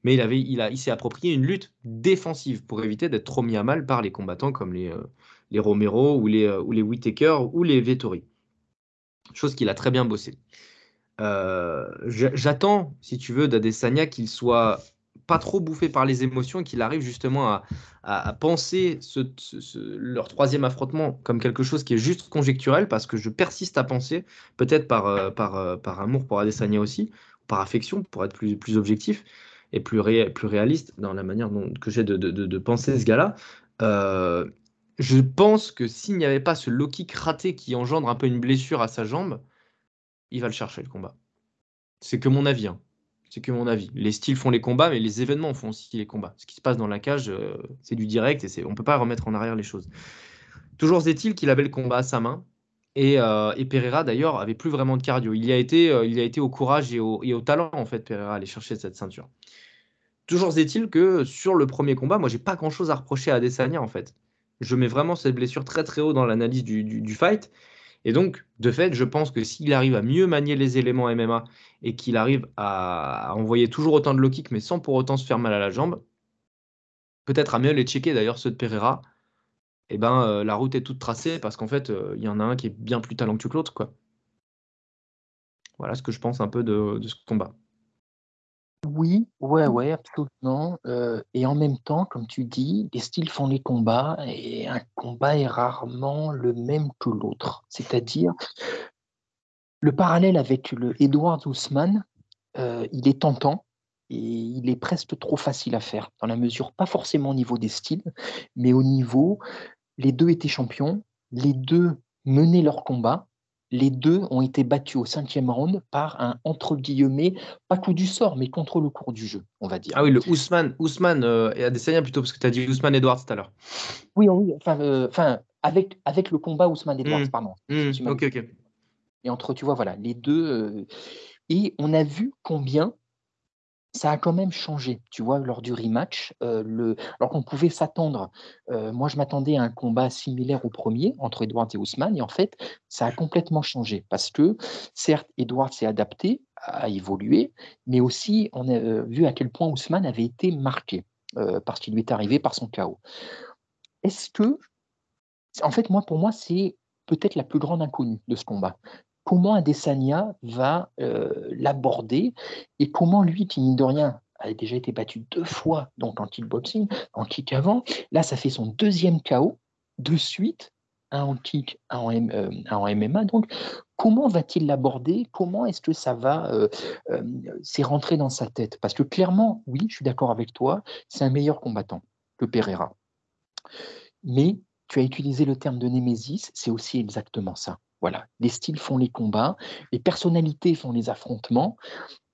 S2: mais il, avait, il, a, il s'est approprié une lutte défensive pour éviter d'être trop mis à mal par les combattants comme les, euh, les Romero ou les, euh, ou les Whitaker ou les Vettori. Chose qu'il a très bien bossé. Euh, j'attends, si tu veux, d'Adesanya qu'il soit pas trop bouffé par les émotions et qu'il arrive justement à, à, penser ce, leur troisième affrontement comme quelque chose qui est juste conjecturel parce que je persiste à penser, peut-être par, par, par amour pour Adesanya aussi, par affection pour être plus, plus objectif, et plus, réaliste dans la manière dont, que j'ai de, de, penser ce gars-là. Euh, je pense que s'il n'y avait pas ce low kick raté qui engendre un peu une blessure à sa jambe, il va le chercher le combat. C'est que mon avis. Hein. C'est que mon avis. Les styles font les combats, mais les événements font aussi les combats. Ce qui se passe dans la cage, euh, c'est du direct et on ne peut pas remettre en arrière les choses. Toujours est-il qu'il avait le combat à sa main. Et, euh, et Pereira, d'ailleurs, avait plus vraiment de cardio. Il y a été, il a été au courage et au, talent, en fait, Pereira, à aller chercher cette ceinture. Toujours est-il que sur le premier combat, moi, j'ai pas grand-chose à reprocher à Adesanya en fait. Je mets vraiment cette blessure très très haut dans l'analyse du, fight. Et donc, de fait, je pense que s'il arrive à mieux manier les éléments MMA et qu'il arrive à, envoyer toujours autant de low kick, mais sans pour autant se faire mal à la jambe, peut-être à mieux les checker d'ailleurs ceux de Pereira, eh ben, euh, la route est toute tracée parce qu'en fait, euh, il y en a un qui est bien plus talentueux que l'autre. Voilà ce que je pense un peu de ce combat.
S3: Oui, ouais, ouais, absolument, et en même temps, comme tu dis, les styles font les combats et un combat est rarement le même que l'autre. C'est-à-dire, le parallèle avec le Edward Ousmane, il est tentant et il est presque trop facile à faire, dans la mesure pas forcément au niveau des styles, mais au niveau les deux étaient champions, les deux menaient leur combat les deux ont été battus au cinquième round par un entre guillemets, pas coup du sort, mais contre le cours du jeu, on va dire.
S2: Ah oui, le Ousmane, Ousmane euh, et Adesanya plutôt, parce que tu as dit Ousmane Edwards tout à l'heure.
S3: Oui, oui, enfin, euh, enfin avec, avec le combat Ousmane Edwards, hmm. pardon.
S2: Hmm, ok, ok.
S3: Et entre, tu vois, voilà, les deux. Euh, et on a vu combien ça a quand même changé, tu vois, lors du rematch. Alors qu'on pouvait s'attendre, moi je m'attendais à un combat similaire au premier entre Edward et Ousmane, et en fait, ça a complètement changé parce que, certes, Edward s'est adapté, a évolué, mais aussi on a vu à quel point Ousmane avait été marqué parce qu'il lui est arrivé par son chaos. Est-ce que, en fait, moi, pour moi, c'est peut-être la plus grande inconnue de ce combat comment Adesanya va l'aborder et comment lui, qui mine de rien, a déjà été battu deux fois donc en kickboxing, en kick avant. Là, ça fait son deuxième KO de suite, un en kick, un en, MMA. Donc, comment va-t-il l'aborder? Comment est-ce que ça va C'est rentré dans sa tête? Parce que clairement, oui, je suis d'accord avec toi, c'est un meilleur combattant que Pereira. Mais tu as utilisé le terme de Némésis, c'est aussi exactement ça. Voilà, les styles font les combats, les personnalités font les affrontements.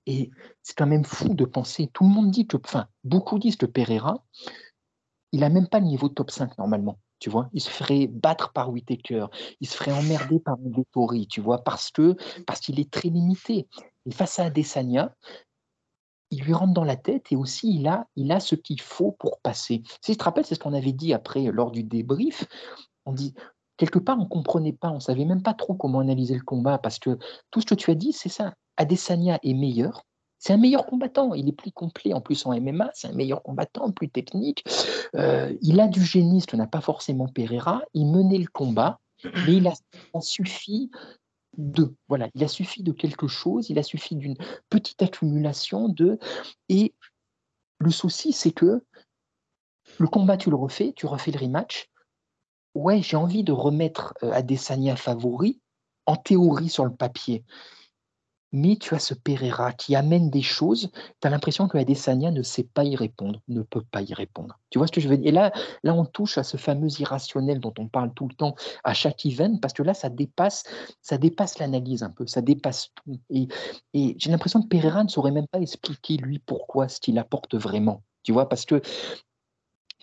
S3: Et c'est quand même fou de penser, tout le monde dit que, enfin, beaucoup disent que Pereira, il n'a même pas le niveau top 5 normalement, tu vois. Il se ferait battre par Whitaker, il se ferait emmerder par Vettori, tu vois, parce que parce qu'il est très limité. Et face à Adesanya, il lui rentre dans la tête et aussi il a, il a ce qu'il faut pour passer. Si tu te rappelles, c'est ce qu'on avait dit après lors du débrief. On dit quelque part, on ne comprenait pas, on ne savait même pas trop comment analyser le combat, parce que tout ce que tu as dit, c'est ça. Adesanya est meilleur. C'est un meilleur combattant. Il est plus complet en plus en MMA. C'est un meilleur combattant, plus technique. Euh, il a du génie, ce que n'a pas forcément Pereira. Il menait le combat, mais il a, suffi de voilà, il a suffi de quelque chose. Il a suffi d'une petite accumulation de. Et le souci, c'est que le combat, tu le refais, tu refais le rematch ouais, j'ai envie de remettre Adesanya favori, en théorie sur le papier. mais tu as ce Pereira qui amène des choses. Tu as l'impression que Adesanya ne sait pas y répondre, ne peut pas y répondre. Tu vois ce que je veux dire? Et là, là, on touche à ce fameux irrationnel dont on parle tout le temps à chaque event, parce que là, ça dépasse, ça dépasse l'analyse un peu, ça dépasse tout. Et, et j'ai l'impression que Pereira ne saurait même pas expliquer, lui, pourquoi ce qu'il apporte vraiment. Tu vois, parce que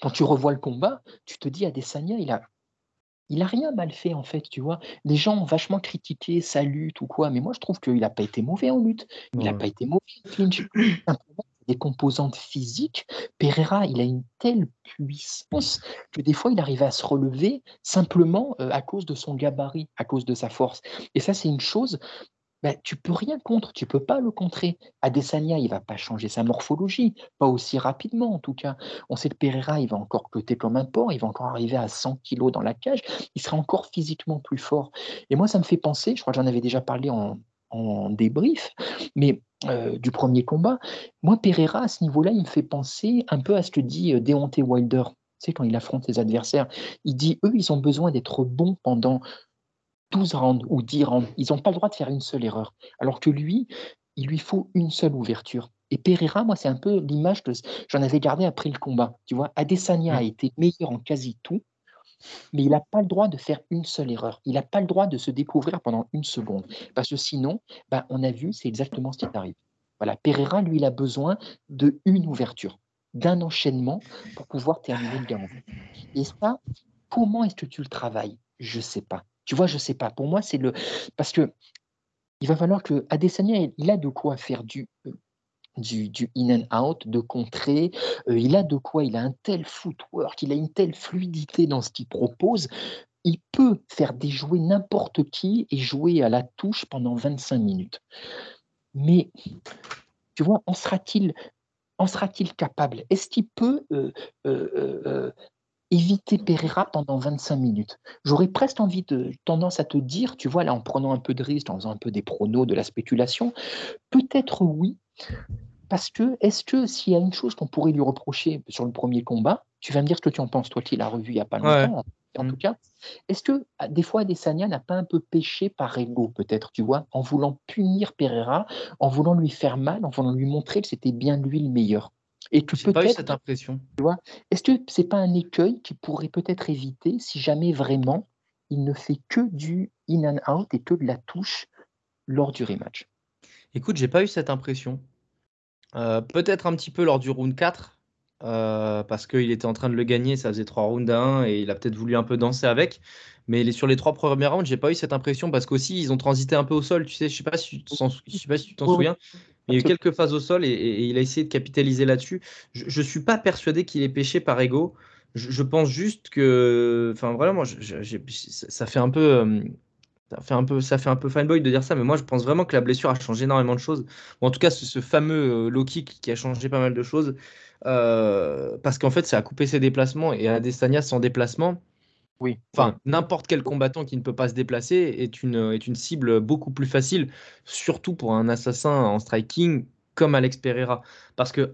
S3: quand tu revois le combat, tu te dis, Adesanya, il a il a rien mal fait en fait, tu vois? Les gens ont vachement critiqué sa lutte ou quoi, mais moi je trouve qu'il n'a pas été mauvais en lutte. Il n'a pas été mauvais en clinch. Simplement, des composantes physiques. Pereira, il a une telle puissance que des fois il arrivait à se relever simplement euh, à cause de son gabarit, à cause de sa force. Et ça, c'est une chose tu bah, tu peux rien contre, tu peux pas le contrer. Adesanya, il va pas changer sa morphologie, pas aussi rapidement en tout cas. On sait que Pereira, il va encore côté comme un porc, il va encore arriver à 100 kilos dans la cage, il sera encore physiquement plus fort. Et moi, ça me fait penser, je crois que j'en avais déjà parlé en, débrief, mais euh, du premier combat, moi, Pereira, à ce niveau-là, il me fait penser un peu à ce que dit euh, Deontay Wilder. Tu sais, quand il affronte ses adversaires, il dit, eux, ils ont besoin d'être bons pendant 12 rounds ou 10 rounds. Ils n'ont pas le droit de faire une seule erreur. Alors que lui, il lui faut une seule ouverture. Et Pereira, moi, c'est un peu l'image que j'en avais gardé après le combat. Tu vois, Adesanya a été meilleur en quasi tout, mais il n'a pas le droit de faire une seule erreur. Il n'a pas le droit de se découvrir pendant une seconde. Parce que sinon, ben, on a vu, c'est exactement ce qui arrive. Voilà, Pereira, lui, il a besoin de une ouverture, d'un enchaînement pour pouvoir terminer le gain. Et ça, comment est-ce que tu le travailles? Je ne sais pas. Tu vois, je sais pas. Pour moi, c'est le. Parce que il va falloir que Adesanya, il a de quoi faire du, euh, du, du in and out, de contrer. Euh, il a de quoi, il a un tel footwork, il a une telle fluidité dans ce qu'il propose. Il peut faire déjouer n'importe qui et jouer à la touche pendant 25 minutes. Mais, tu vois, en sera-t-il en sera-t-il capable? Est-ce qu'il peut euh, éviter Pereira pendant 25 minutes. J'aurais presque envie de tendance à te dire, tu vois, là, en prenant un peu de risque, en faisant un peu des pronos, de la spéculation, peut-être oui, parce que est-ce que s'il y a une chose qu'on pourrait lui reprocher sur le premier combat, tu vas me dire ce que tu en penses, toi qui l'as revu il n'y a pas longtemps, en mm. tout cas, est-ce que ah, des fois Adesanya n'a pas un peu péché par ego, peut-être, tu vois, en voulant punir Pereira, en voulant lui faire mal, en voulant lui montrer que c'était bien lui le meilleur?
S2: Et tu pas eu cette impression.
S3: Tu vois, est-ce que c'est pas un écueil qui pourrait peut-être éviter si jamais vraiment il ne fait que du in and out et que de la touche lors du rematch?
S2: Écoute, j'ai pas eu cette impression. Euh, peut-être un petit peu lors du round 4, euh, parce qu'il était en train de le gagner, ça faisait 3 rounds à 1 et il a peut-être voulu un peu danser avec. Mais sur les trois premiers rounds, j'ai pas eu cette impression parce qu'aussi ils ont transité un peu au sol. Tu sais, je sais pas si tu sais pas si tu t'en souviens. Il y a eu quelques phases au sol et, il a essayé de capitaliser là-dessus. Je ne suis pas persuadé qu'il ait pêché par ego. Je, pense juste que, enfin vraiment, ça fait un peu, euh, ça fait un peu, ça fait un peu fanboy de dire ça, mais moi je pense vraiment que la blessure a changé énormément de choses. En tout cas, ce, fameux euh, low kick qui a changé pas mal de choses, euh, parce qu'en fait, ça a coupé ses déplacements et Adesanya sans déplacement
S3: oui.
S2: Enfin, n'importe quel combattant qui ne peut pas se déplacer est une, est une cible beaucoup plus facile, surtout pour un assassin en striking comme Alex Pereira. Parce que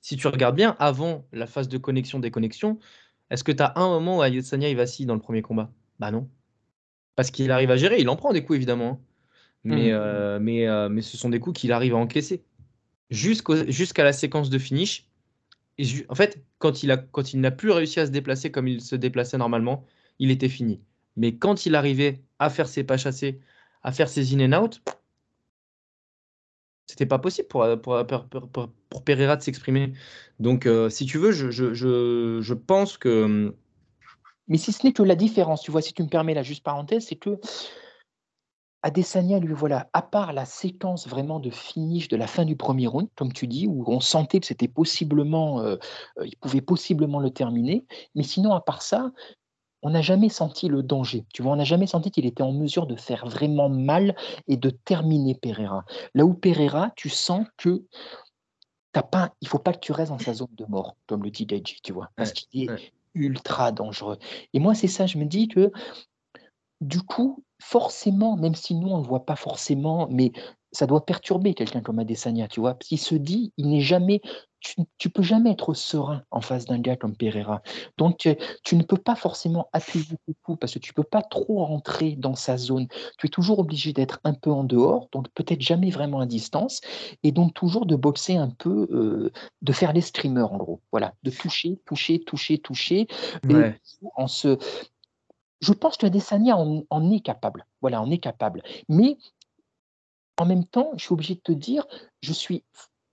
S2: si tu regardes bien, avant la phase de connexion-déconnexion, est-ce que tu as un moment où Adesanya il vacille dans le premier combat? Bah non. Parce qu'il arrive à gérer, il en prend des coups évidemment. Hein. Mais, mmh. euh, mais, euh, mais ce sont des coups qu'il arrive à encaisser. Jusqu'à la séquence de finish, en fait, quand il, a, quand il n'a plus réussi à se déplacer comme il se déplaçait normalement, il était fini. Mais quand il arrivait à faire ses pas chassés, à faire ses in and out, c'était pas possible pour, pour, pour, Pereira de s'exprimer. Donc, euh, si tu veux, je, je, je, je, pense que.
S3: Mais si ce n'est que la différence, tu vois, si tu me permets la juste parenthèse, c'est que Adesanya, lui, voilà, à part la séquence vraiment de finish de la fin du premier round, comme tu dis, où on sentait que c'était possiblement, euh, euh, il pouvait possiblement le terminer, mais sinon, à part ça, on n'a jamais senti le danger. Tu vois, on n'a jamais senti qu'il était en mesure de faire vraiment mal et de terminer Pereira. Là où Pereira, tu sens que t'as pas, il faut pas que tu restes dans sa zone de mort, comme le dit Gaiji, tu vois, parce qu'il est ultra dangereux. Et moi, c'est ça, je me dis que du coup, forcément, même si nous, on ne le voit pas forcément, mais ça doit perturber quelqu'un comme Adesanya, tu vois. Parce qu'il se dit, il n'est jamais tu, peux jamais être serein en face d'un gars comme Pereira. Donc, euh, tu ne peux pas forcément appuyer beaucoup parce que tu peux pas trop rentrer dans sa zone. Tu es toujours obligé d'être un peu en dehors, donc peut-être jamais vraiment à distance, et donc toujours de boxer un peu, euh, de faire les streamers en gros. Voilà, de toucher, toucher, toucher, toucher, et en se. Je pense que Adesanya en, en est capable. Voilà, en est capable. Mais en même temps, je suis obligé de te dire, je suis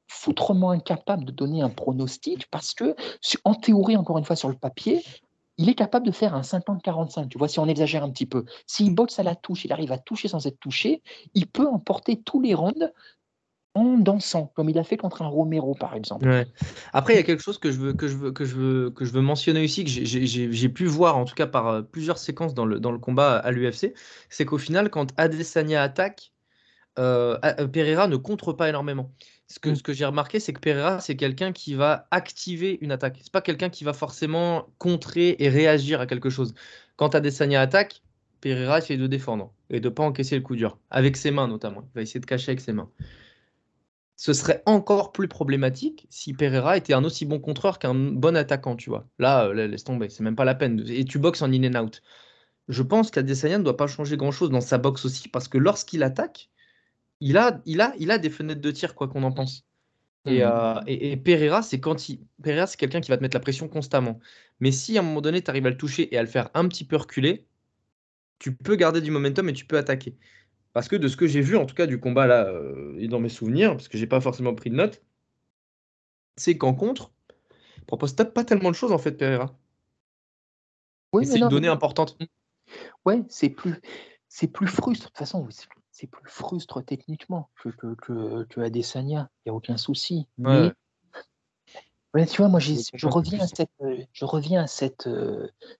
S3: foutrement incapable de donner un pronostic parce que, en théorie, encore une fois, sur le papier, il est capable de faire un 50-45. Tu vois, si on exagère un petit peu. S'il boxe à la touche, il arrive à toucher sans être touché, il peut emporter tous les rounds en dansant, comme il a fait contre un Romero, par exemple.
S2: Après, il y a quelque chose que je veux, que je veux, que je veux, que je veux mentionner ici, que j'ai pu voir, en tout cas par euh, plusieurs séquences dans le, dans le combat à l'UFC, c'est qu'au final, quand Adesanya attaque, euh, euh, Pereira ne contre pas énormément. Ce que, mmh. ce que j'ai remarqué, c'est que Pereira, c'est quelqu'un qui va activer une attaque. C'est pas quelqu'un qui va forcément contrer et réagir à quelque chose. Quand Adesanya attaque, Pereira essaie de défendre et de ne pas encaisser le coup dur, avec ses mains notamment. Il va essayer de cacher avec ses mains. Ce serait encore plus problématique si Pereira était un aussi bon contreur qu'un bon attaquant, tu vois. Là, euh, laisse tomber, c'est même pas la peine. Et tu boxes en in and out. Je pense qu'Adesanya ne doit pas changer grand-chose dans sa boxe aussi, parce que lorsqu'il attaque, il a, il, a, il a des fenêtres de tir, quoi qu'on en pense. Et, mhm. euh, et, Pereira, c'est quand il... Pereira, c'est quelqu'un qui va te mettre la pression constamment. Mais si à un moment donné, tu arrives à le toucher et à le faire un petit peu reculer, tu peux garder du momentum et tu peux attaquer. Parce que de ce que j'ai vu, en tout cas du combat là, euh, et dans mes souvenirs, parce que j'ai pas forcément pris de notes, c'est qu'en contre, il propose pas tellement de choses en fait, Pereira. Oui, c'est une donnée importante.
S3: Ouais, c'est plus, c'est plus frustre. De toute façon, c'est plus frustre techniquement que, que, que, Adesanya. Il n'y a aucun souci. Mais, tu vois, moi, je reviens à cette, je reviens à cette,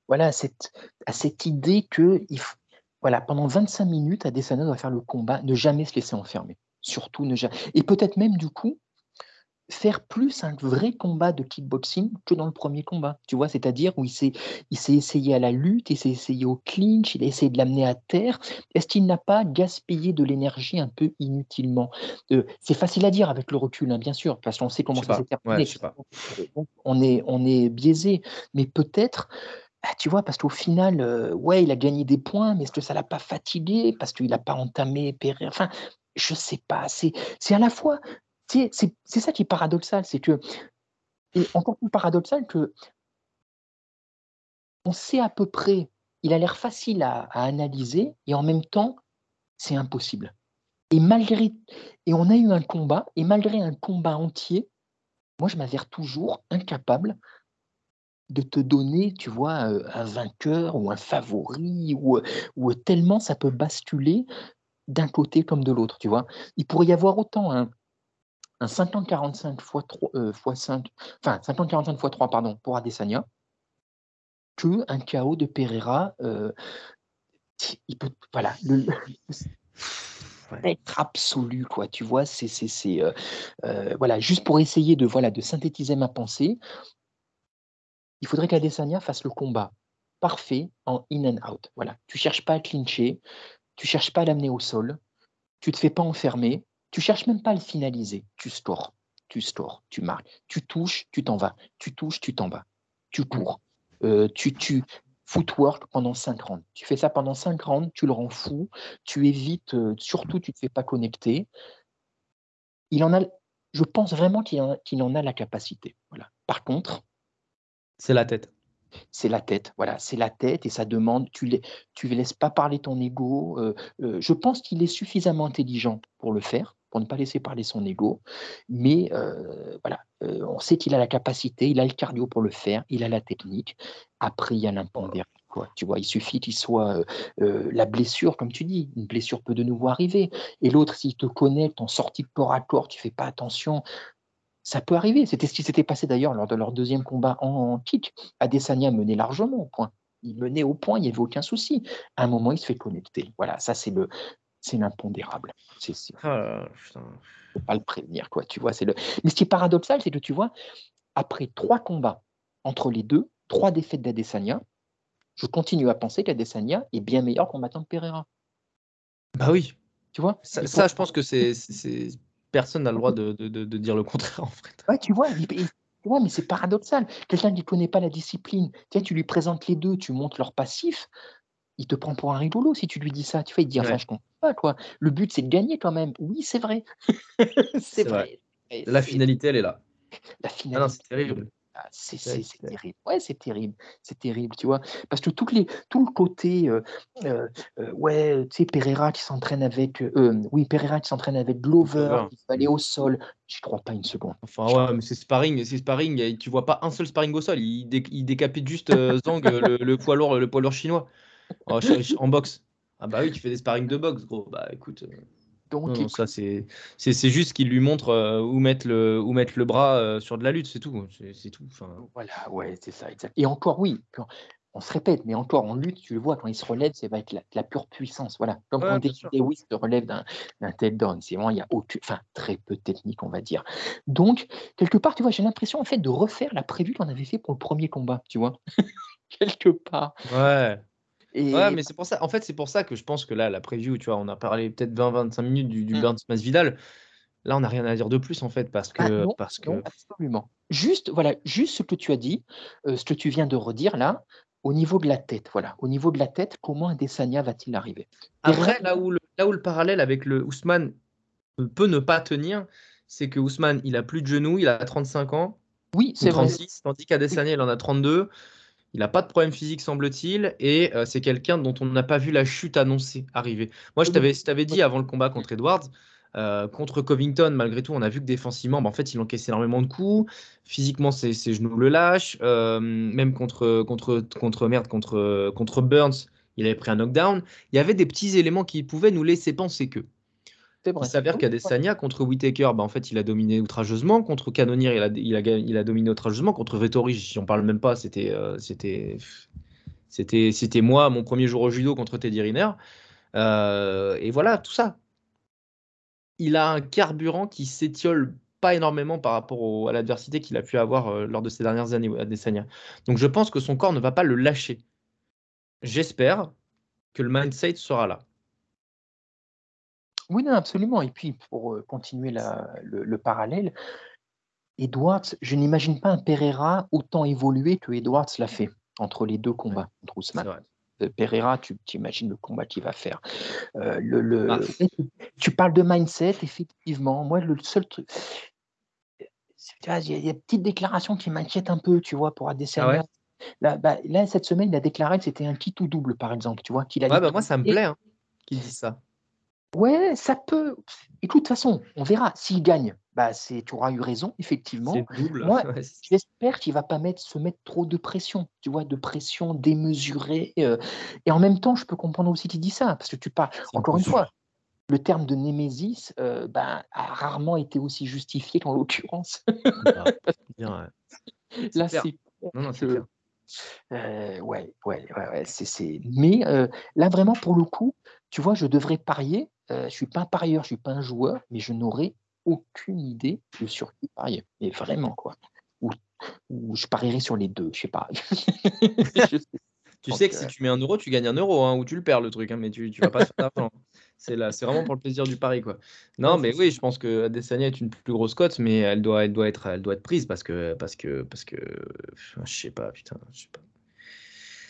S3: voilà, à cette, à cette idée que il voilà, pendant 25 minutes, Adesanya doit faire le combat, ne jamais se laisser enfermer. Surtout ne jamais. Et peut-être même, du coup, faire plus un vrai combat de kickboxing que dans le premier combat, tu vois, c'est-à-dire où il s'est, il s'est essayé à la lutte, il s'est essayé au clinch, il a essayé de l'amener à terre. Est-ce qu'il n'a pas gaspillé de l'énergie un peu inutilement? Euh, C'est facile à dire avec le recul, hein, bien sûr, parce qu'on sait comment ça s'est terminé. on est, on est biaisé, mais peut-être. Ah, tu vois, parce qu'au final, euh, ouais, il a gagné des points, mais est-ce que ça l'a pas fatigué? Parce qu'il n'a pas entamé, péri... enfin, je sais pas. C'est, à la fois c'est ça qui est paradoxal, c'est que, et encore plus paradoxal que, on sait à peu près, il a l'air facile à, analyser, et en même temps, c'est impossible. Et malgré, et on a eu un combat, et malgré un combat entier, moi je m'avère toujours incapable de te donner, tu vois, un vainqueur ou un favori, ou, ou tellement ça peut basculer d'un côté comme de l'autre, tu vois? Il pourrait y avoir autant un, un 50-45 x 3, euh, x 5, enfin 50-45 x 3 pardon, pour Adesanya, que un KO de Pereira, euh, il peut, voilà, le, être absolu, quoi. Tu vois, c'est, c'est, euh, euh, voilà, juste pour essayer de, voilà, de synthétiser ma pensée, il faudrait qu'Adesanya fasse le combat parfait en in and out. Voilà, tu cherches pas à clincher, tu cherches pas à l'amener au sol, tu te fais pas enfermer, tu cherches même pas à le finaliser. Tu scores, tu scores, tu marques. Tu touches, tu t'en vas. Tu touches, tu t'en vas. Tu cours. Euh, tu, tu footwork pendant 5 rounds. Tu fais ça pendant 5 rounds, tu le rends fou, tu évites, euh, surtout tu ne te fais pas connecter. Il en a, je pense vraiment qu'il en, en, a la capacité. Voilà. Par contre,
S2: c'est la tête.
S3: C'est la tête, voilà, c'est la tête et ça demande, tu ne tu laisses pas parler ton ego. Euh, je pense qu'il est suffisamment intelligent pour le faire pour ne pas laisser parler son ego. Mais euh, voilà, euh, on sait qu'il a la capacité, il a le cardio pour le faire, il a la technique. Après, il y a l'impondérable. Quoi. Tu vois, il suffit qu'il soit euh, la blessure, comme tu dis, une blessure peut de nouveau arriver. Et l'autre, s'il te connecte en sortie de corps à corps, tu fais pas attention, ça peut arriver. C'était ce qui s'était passé d'ailleurs lors de leur deuxième combat en, kick. Adesanya menait largement au point. Il menait au point, il n'y avait aucun souci. À un moment, il se fait connecter. Voilà, ça c'est le, c'est l'impondérable. C'est ne faut pas le prévenir, quoi. Tu vois, c'est le. Mais ce qui est paradoxal, c'est que tu vois, après trois combats entre les deux, trois défaites d'Adesanya, je continue à penser qu'Adesanya est bien meilleur combattant que Pereira.
S2: Bah oui.
S3: Tu vois?
S2: Ça, je pense que c'est personne n'a le droit de, de- de- de dire le contraire en fait.
S3: Ouais, tu vois, il- il- ouais, mais c'est paradoxal. Quelqu'un qui ne connaît pas la discipline, tu sais, tu lui présentes les deux, tu montres leur passif, il te prend pour un rigolo si tu lui dis ça. Tu vois, il te dit, enfin, je comprends pas, quoi. Le but, c'est de gagner quand même. Oui, c'est vrai. c'est vrai.
S2: La finalité, elle est là.
S3: La
S2: Ah
S3: finalité.
S2: non, c'est terrible.
S3: Ah, c'est terrible. Ouais, c'est terrible. C'est terrible, tu vois. Parce que toutes les, tout le côté, euh, euh, euh, ouais, tu sais, Pereira qui s'entraîne avec, euh, oui, Pereira qui s'entraîne avec Glover, qui va aller au sol. J'y crois pas une seconde.
S2: Enfin, ouais, mais c'est sparring, c'est sparring. et Tu vois pas un seul sparring au sol. Il, dé- il décapite juste Zhang, le, le poids lourd, le poids lourd chinois, en, ch- en boxe. Ah bah oui, tu fais des sparring de boxe, gros. Bah écoute,
S3: Donc,
S2: non, non,
S3: écoute,
S2: ça c'est, c'est, juste qu'il lui montre euh, où mettre le, où mettre le bras euh, sur de la lutte, c'est tout. C'est, tout.
S3: Voilà, ouais, c'est ça, exact. Et encore, oui, on se répète, mais encore en lutte, tu le vois, quand il se relève, c'est avec la, de la pure puissance. Voilà. Comme
S2: Ouais,
S3: quand. Lewis se relève d'un d'un takedown. C'est vraiment, il y a aucune, enfin, très peu de technique, on va dire. Donc, quelque part, tu vois, j'ai l'impression, en fait, de refaire la prévue qu'on avait fait pour le premier combat, tu vois. quelque part.
S2: ouais.
S3: Et
S2: Ouais, mais c'est pour ça. En fait, c'est pour ça que je pense que là, la preview, tu vois, on a parlé peut-être 20-25 minutes du, du
S3: Mm.
S2: Burns Masvidal. Là, on n'a rien à dire de plus en fait, parce que,
S3: Ah, non,
S2: parce que
S3: non, absolument. Juste, voilà, juste ce que tu as dit, euh, ce que tu viens de redire là, au niveau de la tête, voilà, au niveau de la tête, comment Adesanya va-t-il arriver?
S2: Après, là où, le, là où le parallèle avec le Ousmane peut ne pas tenir, c'est que Ousmane, il a plus de genoux, il a 35 ans,
S3: Oui,
S2: ou
S3: c'est vrai.
S2: 36, tandis qu'Adesanya, il en a 32. Il n'a pas de problème physique, semble-t-il, et euh, c'est quelqu'un dont on n'a pas vu la chute annoncée arriver. Moi, je t'avais dit avant le combat contre Edwards, euh, contre Covington, malgré tout, on a vu que défensivement, bah, en fait, il encaisse énormément de coups. Physiquement, ses, ses genoux le lâchent. Euh, même contre, contre, contre, merde, contre, contre Burns, il avait pris un knockdown. Il y avait des petits éléments qui pouvaient nous laisser penser que. Il s'avère qu'Adesanya, contre Whitaker, bah, en fait, il a dominé outrageusement. Contre Cannonier, il a, il a, il a dominé outrageusement. Contre Vettori, si on parle même pas, c'était, euh, c'était, c'était, c'était moi, mon premier jour au judo contre Teddy Riner. Euh, et voilà, tout ça. Il a un carburant qui s'étiole pas énormément par rapport au- à l'adversité qu'il a pu avoir euh, lors de ces dernières années, Adesanya. Donc je pense que son corps ne va pas le lâcher. J'espère que le mindset sera là.
S3: Oui, non, absolument. Et puis, pour euh, continuer la- le, le parallèle, Edwards, je n'imagine pas un Pereira autant évolué que Edwards l'a fait entre les deux combats contre Ousmane. Euh, Pereira, tu imagines le combat qu'il va faire. Euh, le, le-
S2: Bah.
S3: tu, parles de mindset, effectivement. Moi, le seul truc. Il y, a- a des petites déclarations qui m'inquiètent un peu, tu vois, pour Adesanya.
S2: Ah ouais?
S3: Là, bah, là, cette semaine, il a déclaré que c'était un kit ou double, par exemple. Tu vois, qu'il
S2: Ouais, bah moi, ça me plaît hein, qu'il dise ça.
S3: Ouais, ça peut. Et de toute façon, on verra. S'il gagne, bah, c'est, tu auras eu raison, effectivement.
S2: C'est double.
S3: Moi,
S2: Ouais,
S3: J'espère qu'il va pas mettre, se mettre trop de pression, tu vois, de pression démesurée. euh, et en même temps, je peux comprendre aussi qu'il dit ça, parce que tu parles, encore une fois, le terme de némésis euh, ben, a rarement été aussi justifié qu'en l'occurrence.
S2: Bah, bien, ouais.
S3: Là, c'est.
S2: Non, non, c'est clair.
S3: euh, ouais, ouais, ouais, ouais, c'est, c'est... Mais euh, là, vraiment, pour le coup, tu vois, je devrais parier. Euh, je suis pas un parieur, je suis pas un joueur, mais je n'aurais aucune idée de sur qui parier. Mais vraiment, quoi. Ou, ou je parierais sur les deux, je sais pas. Je sais
S2: Tu
S3: Donc,
S2: sais que
S3: euh,
S2: si tu mets un euro, tu gagnes un euro, hein, ou tu le perds le truc, hein, mais tu, tu vas pas faire d'argent. C'est là, c'est vraiment pour le plaisir du pari, quoi. Non, mais oui, je pense que Adesanya est une plus grosse cote, mais elle doit, elle doit être, elle doit être prise parce que, parce que, parce que, je sais pas, putain, je sais pas.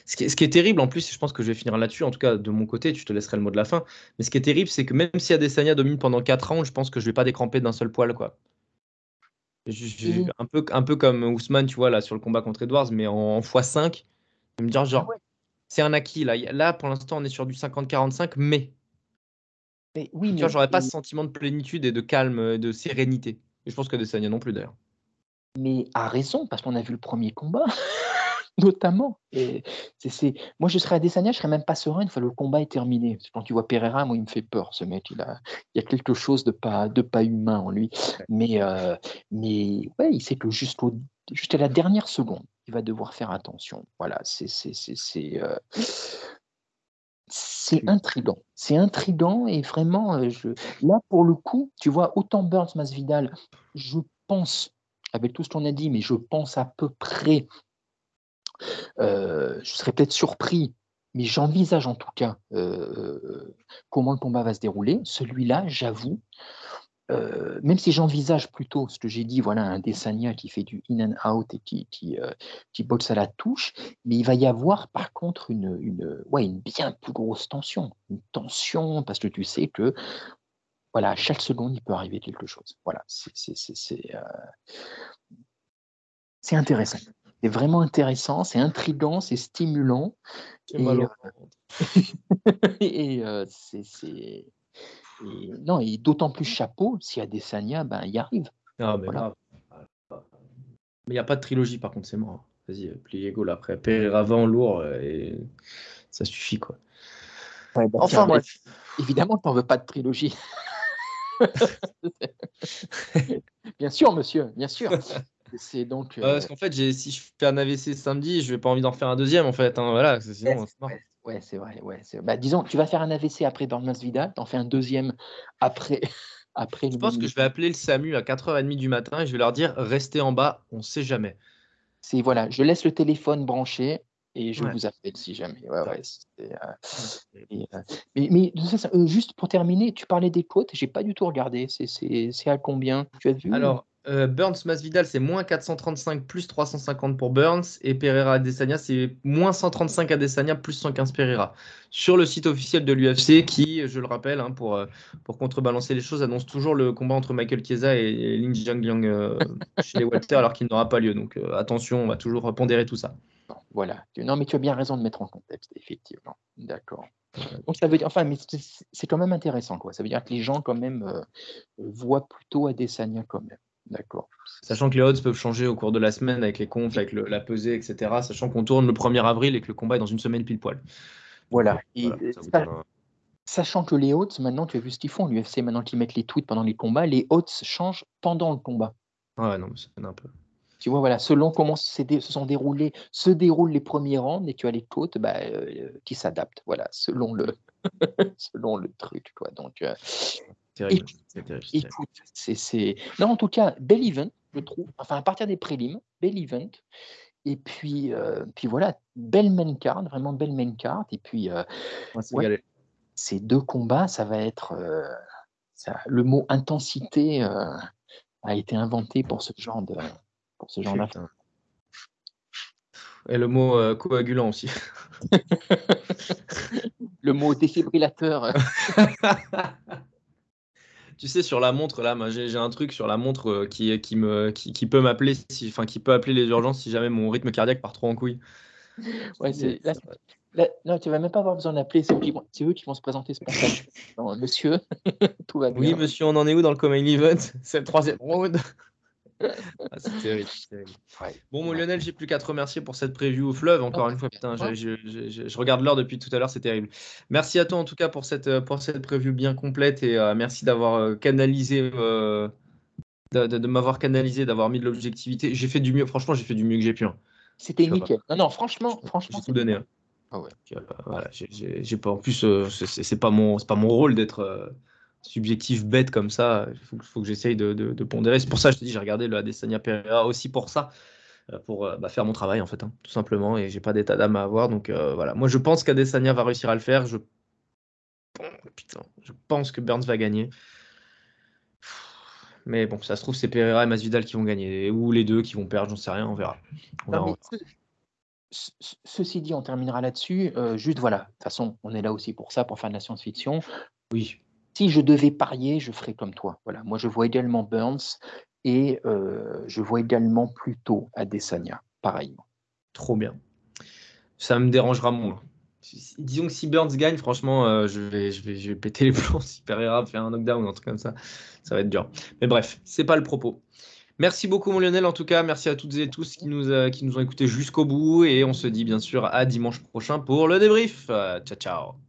S2: Ce qui, est, ce qui est terrible en plus, je pense que je vais finir là-dessus, en tout cas de mon côté, tu te laisserai le mot de la fin. Mais ce qui est terrible, c'est que même si Adesanya domine pendant 4 rounds, je pense que je vais pas décramper d'un seul poil, quoi. Je-
S3: Mhm.
S2: un, peu, un peu comme Ousmane, tu vois, là, sur le combat contre Edwards, mais en, en x5. Je vais me dire, genre,
S3: Ah ouais.
S2: c'est un acquis, là. Là, pour l'instant, on est sur du 50-45, mais,
S3: Mais oui,
S2: tu vois, j'aurais pas
S3: mais-
S2: ce sentiment de plénitude et de calme, et de sérénité. Et je pense que Adesanya non plus, d'ailleurs.
S3: mais a raison, parce qu'on a vu le premier combat, notamment. Et c'est, c'est- Moi, je serais à Desania, je serais même pas serein une fois le combat est terminé. Quand tu vois Pereira, moi, il me fait peur, ce mec. Il, a... il y a quelque chose de pas, de pas humain en lui. Mais, euh, mais ouais, il sait que jusqu'au... jusqu'à la dernière seconde, il va devoir faire attention. Voilà, c'est. c'est, euh, C'est intriguant. C'est intriguant et vraiment, euh, je... là, pour le coup, tu vois, autant Burns, Masvidal, je pense, avec tout ce qu'on a dit, mais je pense à peu près, je serais peut-être surpris, mais j'envisage en tout cas euh, comment le combat va se dérouler. Celui-là, j'avoue, euh, même si j'envisage plutôt ce que j'ai dit, voilà, un Desania qui fait du in and out et qui, qui, euh, boxe à la touche, mais il va y avoir par contre une, une, ouais, une bien plus grosse tension. Une tension parce que tu sais que voilà, à chaque seconde, il peut arriver quelque chose. Voilà, euh, c'est intéressant. C'est vraiment intéressant, c'est intriguant, c'est stimulant. Et, euh, c'est non, et d'autant plus chapeau si Adesanya ben, y arrive.
S2: Ah, mais
S3: Voilà.
S2: Mais il n'y a pas de trilogie, par contre, c'est mort. Vas-y, pliez go là après. Pereira avant, lourd, euh, et ça suffit, quoi.
S3: Ouais, bah,
S2: Enfin, bref.
S3: Évidemment, tu n'en veux pas de trilogie. bien sûr, monsieur, bien sûr. C'est donc.
S2: Ouais,
S3: euh,
S2: parce qu'en fait, si je fais un AVC samedi, je vais pas envie d'en faire un deuxième, en fait. hein, voilà, sinon,
S3: Ouais,
S2: c'est
S3: ouais, vrai. Ouais, bah, disons, tu vas faire un AVC après Dormas Vidal, tu en fais un deuxième après. après
S2: Je pense que je vais appeler le SAMU à 4h30 du matin et je vais leur dire restez en bas, on sait jamais.
S3: C'est voilà, je laisse le téléphone branché et je
S2: Ouais.
S3: vous appelle si jamais. Ouais,
S2: Ouais.
S3: euh, et, euh, mais mais ça, ça, juste pour terminer, tu parlais des côtes, j'ai pas du tout regardé. C'est à combien? Tu as vu?
S2: Alors, euh, Burns Masvidal, c'est moins 435 plus 350 pour Burns et Pereira Adesanya, c'est moins 135 Adesanya plus 115 Pereira. Sur le site officiel de l'UFC, qui, je le rappelle, hein, pour, euh, pour contrebalancer les choses, annonce toujours le combat entre Michael Chiesa et, Lin Jiangliang euh, chez les Walter, alors qu'il n'aura pas lieu. Donc euh, attention, on va toujours pondérer tout ça.
S3: Voilà. Non, mais tu as bien raison de mettre en contexte, effectivement. D'accord. Enfin, mais c'est- c'est quand même intéressant, quoi. Ça veut dire que les gens quand même euh, voient plutôt Adesanya quand même. D'accord.
S2: Sachant que les odds peuvent changer au cours de la semaine avec les confs, avec le- la pesée, etc. Sachant qu'on tourne le 1er avril et que le combat est dans une semaine pile poil.
S3: Voilà. Et
S2: Voilà,
S3: euh,
S2: ça un-
S3: sachant que les odds, maintenant, tu as vu ce qu'ils font, l'UFC, maintenant qu'ils mettent les tweets pendant les combats, les odds changent pendant le combat.
S2: Ouais, non, mais un peu.
S3: Tu vois, voilà, selon comment se sont déroulés, se déroulent les premiers rounds, et tu as les côtes bah, euh, qui s'adaptent, voilà, selon le, selon le truc, quoi. Donc, euh,
S2: Terrible.
S3: Écoute, c'est. Non, en tout cas, bel event, je trouve. Enfin, à partir des prélims, bel event. Et puis, euh, puis voilà, belle main card, vraiment belle main card. Et puis, euh, Ouais. ces deux combats, ça va être... euh, ça- le mot intensité a été inventé pour ce genre de... Pour ce genre.
S2: Et le mot coagulant aussi.
S3: Le mot défibrillateur.
S2: tu sais, sur la montre, là, moi, j'ai un truc sur la montre euh, qui, qui, me, qui, qui peut m'appeler, si, enfin, qui peut appeler les urgences si jamais mon rythme cardiaque part trop en couille.
S3: Ouais, c'est- là, non, tu vas même pas avoir besoin d'appeler, c'est eux, qui vont- c'est eux qui vont se présenter spontanément. Monsieur, tout va bien.
S2: Oui, monsieur, on en est où dans le Common Event C'est le troisième round. Ah, c'est terrible. c'est terrible.
S3: Ouais.
S2: Bon, mon Lionel, j'ai plus qu'à te remercier pour cette preview au fleuve. Encore une fois, putain, je, je- je- je- je regarde l'heure depuis tout à l'heure, c'est terrible. Merci à toi en tout cas pour cette, euh, pour cette preview bien complète et euh, merci d'avoir euh, canalisé, euh, de, de- de m'avoir canalisé, d'avoir mis de l'objectivité. J'ai fait du mieux, franchement, j'ai fait du mieux que j'ai pu. hein.
S3: C'était nickel. Non, non, franchement, franchement,
S2: J'ai tout donné. hein.
S3: Ah ouais.
S2: Donc, euh, voilà, j'ai- pas. En plus, euh, c'est- pas mon, c'est pas mon rôle d'être euh, subjectif bête comme ça. Il faut, que- faut que j'essaye de, de- de pondérer. C'est pour ça que je te dis, j'ai regardé le Adesanya Pereira aussi pour ça, euh, pour euh, bah, faire mon travail en fait, hein, tout simplement. Et j'ai pas d'état d'âme à avoir. Donc euh, voilà, moi je pense qu'Adesanya va réussir à le faire. Je putain, je pense que Burns va gagner. Mais bon, ça se trouve, c'est Pereira et Masvidal qui vont gagner. Ou les deux qui vont perdre, j'en sais rien, on verra. On
S3: Non,
S2: verra.
S3: mais ce- ce- ceci dit, on terminera là-dessus. Euh, juste voilà, de toute façon, on est là aussi pour ça, pour faire de la science-fiction.
S2: Oui.
S3: Si je devais parier, je ferais comme toi. Voilà, moi je vois également Burns et euh, je vois également plutôt Adesanya, pareillement.
S2: Trop bien. Ça me dérangera moins. Disons que si Burns gagne, franchement, euh, je, vais, je, vais, je vais péter les plombs. Si Pereira fait un knockdown ou un truc comme ça, ça va être dur. Mais bref, c'est pas le propos. Merci beaucoup, mon Lionel. En tout cas, merci à toutes et tous qui nous, euh, qui nous ont écoutés jusqu'au bout. Et on se dit bien sûr à dimanche prochain pour le débrief. Ciao, ciao.